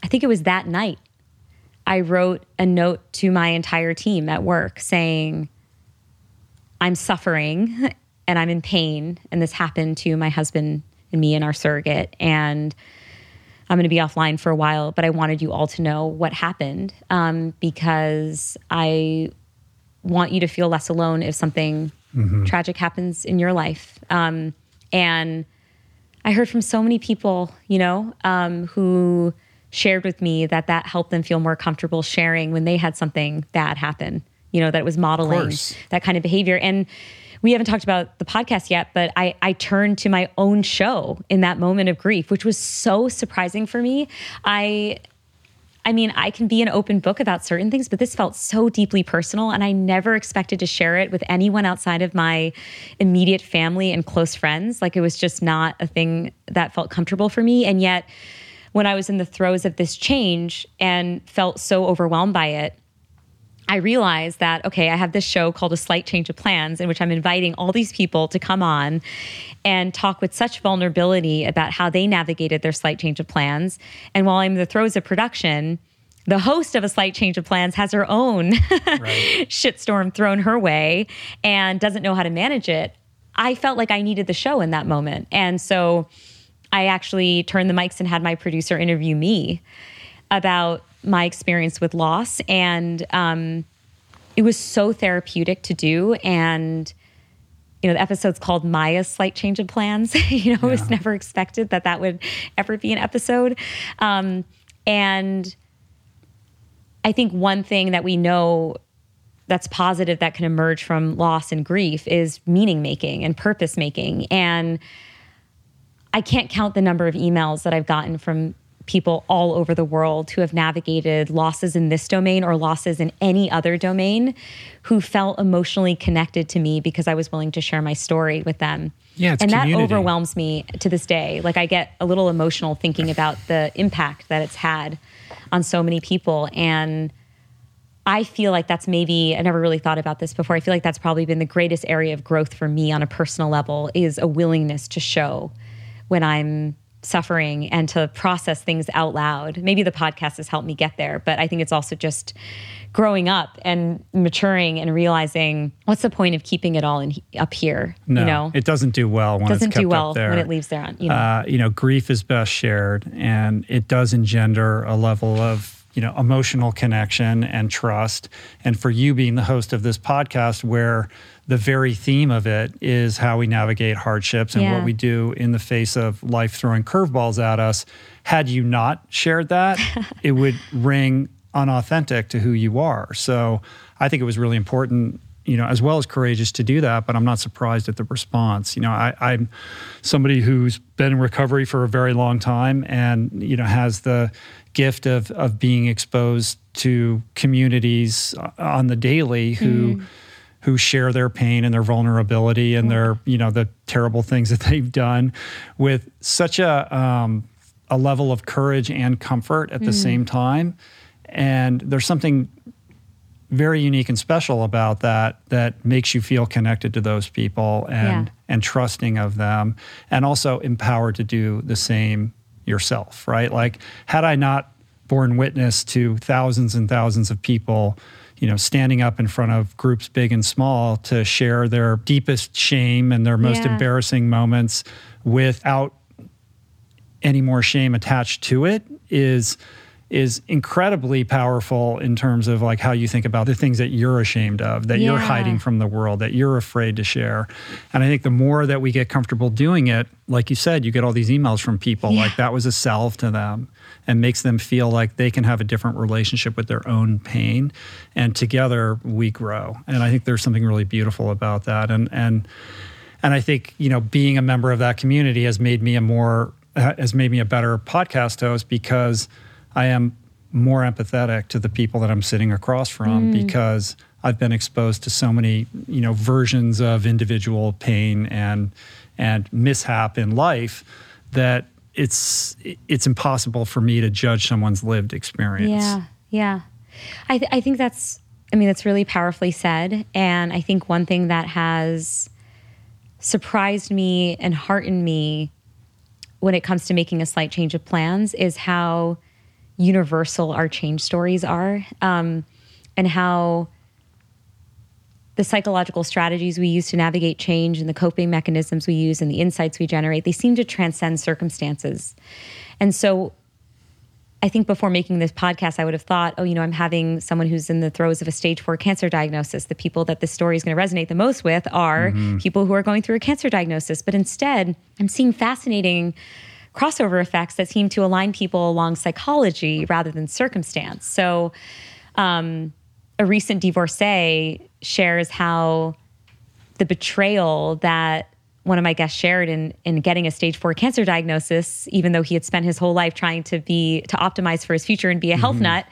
I think it was that night I wrote a note to my entire team at work saying, I'm suffering and I'm in pain. And this happened to my husband and me and our surrogate. And I'm going to be offline for a while, but I wanted you all to know what happened um, because I want you to feel less alone if something mm-hmm. tragic happens in your life. Um, and I heard from so many people, you know, um, who shared with me that that helped them feel more comfortable sharing when they had something bad happen. You know, that it was modeling that kind of behavior. And we haven't talked about the podcast yet, but I, I turned to my own show in that moment of grief, which was so surprising for me. I I mean, I can be an open book about certain things, but this felt so deeply personal, and I never expected to share it with anyone outside of my immediate family and close friends. Like, it was just not a thing that felt comfortable for me. And yet, when I was in the throes of this change and felt so overwhelmed by it, I realized that, okay, I have this show called A Slight Change of Plans, in which I'm inviting all these people to come on and talk with such vulnerability about how they navigated their slight change of plans. And while I'm in the throes of production, the host of A Slight Change of Plans has her own right. shitstorm thrown her way and doesn't know how to manage it. I felt like I needed the show in that moment. And so, I actually turned the mics and had my producer interview me about my experience with loss. And um, it was so therapeutic to do. And, you know, the episode's called Maya's Slight Change of Plans. you know, yeah. it was never expected that that would ever be an episode. Um, and I think one thing that we know that's positive that can emerge from loss and grief is meaning making and purpose making. And I can't count the number of emails that I've gotten from people all over the world who have navigated losses in this domain or losses in any other domain who felt emotionally connected to me because I was willing to share my story with them. Yeah, and community. that overwhelms me to this day. Like I get a little emotional thinking about the impact that it's had on so many people and I feel like that's maybe I never really thought about this before. I feel like that's probably been the greatest area of growth for me on a personal level is a willingness to show when I'm suffering and to process things out loud. Maybe the podcast has helped me get there, but I think it's also just growing up and maturing and realizing what's the point of keeping it all in, up here? No, you know, it doesn't do well when doesn't it's kept do well when it leaves there. On, you know, uh, you know, grief is best shared, and it does engender a level of you know emotional connection and trust. And for you being the host of this podcast, where the very theme of it is how we navigate hardships and yeah. what we do in the face of life throwing curveballs at us. Had you not shared that, it would ring unauthentic to who you are. So I think it was really important you know, as well as courageous to do that, but I'm not surprised at the response. You know, I, am somebody who's been in recovery for a very long time and, you know, has the gift of, of being exposed to communities on the daily who, mm. Who share their pain and their vulnerability and their, you know, the terrible things that they've done with such a, um, a level of courage and comfort at mm. the same time. And there's something very unique and special about that that makes you feel connected to those people and yeah. and trusting of them and also empowered to do the same yourself right like had i not borne witness to thousands and thousands of people you know standing up in front of groups big and small to share their deepest shame and their most yeah. embarrassing moments without any more shame attached to it is is incredibly powerful in terms of like how you think about the things that you're ashamed of, that yeah. you're hiding from the world, that you're afraid to share. And I think the more that we get comfortable doing it, like you said, you get all these emails from people yeah. like that was a salve to them and makes them feel like they can have a different relationship with their own pain. And together we grow. And I think there's something really beautiful about that. And and and I think, you know, being a member of that community has made me a more has made me a better podcast host because I am more empathetic to the people that I'm sitting across from mm. because I've been exposed to so many, you know, versions of individual pain and and mishap in life that it's it's impossible for me to judge someone's lived experience. Yeah, yeah. I th- I think that's I mean that's really powerfully said, and I think one thing that has surprised me and heartened me when it comes to making a slight change of plans is how universal our change stories are um, and how the psychological strategies we use to navigate change and the coping mechanisms we use and the insights we generate they seem to transcend circumstances. And so i think before making this podcast i would have thought oh you know i'm having someone who's in the throes of a stage 4 cancer diagnosis. The people that this story is going to resonate the most with are mm-hmm. people who are going through a cancer diagnosis. But instead i'm seeing fascinating crossover effects that seem to align people along psychology rather than circumstance. So, um, a recent divorcee shares how the betrayal that one of my guests shared in in getting a stage four cancer diagnosis, even though he had spent his whole life trying to be to optimize for his future and be a health mm-hmm. nut,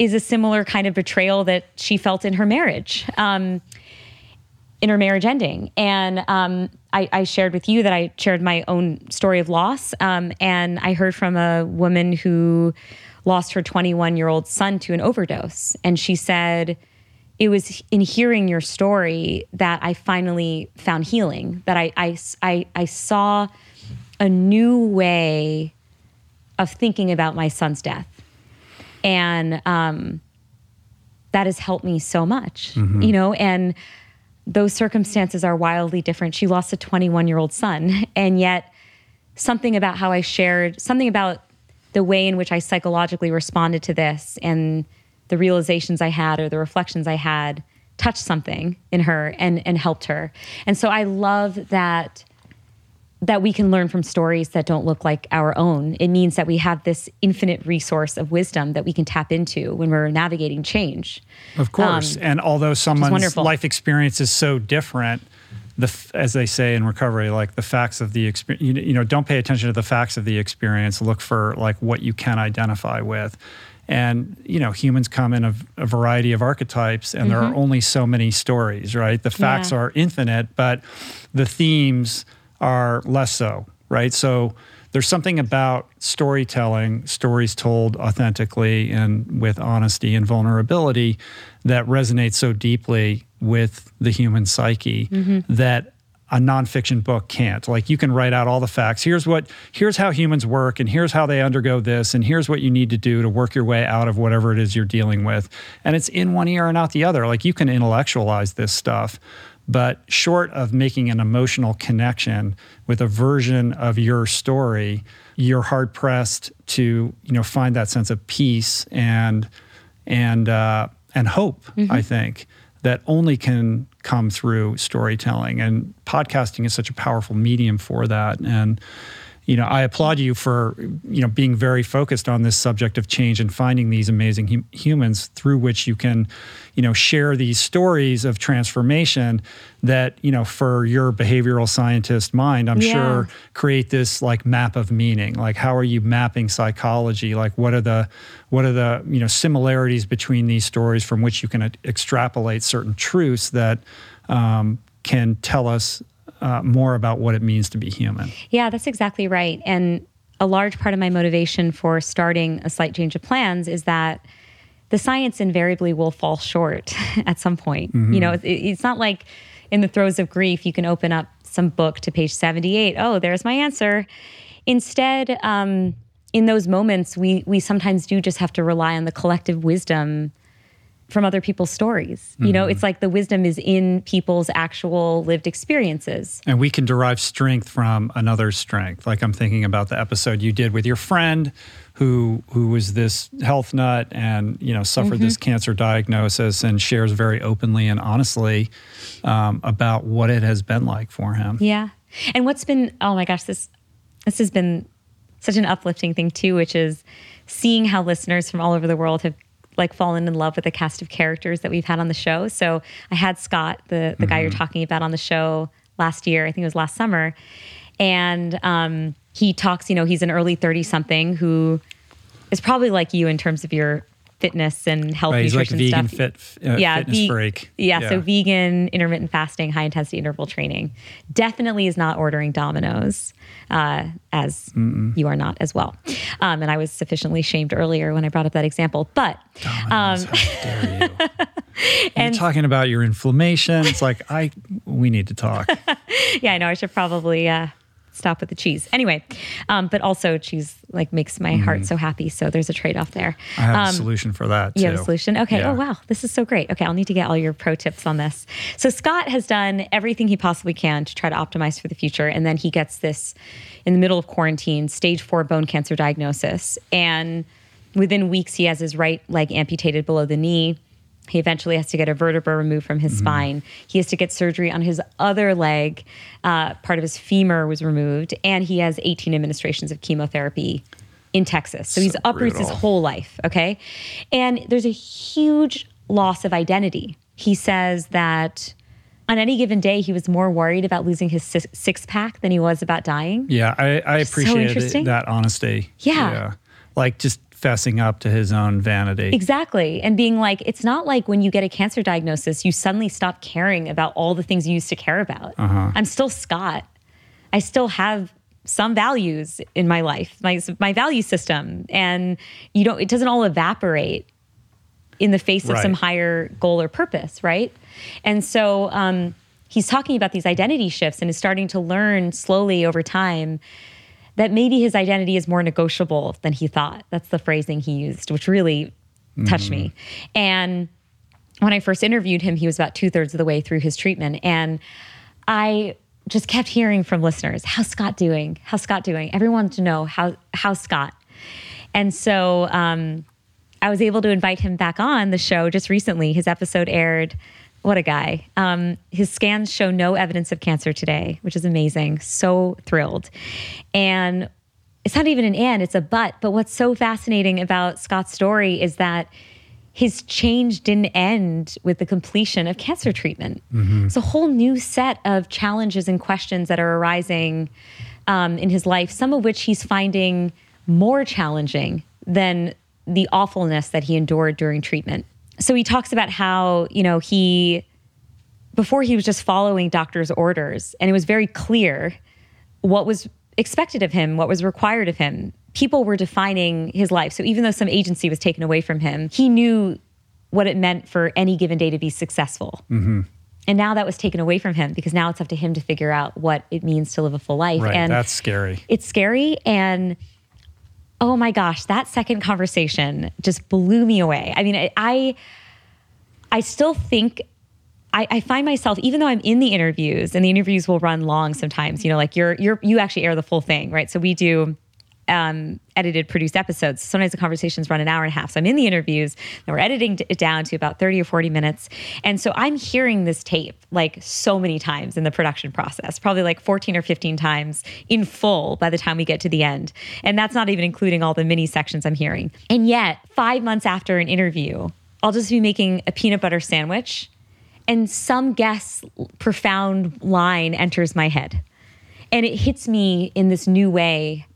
is a similar kind of betrayal that she felt in her marriage. Um, in her marriage ending. And um, I, I, shared with you that I shared my own story of loss. Um, and I heard from a woman who lost her 21 year old son to an overdose. And she said, it was in hearing your story that I finally found healing, that I, I, I, I saw a new way of thinking about my son's death. And um, that has helped me so much, mm-hmm. you know, and those circumstances are wildly different. She lost a 21 year old son, and yet something about how I shared, something about the way in which I psychologically responded to this and the realizations I had or the reflections I had touched something in her and, and helped her. And so I love that that we can learn from stories that don't look like our own. It means that we have this infinite resource of wisdom that we can tap into when we're navigating change. Of course. Um, and although someone's life experience is so different, the as they say in recovery, like the facts of the experience, you, you know, don't pay attention to the facts of the experience. Look for like what you can identify with. And you know, humans come in a, a variety of archetypes, and mm-hmm. there are mm-hmm. only so many stories, right? The facts yeah. are infinite, but the themes are less so, right? So there's something about storytelling, stories told authentically and with honesty and vulnerability that resonates so deeply with the human psyche mm-hmm. that a nonfiction book can't. Like you can write out all the facts. Here's what here's how humans work and here's how they undergo this and here's what you need to do to work your way out of whatever it is you're dealing with. And it's in one ear and out the other. Like you can intellectualize this stuff. But short of making an emotional connection with a version of your story, you're hard pressed to you know find that sense of peace and and uh, and hope. Mm-hmm. I think that only can come through storytelling, and podcasting is such a powerful medium for that. And you know, I applaud you for you know being very focused on this subject of change and finding these amazing hum- humans through which you can, you know, share these stories of transformation that you know for your behavioral scientist mind, I'm Yeah. sure create this like map of meaning. Like, how are you mapping psychology? Like, what are the what are the you know similarities between these stories from which you can extrapolate certain truths that um, can tell us uh, more about what it means to be human. Yeah, that's exactly right. And a large part of my motivation for starting a slight change of plans is that the science invariably will fall short at some point. You know, it, it's not like in the throes of grief, you can open up some book to page 78. Oh, there's my answer. Instead, um, in those moments, we, we sometimes do just have to rely on the collective wisdom from other people's stories. You know, it's like the wisdom is in people's actual lived experiences. And we can derive strength from another's strength. Like I'm thinking about the episode you did with your friend who who was this health nut and you know suffered this cancer diagnosis and shares very openly and honestly um, about what it has been like for him. Yeah. And what's been oh my gosh, this this has been such an uplifting thing too, which is seeing how listeners from all over the world have like fallen in love with the cast of characters that we've had on the show. So I had Scott, the the guy you're talking about on the show last year, I think it was last summer. And um, he talks, you know, he's an early 30 something who is probably like you in terms of your fitness and health Right, he's like vegan stuff. fit uh, fitness ve- freak. Yeah, so vegan, intermittent fasting, high intensity interval training. Definitely is not ordering Domino's, uh, as you are not as well. Um, and I was sufficiently shamed earlier when I brought up that example. But Domino's, how dare you? You're talking about your inflammation. It's like I we need to talk. yeah, I know I should probably uh, stop with the cheese. Anyway, um, but also cheese like makes my heart so happy. So there's a trade off there. I have Um, a solution for that too. You have a solution? Okay. Yeah. Oh, wow. This is so great. Okay. I'll need to get all your pro tips on this. So, Scott has done everything he possibly can to try to optimize for the future. And then he gets this in the middle of quarantine, stage four bone cancer diagnosis. And within weeks, he has his right leg amputated below the knee. He eventually has to get a vertebra removed from his spine. He has to get surgery on his other leg. Uh, part of his femur was removed, and he has 18 administrations of chemotherapy in Texas. So, he's So uproots his whole life. Okay. And there's a huge loss of identity. He says that on any given day, he was more worried about losing his six, pack than he was about dying. Yeah, I, I so that honesty. Yeah. Yeah. Like just fessing up to his own vanity. Exactly. And being like, it's not like when you get a cancer diagnosis, you suddenly stop caring about all the things you used to care about. I'm still Scott. I still have some values in my life, my, my value system. And you don't, it doesn't all evaporate in the face of some higher goal or purpose, right? And so um, he's talking about these identity shifts and is starting to learn slowly over time that maybe his identity is more negotiable than he thought. That's the phrasing he used, which really touched me. And when I first interviewed him, he was about two thirds of the way through his treatment. And I just kept hearing from listeners, how's Scott doing? How's Scott doing? Everyone to know how how's Scott. And so um, I was able to invite him back on the show just recently. His episode aired. What a guy. Um, his scans show no evidence of cancer today, which is amazing. So thrilled. And it's not even an and, it's a but. But what's so fascinating about Scott's story is that his change didn't end with the completion of cancer treatment. It's a whole new set of challenges and questions that are arising um, in his life, some of which he's finding more challenging than the awfulness that he endured during treatment. So he talks about how, you know, he, before he was just following doctor's orders, and it was very clear what was expected of him, what was required of him. People were defining his life. So even though some agency was taken away from him, he knew what it meant for any given day to be successful. Mm-hmm. And now that was taken away from him because now it's up to him to figure out what it means to live a full life. right. And that's scary. it's scary and oh my gosh that second conversation just blew me away. I mean i i, still think I, I find myself even though i'm in the interviews and the interviews will run long sometimes you know like you're you're you actually air the full thing right? So we do um, edited, produced episodes. Sometimes the conversations run an hour and a half. So I'm in the interviews and we're editing it down to about 30 or 40 minutes. And so I'm hearing this tape like so many times in the production process, probably like 14 or 15 times in full by the time we get to the end. And that's not even including all the mini sections I'm hearing. And yet, five months after an interview, I'll just be making a peanut butter sandwich and some guest's profound line enters my head and it hits me in this new way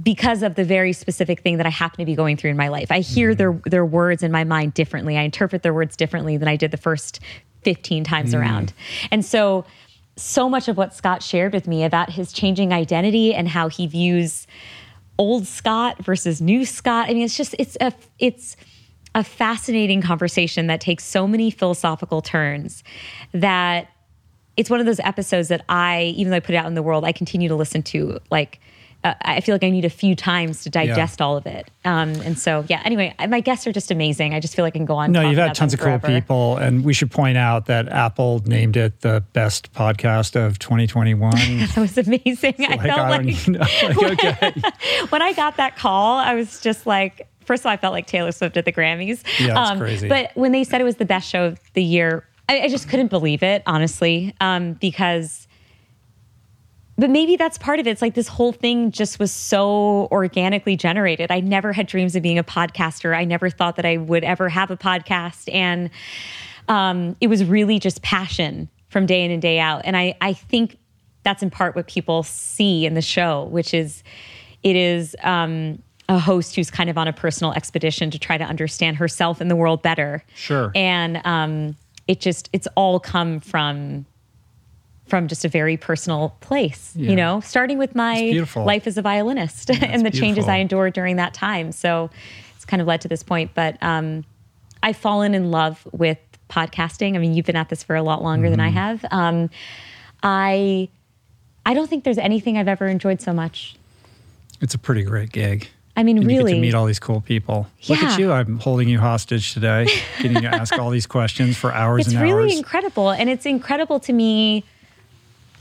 because of the very specific thing that I happen to be going through in my life. I hear their their words in my mind differently. I interpret their words differently than I did the first 15 times mm. around. And so so much of what Scott shared with me about his changing identity and how he views old Scott versus new Scott. I mean, it's just it's a it's a fascinating conversation that takes so many philosophical turns that it's one of those episodes that I, even though I put it out in the world, I continue to listen to. Like, uh, I feel like I need a few times to digest yeah. all of it. Um, and so, yeah. Anyway, my guests are just amazing. I just feel like I can go on. No, you've had tons of cool people, and we should point out that Apple named it the best podcast of 2021. that was amazing. So I like, felt I like, know, like okay. when I got that call, I was just like, first of all, I felt like Taylor Swift at the Grammys. Yeah, that's um, crazy. But when they said it was the best show of the year, I, I just couldn't believe it, honestly, um, because. But maybe that's part of it. It's like this whole thing just was so organically generated. I never had dreams of being a podcaster. I never thought that I would ever have a podcast. And um, it was really just passion from day in and day out. And I, I think that's in part what people see in the show, which is it is um, a host who's kind of on a personal expedition to try to understand herself and the world better. Sure. And um, it just it's all come from from just a very personal place, yeah. you know, starting with my life as a violinist yeah, and the beautiful. changes I endured during that time. So it's kind of led to this point. But um, I've fallen in love with podcasting. I mean, you've been at this for a lot longer mm-hmm. than I mm-hmm. have. Um, I I don't think there's anything I've ever enjoyed so much. It's a pretty great gig. I mean, and really, you get to meet all these cool people. Yeah. Look at you! I'm holding you hostage today, getting to ask all these questions for hours it's and really hours. It's really incredible, and it's incredible to me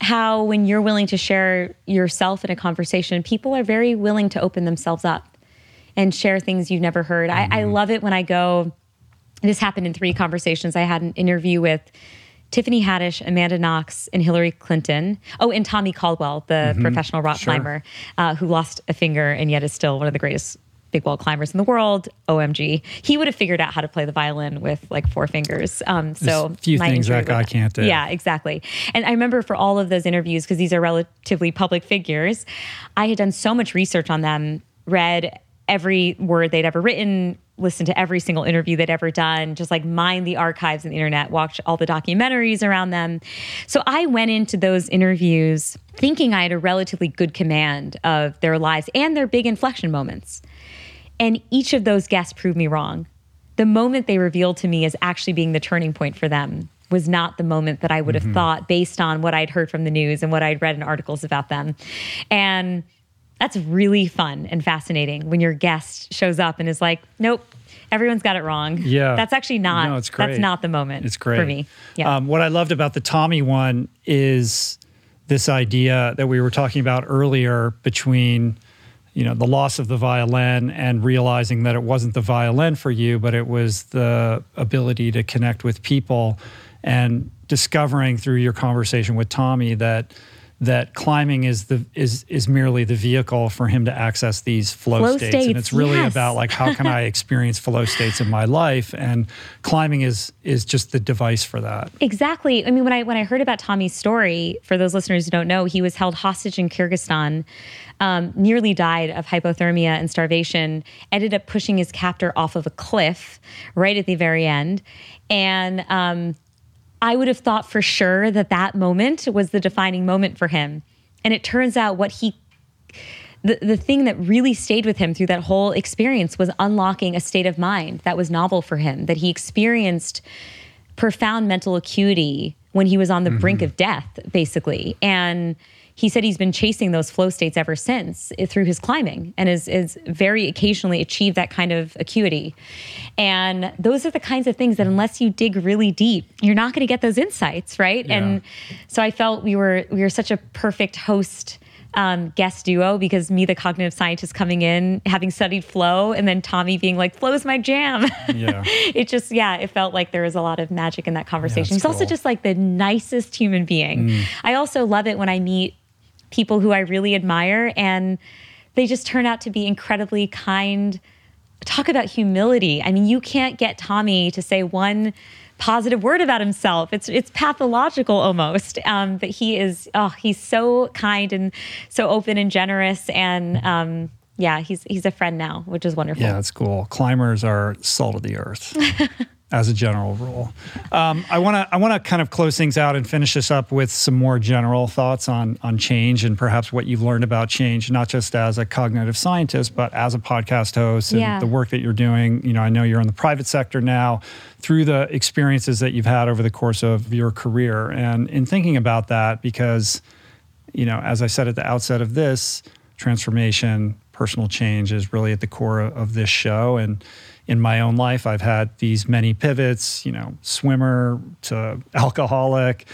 how when you're willing to share yourself in a conversation, people are very willing to open themselves up and share things you've never heard. Mm-hmm. I, I mm-hmm. love it when I go. This happened in three conversations. I had an interview with Tiffany Haddish, Amanda Knox, and Hillary Clinton. Oh, and Tommy Caldwell, the mm-hmm. professional rock sure. climber uh, who lost a finger and yet is still one of the greatest big wall climbers in the world. OMG, he would have figured out how to play the violin with like four fingers. Um, so There's few things that guy can't do. Yeah, exactly. And I remember for all of those interviews because these are relatively public figures, I had done so much research on them, read every word they'd ever written, listened to every single interview they'd ever done, just like mine the archives and the internet, watch all the documentaries around them. So I went into those interviews thinking I had a relatively good command of their lives and their big inflection moments. And each of those guests proved me wrong. The moment they revealed to me as actually being the turning point for them was not the moment that I would have mm-hmm. thought based on what I'd heard from the news and what I'd read in articles about them. And that's really fun and fascinating when your guest shows up and is like, nope, everyone's got it wrong. Yeah. That's actually not, no, it's great. that's not the moment it's great. for me. Yeah. Um, what I loved about the Tommy one is this idea that we were talking about earlier between, you know, the loss of the violin and realizing that it wasn't the violin for you, but it was the ability to connect with people and discovering through your conversation with Tommy that – that climbing is the is is merely the vehicle for him to access these flow, flow states. states. and it's really yes. about like how can I experience flow states in my life and climbing is is just the device for that. Exactly. I mean when I when I heard about Tommy's story, for those listeners who don't know, he was held hostage in Kyrgyzstan, um, nearly died of hypothermia and starvation, ended up pushing his captor off of a cliff right at the very end, and um, I would have thought for sure that that moment was the defining moment for him. And it turns out what he, the, the thing that really stayed with him through that whole experience was unlocking a state of mind that was novel for him, that he experienced profound mental acuity when he was on the mm-hmm. brink of death, basically. And he said he's been chasing those flow states ever since eh, through his climbing and is, is very occasionally achieved that kind of acuity. And those are the kinds of things that unless you dig really deep, you're not going to get those insights, right? Yeah. And so I felt we were we were such a perfect host um, guest duo because me, the cognitive scientist, coming in, having studied flow, and then Tommy being like, "Flow's my jam." Yeah. it just, yeah, it felt like there was a lot of magic in that conversation. He's that's also just like the nicest human being. I also love it when I meet people who I really admire and they just turn out to be incredibly kind. Talk about humility. I mean, you can't get Tommy to say one positive word about himself. It's it's pathological almost. Um, but he is oh, he's so kind and so open and generous and um, yeah, he's he's a friend now, which is wonderful. Yeah, that's cool. Climbers are salt of the earth, as a general rule. Um, I want to I want to kind of close things out and finish this up with some more general thoughts on on change and perhaps what you've learned about change, not just as a cognitive scientist, but as a podcast host and Yeah. the work that you're doing. You know, I know you're in the private sector now. Through the experiences that you've had over the course of your career, and in thinking about that, because you know, as I said at the outset of this, transformation, personal change is really at the core of this show. And in my own life, I've had these many pivots, you know, swimmer to alcoholic,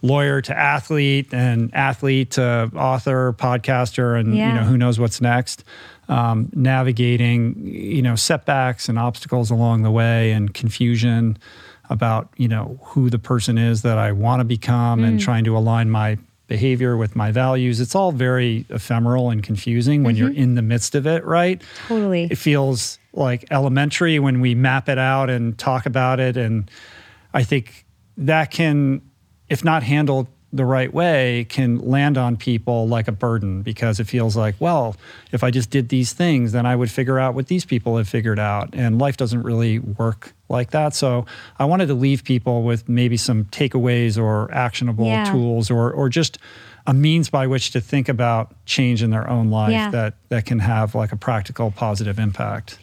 lawyer to athlete, and athlete to author, podcaster, and, you know, who knows what's next. Um, navigating, you know, setbacks and obstacles along the way and confusion about, you know, who the person is that I want to become and trying to align my behavior with my values. It's all very ephemeral and confusing when you're in the midst of it, right? Totally. It feels like elementary when we map it out and talk about it. And I think that can, if not handled the right way, can land on people like a burden because it feels like, well, if I just did these things, then I would figure out what these people have figured out. And life doesn't really work like that. So I wanted to leave people with maybe some takeaways or actionable Yeah. tools or, or just a means by which to think about change in their own life Yeah. that, that can have like a practical positive impact.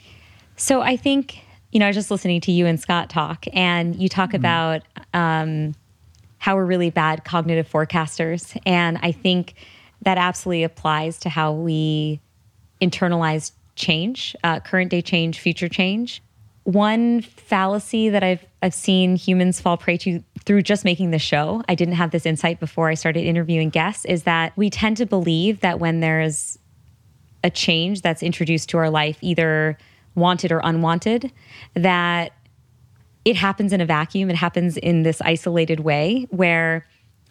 So I think, you know, I was just listening to you and Scott talk, and you talk about um, how we're really bad cognitive forecasters. And I think that absolutely applies to how we internalize change, uh, current day change, future change. One fallacy that I've I've seen humans fall prey to through just making the show, I didn't have this insight before I started interviewing guests, is that we tend to believe that when there's a change that's introduced to our life, either wanted or unwanted, that it happens in a vacuum. It happens in this isolated way where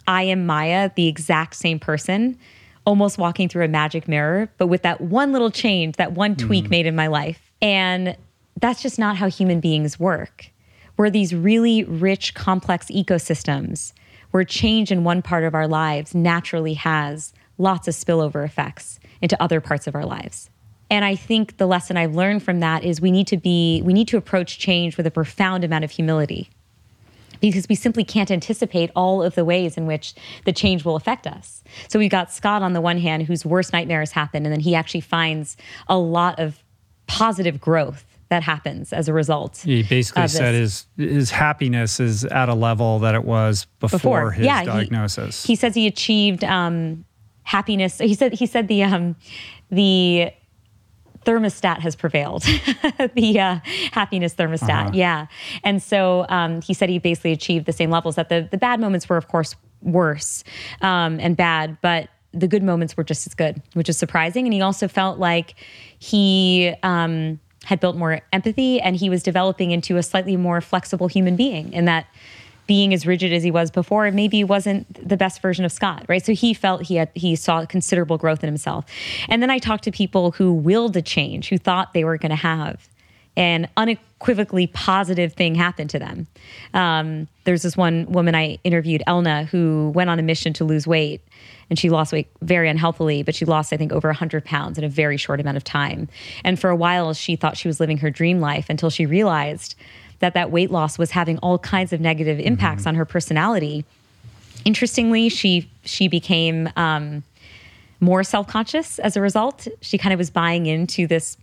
I am Maya, the exact same person, almost walking through a magic mirror, but with that one little change, that one tweak mm. made in my life. And that's just not how human beings work. We're these really rich, complex ecosystems where change in one part of our lives naturally has lots of spillover effects into other parts of our lives. And I think the lesson I've learned from that is we need to be we need to approach change with a profound amount of humility because we simply can't anticipate all of the ways in which the change will affect us. So we've got Scott on the one hand whose worst nightmares happen and then he actually finds a lot of positive growth that happens as a result. He basically said his his happiness is at a level that it was before, before. his yeah, he- diagnosis. He, says he achieved um, happiness. He said he said the um, the thermostat has prevailed, the uh, happiness thermostat. Uh-huh. Yeah, and so um, he said he basically achieved the same levels. That the the bad moments were, of course, worse um, and bad, but the good moments were just as good, which is surprising. And he also felt like he. Um, had built more empathy and he was developing into a slightly more flexible human being and that being as rigid as he was before maybe wasn't the best version of Scott, right? So he felt he had he saw considerable growth in himself. And then I talked to people who willed a change, who thought they were going to have an unequivocally positive thing happen to them. Um, there's this one woman I interviewed, Elna, who went on a mission to lose weight, and she lost weight very unhealthily, but she lost, I think, over 100 pounds in a very short amount of time. And for a while, she thought she was living her dream life until she realized that that weight loss was having all kinds of negative impacts on her personality. Interestingly, she she became um, more self conscious as a result. She kind of was buying into this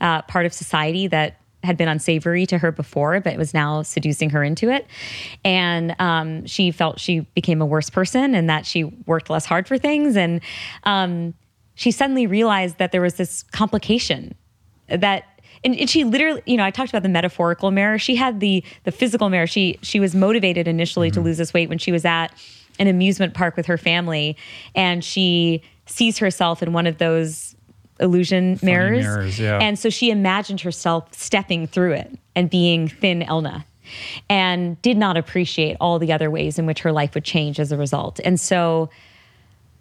uh, part of society that had been unsavory to her before, but it was now seducing her into it. And um, she felt she became a worse person and that she worked less hard for things. And um, she suddenly realized that there was this complication that. And and she literally, you know, I talked about the metaphorical mirror. She had the the physical mirror. She she was motivated initially to mm-hmm. lose this weight when she was at an amusement park with her family, and she sees herself in one of those illusion mirrors. mirrors, yeah. And so she imagined herself stepping through it and being thin Elna and did not appreciate all the other ways in which her life would change as a result. And so,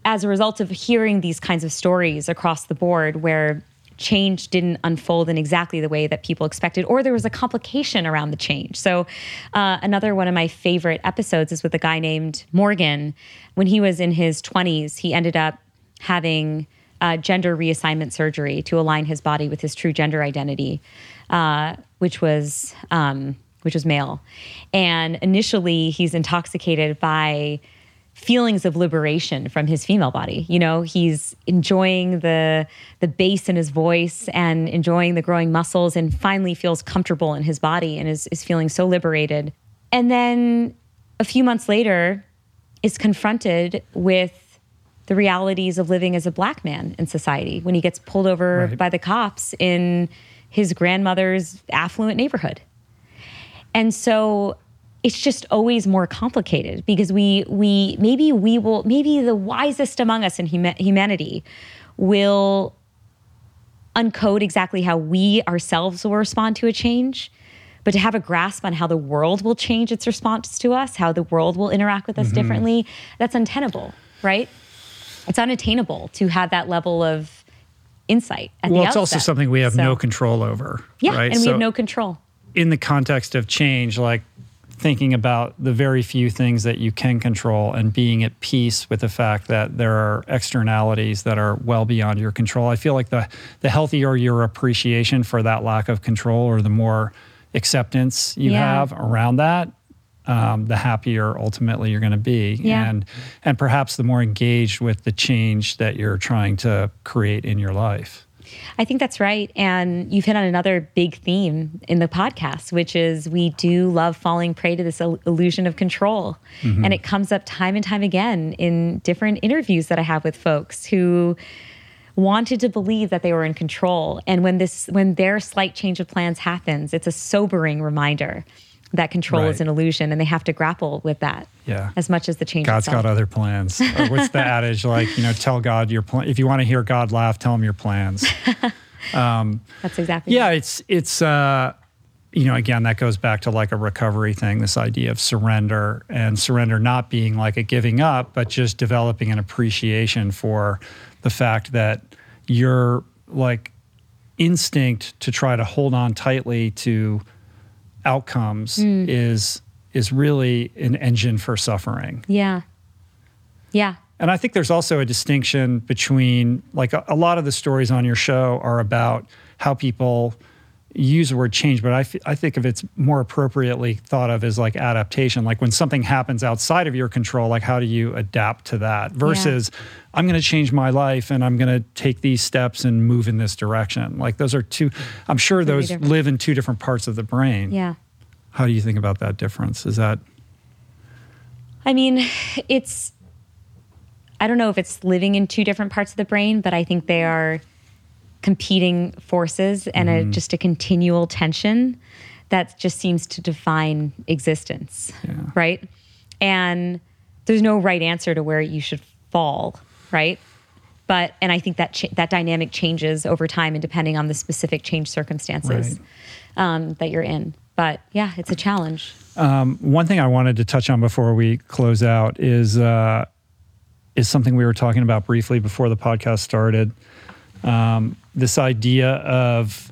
as a result of hearing these kinds of stories across the board where change didn't unfold in exactly the way that people expected, or there was a complication around the change. So, uh, another one of my favorite episodes is with a guy named Morgan. When he was in his 20s, he ended up having uh, gender reassignment surgery to align his body with his true gender identity, uh, which was um, which was male. And initially, he's intoxicated by feelings of liberation from his female body. You know, he's enjoying the the bass in his voice and enjoying the growing muscles and finally feels comfortable in his body and is, is feeling so liberated. And then a few months later is confronted with the realities of living as a black man in society when he gets pulled over Right. by the cops in his grandmother's affluent neighborhood. And so it's just always more complicated because we we maybe we will maybe the wisest among us in huma- humanity will uncode exactly how we ourselves will respond to a change but to have a grasp on how the world will change its response to us how the world will interact with us mm-hmm. differently that's untenable right it's unattainable to have that level of insight at well, the it's also something we have So- no control over. yeah right? and we So have no control in the context of change, like thinking about the very few things that you can control and being at peace with the fact that there are externalities that are well beyond your control. I feel like the the healthier your appreciation for that lack of control or the more acceptance you Yeah. have around that, um, the happier ultimately you're going to be, Yeah. and and perhaps the more engaged with the change that you're trying to create in your life. I think that's right. And you've hit on another big theme in the podcast, which is we do love falling prey to this illusion of control. Mm-hmm. And it comes up time and time again in different interviews that I have with folks who wanted to believe that they were in control. And when this when their slight change of plans happens, it's a sobering reminder that control is an illusion and they have to grapple with that Yeah. as much as the change God's itself. got other plans. Or what's the adage like? You know, tell God your plan. If you want to hear God laugh, tell him your plans. That's exactly yeah, it's it's uh, you know again that goes back to like a recovery thing. This idea of surrender and surrender not being like a giving up, but just developing an appreciation for the fact that your like instinct to try to hold on tightly to outcomes hmm. is is really an engine for suffering. Yeah. Yeah. And I think there's also a distinction between, like, a, a lot of the stories on your show are about how people use the word change, but I, f- I think of it's more appropriately thought of as like adaptation. Like when something happens outside of your control, like how do you adapt to that versus I'm going to change my life and I'm going to take these steps and move in this direction. Like those are two, I'm sure those different. live in two different parts of the brain. Yeah. How do you think about that difference? Is that, I mean, it's, I don't know if it's living in two different parts of the brain, but I think they are competing forces and a, just a continual tension that just seems to define existence. Right. And there's no right answer to where you should fall. Right. But, and I think that ch- that dynamic changes over time and depending on the specific change circumstances um, that you're in. But yeah, it's a challenge. one thing I wanted to touch on before we close out is uh, is something we were talking about briefly before the podcast started. Um, this idea of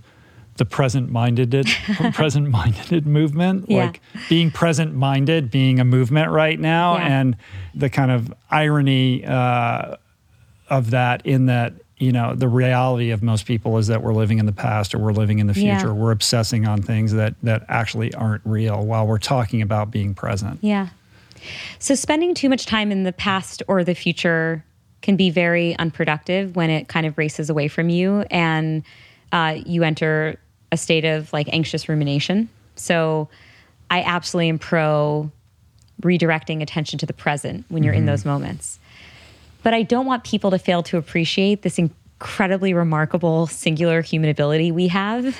the present minded present minded movement, Yeah. like being present minded, being a movement right now, Yeah. and the kind of irony uh, of that in that you know the reality of most people is that we're living in the past or we're living in the Yeah. future we're obsessing on things that that actually aren't real while we're talking about being present Yeah. So spending too much time in the past or the future can be very unproductive when it kind of races away from you and uh, you enter a state of like anxious rumination. So I absolutely am pro redirecting attention to the present when you're in those moments. But I don't want people to fail to appreciate this incredibly remarkable singular human ability we have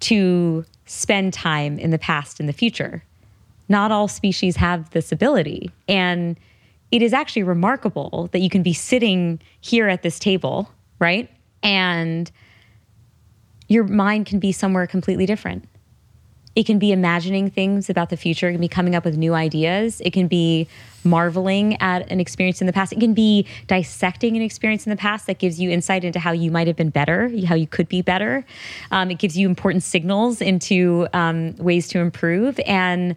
to spend time in the past and the future. Not all species have this ability. And it is actually remarkable that you can be sitting here at this table, right? And your mind can be somewhere completely different. It can be imagining things about the future. It can be coming up with new ideas. It can be marveling at an experience in the past. It can be dissecting an experience in the past that gives you insight into how you might have been better, how you could be better. Um, it gives you important signals into um, ways to improve. And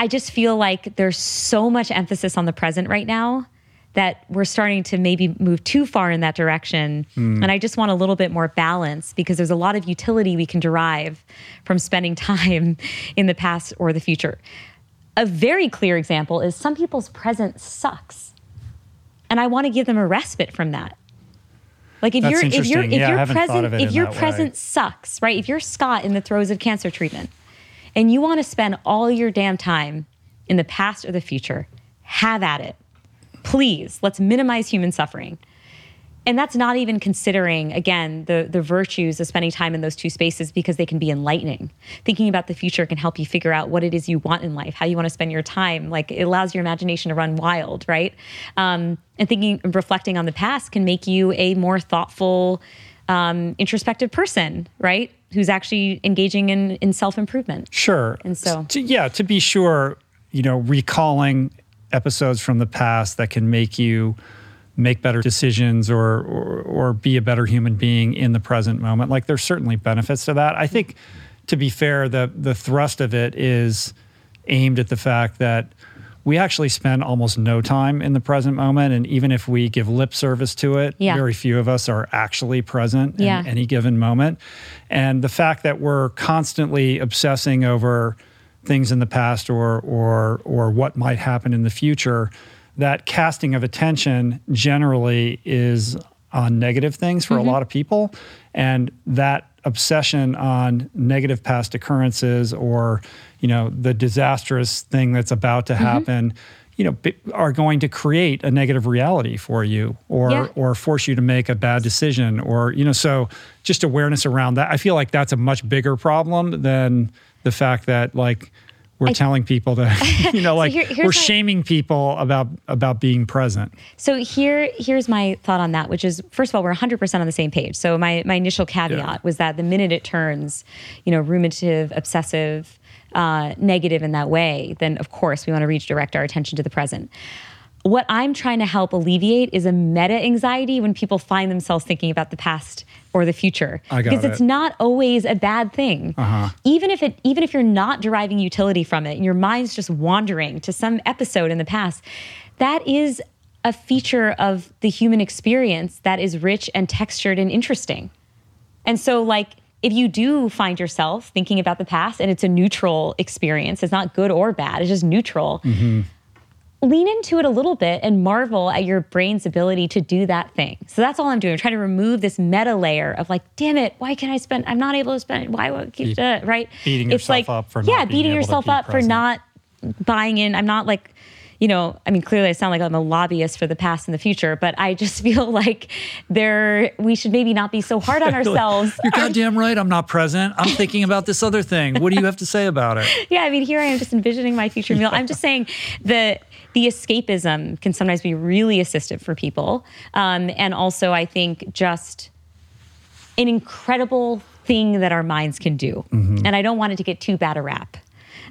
I just feel like there's so much emphasis on the present right now that we're starting to maybe move too far in that direction. Mm. And I just want a little bit more balance because there's a lot of utility we can derive from spending time in the past or the future. A very clear example is some people's present sucks. And I want to give them a respite from that. Like if That's you're if you're if yeah, your present if your present way. sucks, right? If you're Scott in the throes of cancer treatment and you want to spend all your damn time in the past or the future, have at it Please, let's minimize human suffering. And that's not even considering, again, the, the virtues of spending time in those two spaces because they can be enlightening. Thinking about the future can help you figure out what it is you want in life, how you want to spend your time. Like it allows your imagination to run wild, right? Um, and thinking, and reflecting on the past can make you a more thoughtful, um, introspective person, right? Who's actually engaging in, in self improvement. Sure. And so, to, yeah, to be sure, you know, recalling episodes from the past that can make you make better decisions or, or, or be a better human being in the present moment. Like there's certainly benefits to that. I think to be fair, the the thrust of it is aimed at the fact that we actually spend almost no time in the present moment. And even if we give lip service to it, yeah. very few of us are actually present yeah. in any given moment. And the fact that we're constantly obsessing over things in the past or or or what might happen in the future, that casting of attention generally is on negative things for mm-hmm. a lot of people, and that obsession on negative past occurrences or you know the disastrous thing that's about to mm-hmm. happen. Mm-hmm you know are going to create a negative reality for you or yeah. or force you to make a bad decision or you know so just awareness around that i feel like that's a much bigger problem than the fact that like we're I, telling people to you know like so here, we're shaming people about about being present. So here here's my thought on that which is first of all we're 100% on the same page. So my my initial caveat yeah. was that the minute it turns you know ruminative obsessive uh, negative in that way then of course we want to redirect our attention to the present. What I'm trying to help alleviate is a meta anxiety when people find themselves thinking about the past or the future. Because it's not always a bad thing. Uh-huh. even if it even if you're not deriving utility from it and your mind's just wandering to some episode in the past that is a feature of the human experience that is rich and textured and interesting. And so like if you do find yourself thinking about the past and it's a neutral experience it's not good or bad it's just neutral mm-hmm lean into it a little bit and marvel at your brain's ability to do that thing. So that's all I'm doing. I'm trying to remove this meta layer of like, damn it, why can't I spend? I'm not able to spend. Why would keep uh, right? Beating it's yourself like, up for yeah, beating yourself up present. for not buying in. I'm not like. You know, I mean, clearly I sound like I'm a lobbyist for the past and the future, but I just feel like there we should maybe not be so hard on ourselves. You're goddamn right. I'm not present. I'm thinking about this other thing. What do you have to say about it? yeah, I mean, here I am just envisioning my future meal. I'm just saying the the escapism can sometimes be really assistive for people. Um, and also, I think just an incredible thing that our minds can do. Mm-hmm. And I don't want it to get too bad a rap.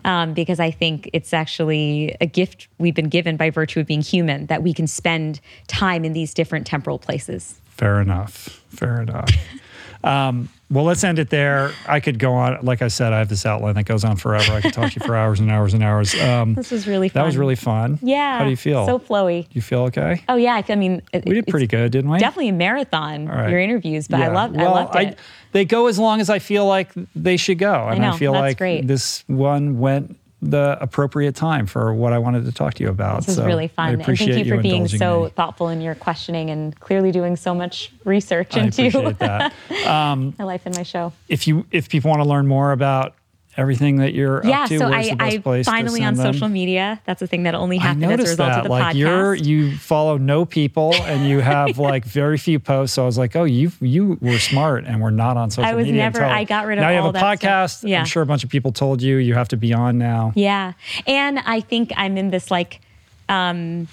Um, because I think it's actually a gift we've been given by virtue of being human that we can spend time in these different temporal places. Fair enough. Fair enough. um, well, let's end it there. I could go on. Like I said, I have this outline that goes on forever. I could talk to you for hours and hours and hours. Um, this was really fun. That was really fun. Yeah. How do you feel? So flowy. You feel okay? Oh yeah. I, I mean, it, we did pretty good, didn't we? Definitely a marathon. Right. Your interviews, but yeah. I loved. Well, I loved it. I, they go as long as I feel like they should go, and I, know, I feel like great. this one went the appropriate time for what I wanted to talk to you about. This is so really fun. and thank you, you for being so me. thoughtful in your questioning and clearly doing so much research I into appreciate that. Um, my life and my show. If you if people want to learn more about everything that you're yeah, up to, so where's I, I finally on them? social media. That's a thing that only happened as a result that. of the like podcast. You're, you follow no people and you have like very few posts. So I was like, oh, you you were smart and we're not on social media. I was media never. until, I got rid of now you have a podcast. Stuff. Yeah. I'm sure a bunch of people told you you have to be on now. Yeah, and I think I'm in this like um,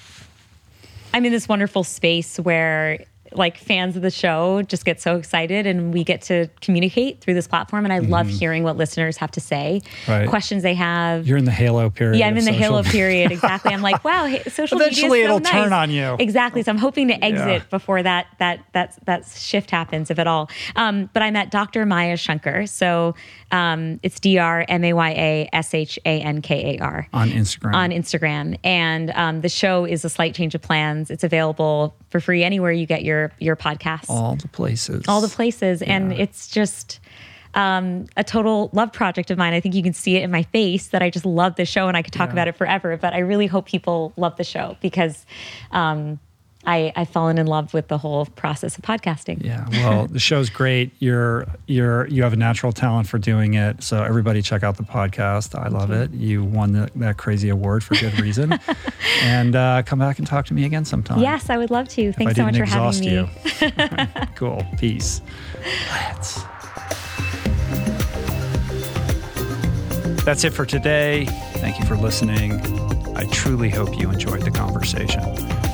I'm in this wonderful space where like fans of the show just get so excited and we get to communicate through this platform and i love hearing what listeners have to say Mm-hmm. Right. questions they have You're in the halo period. yeah i'm in the halo period exactly i'm like wow hey, social Eventually media is so it'll nice. turn on you. exactly so i'm hoping to exit Yeah. before that that that that shift happens if at all um, but I met dr maya shankar so um, it's d-r-m-a-y-a-s-h-a-n-k-a-r on Instagram. on Instagram, and um, the show is a slight change of plans. It's available for free anywhere you get your your podcasts, all, all the places. All the places, and it's just um, a total love project of mine. I think you can see it in my face that I just love the show, and I could talk about it forever. But I really hope people love the show because um, I I've fallen in love with the whole process of podcasting. Yeah, well, the show's great. You're you're you have a natural talent for doing it. So everybody check out the podcast. I love it. You won the, that crazy award for good reason. and uh, come back and talk to me again sometime. Yes, I would love to. If I Thanks so much for having me. you. cool. Peace. Let's. That's it for today. Thank you for listening. I truly hope you enjoyed the conversation.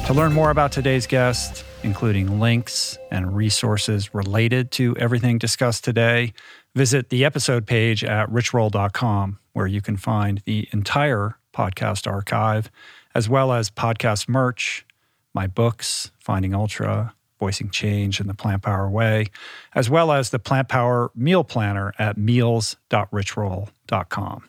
To learn more about today's guest, including links and resources related to everything discussed today, visit the episode page at richroll.com, where you can find the entire podcast archive, as well as podcast merch, my books, Finding Ultra, Voicing Change in the Plant Power Way, as well as the Plant Power Meal Planner at meals.richroll.com.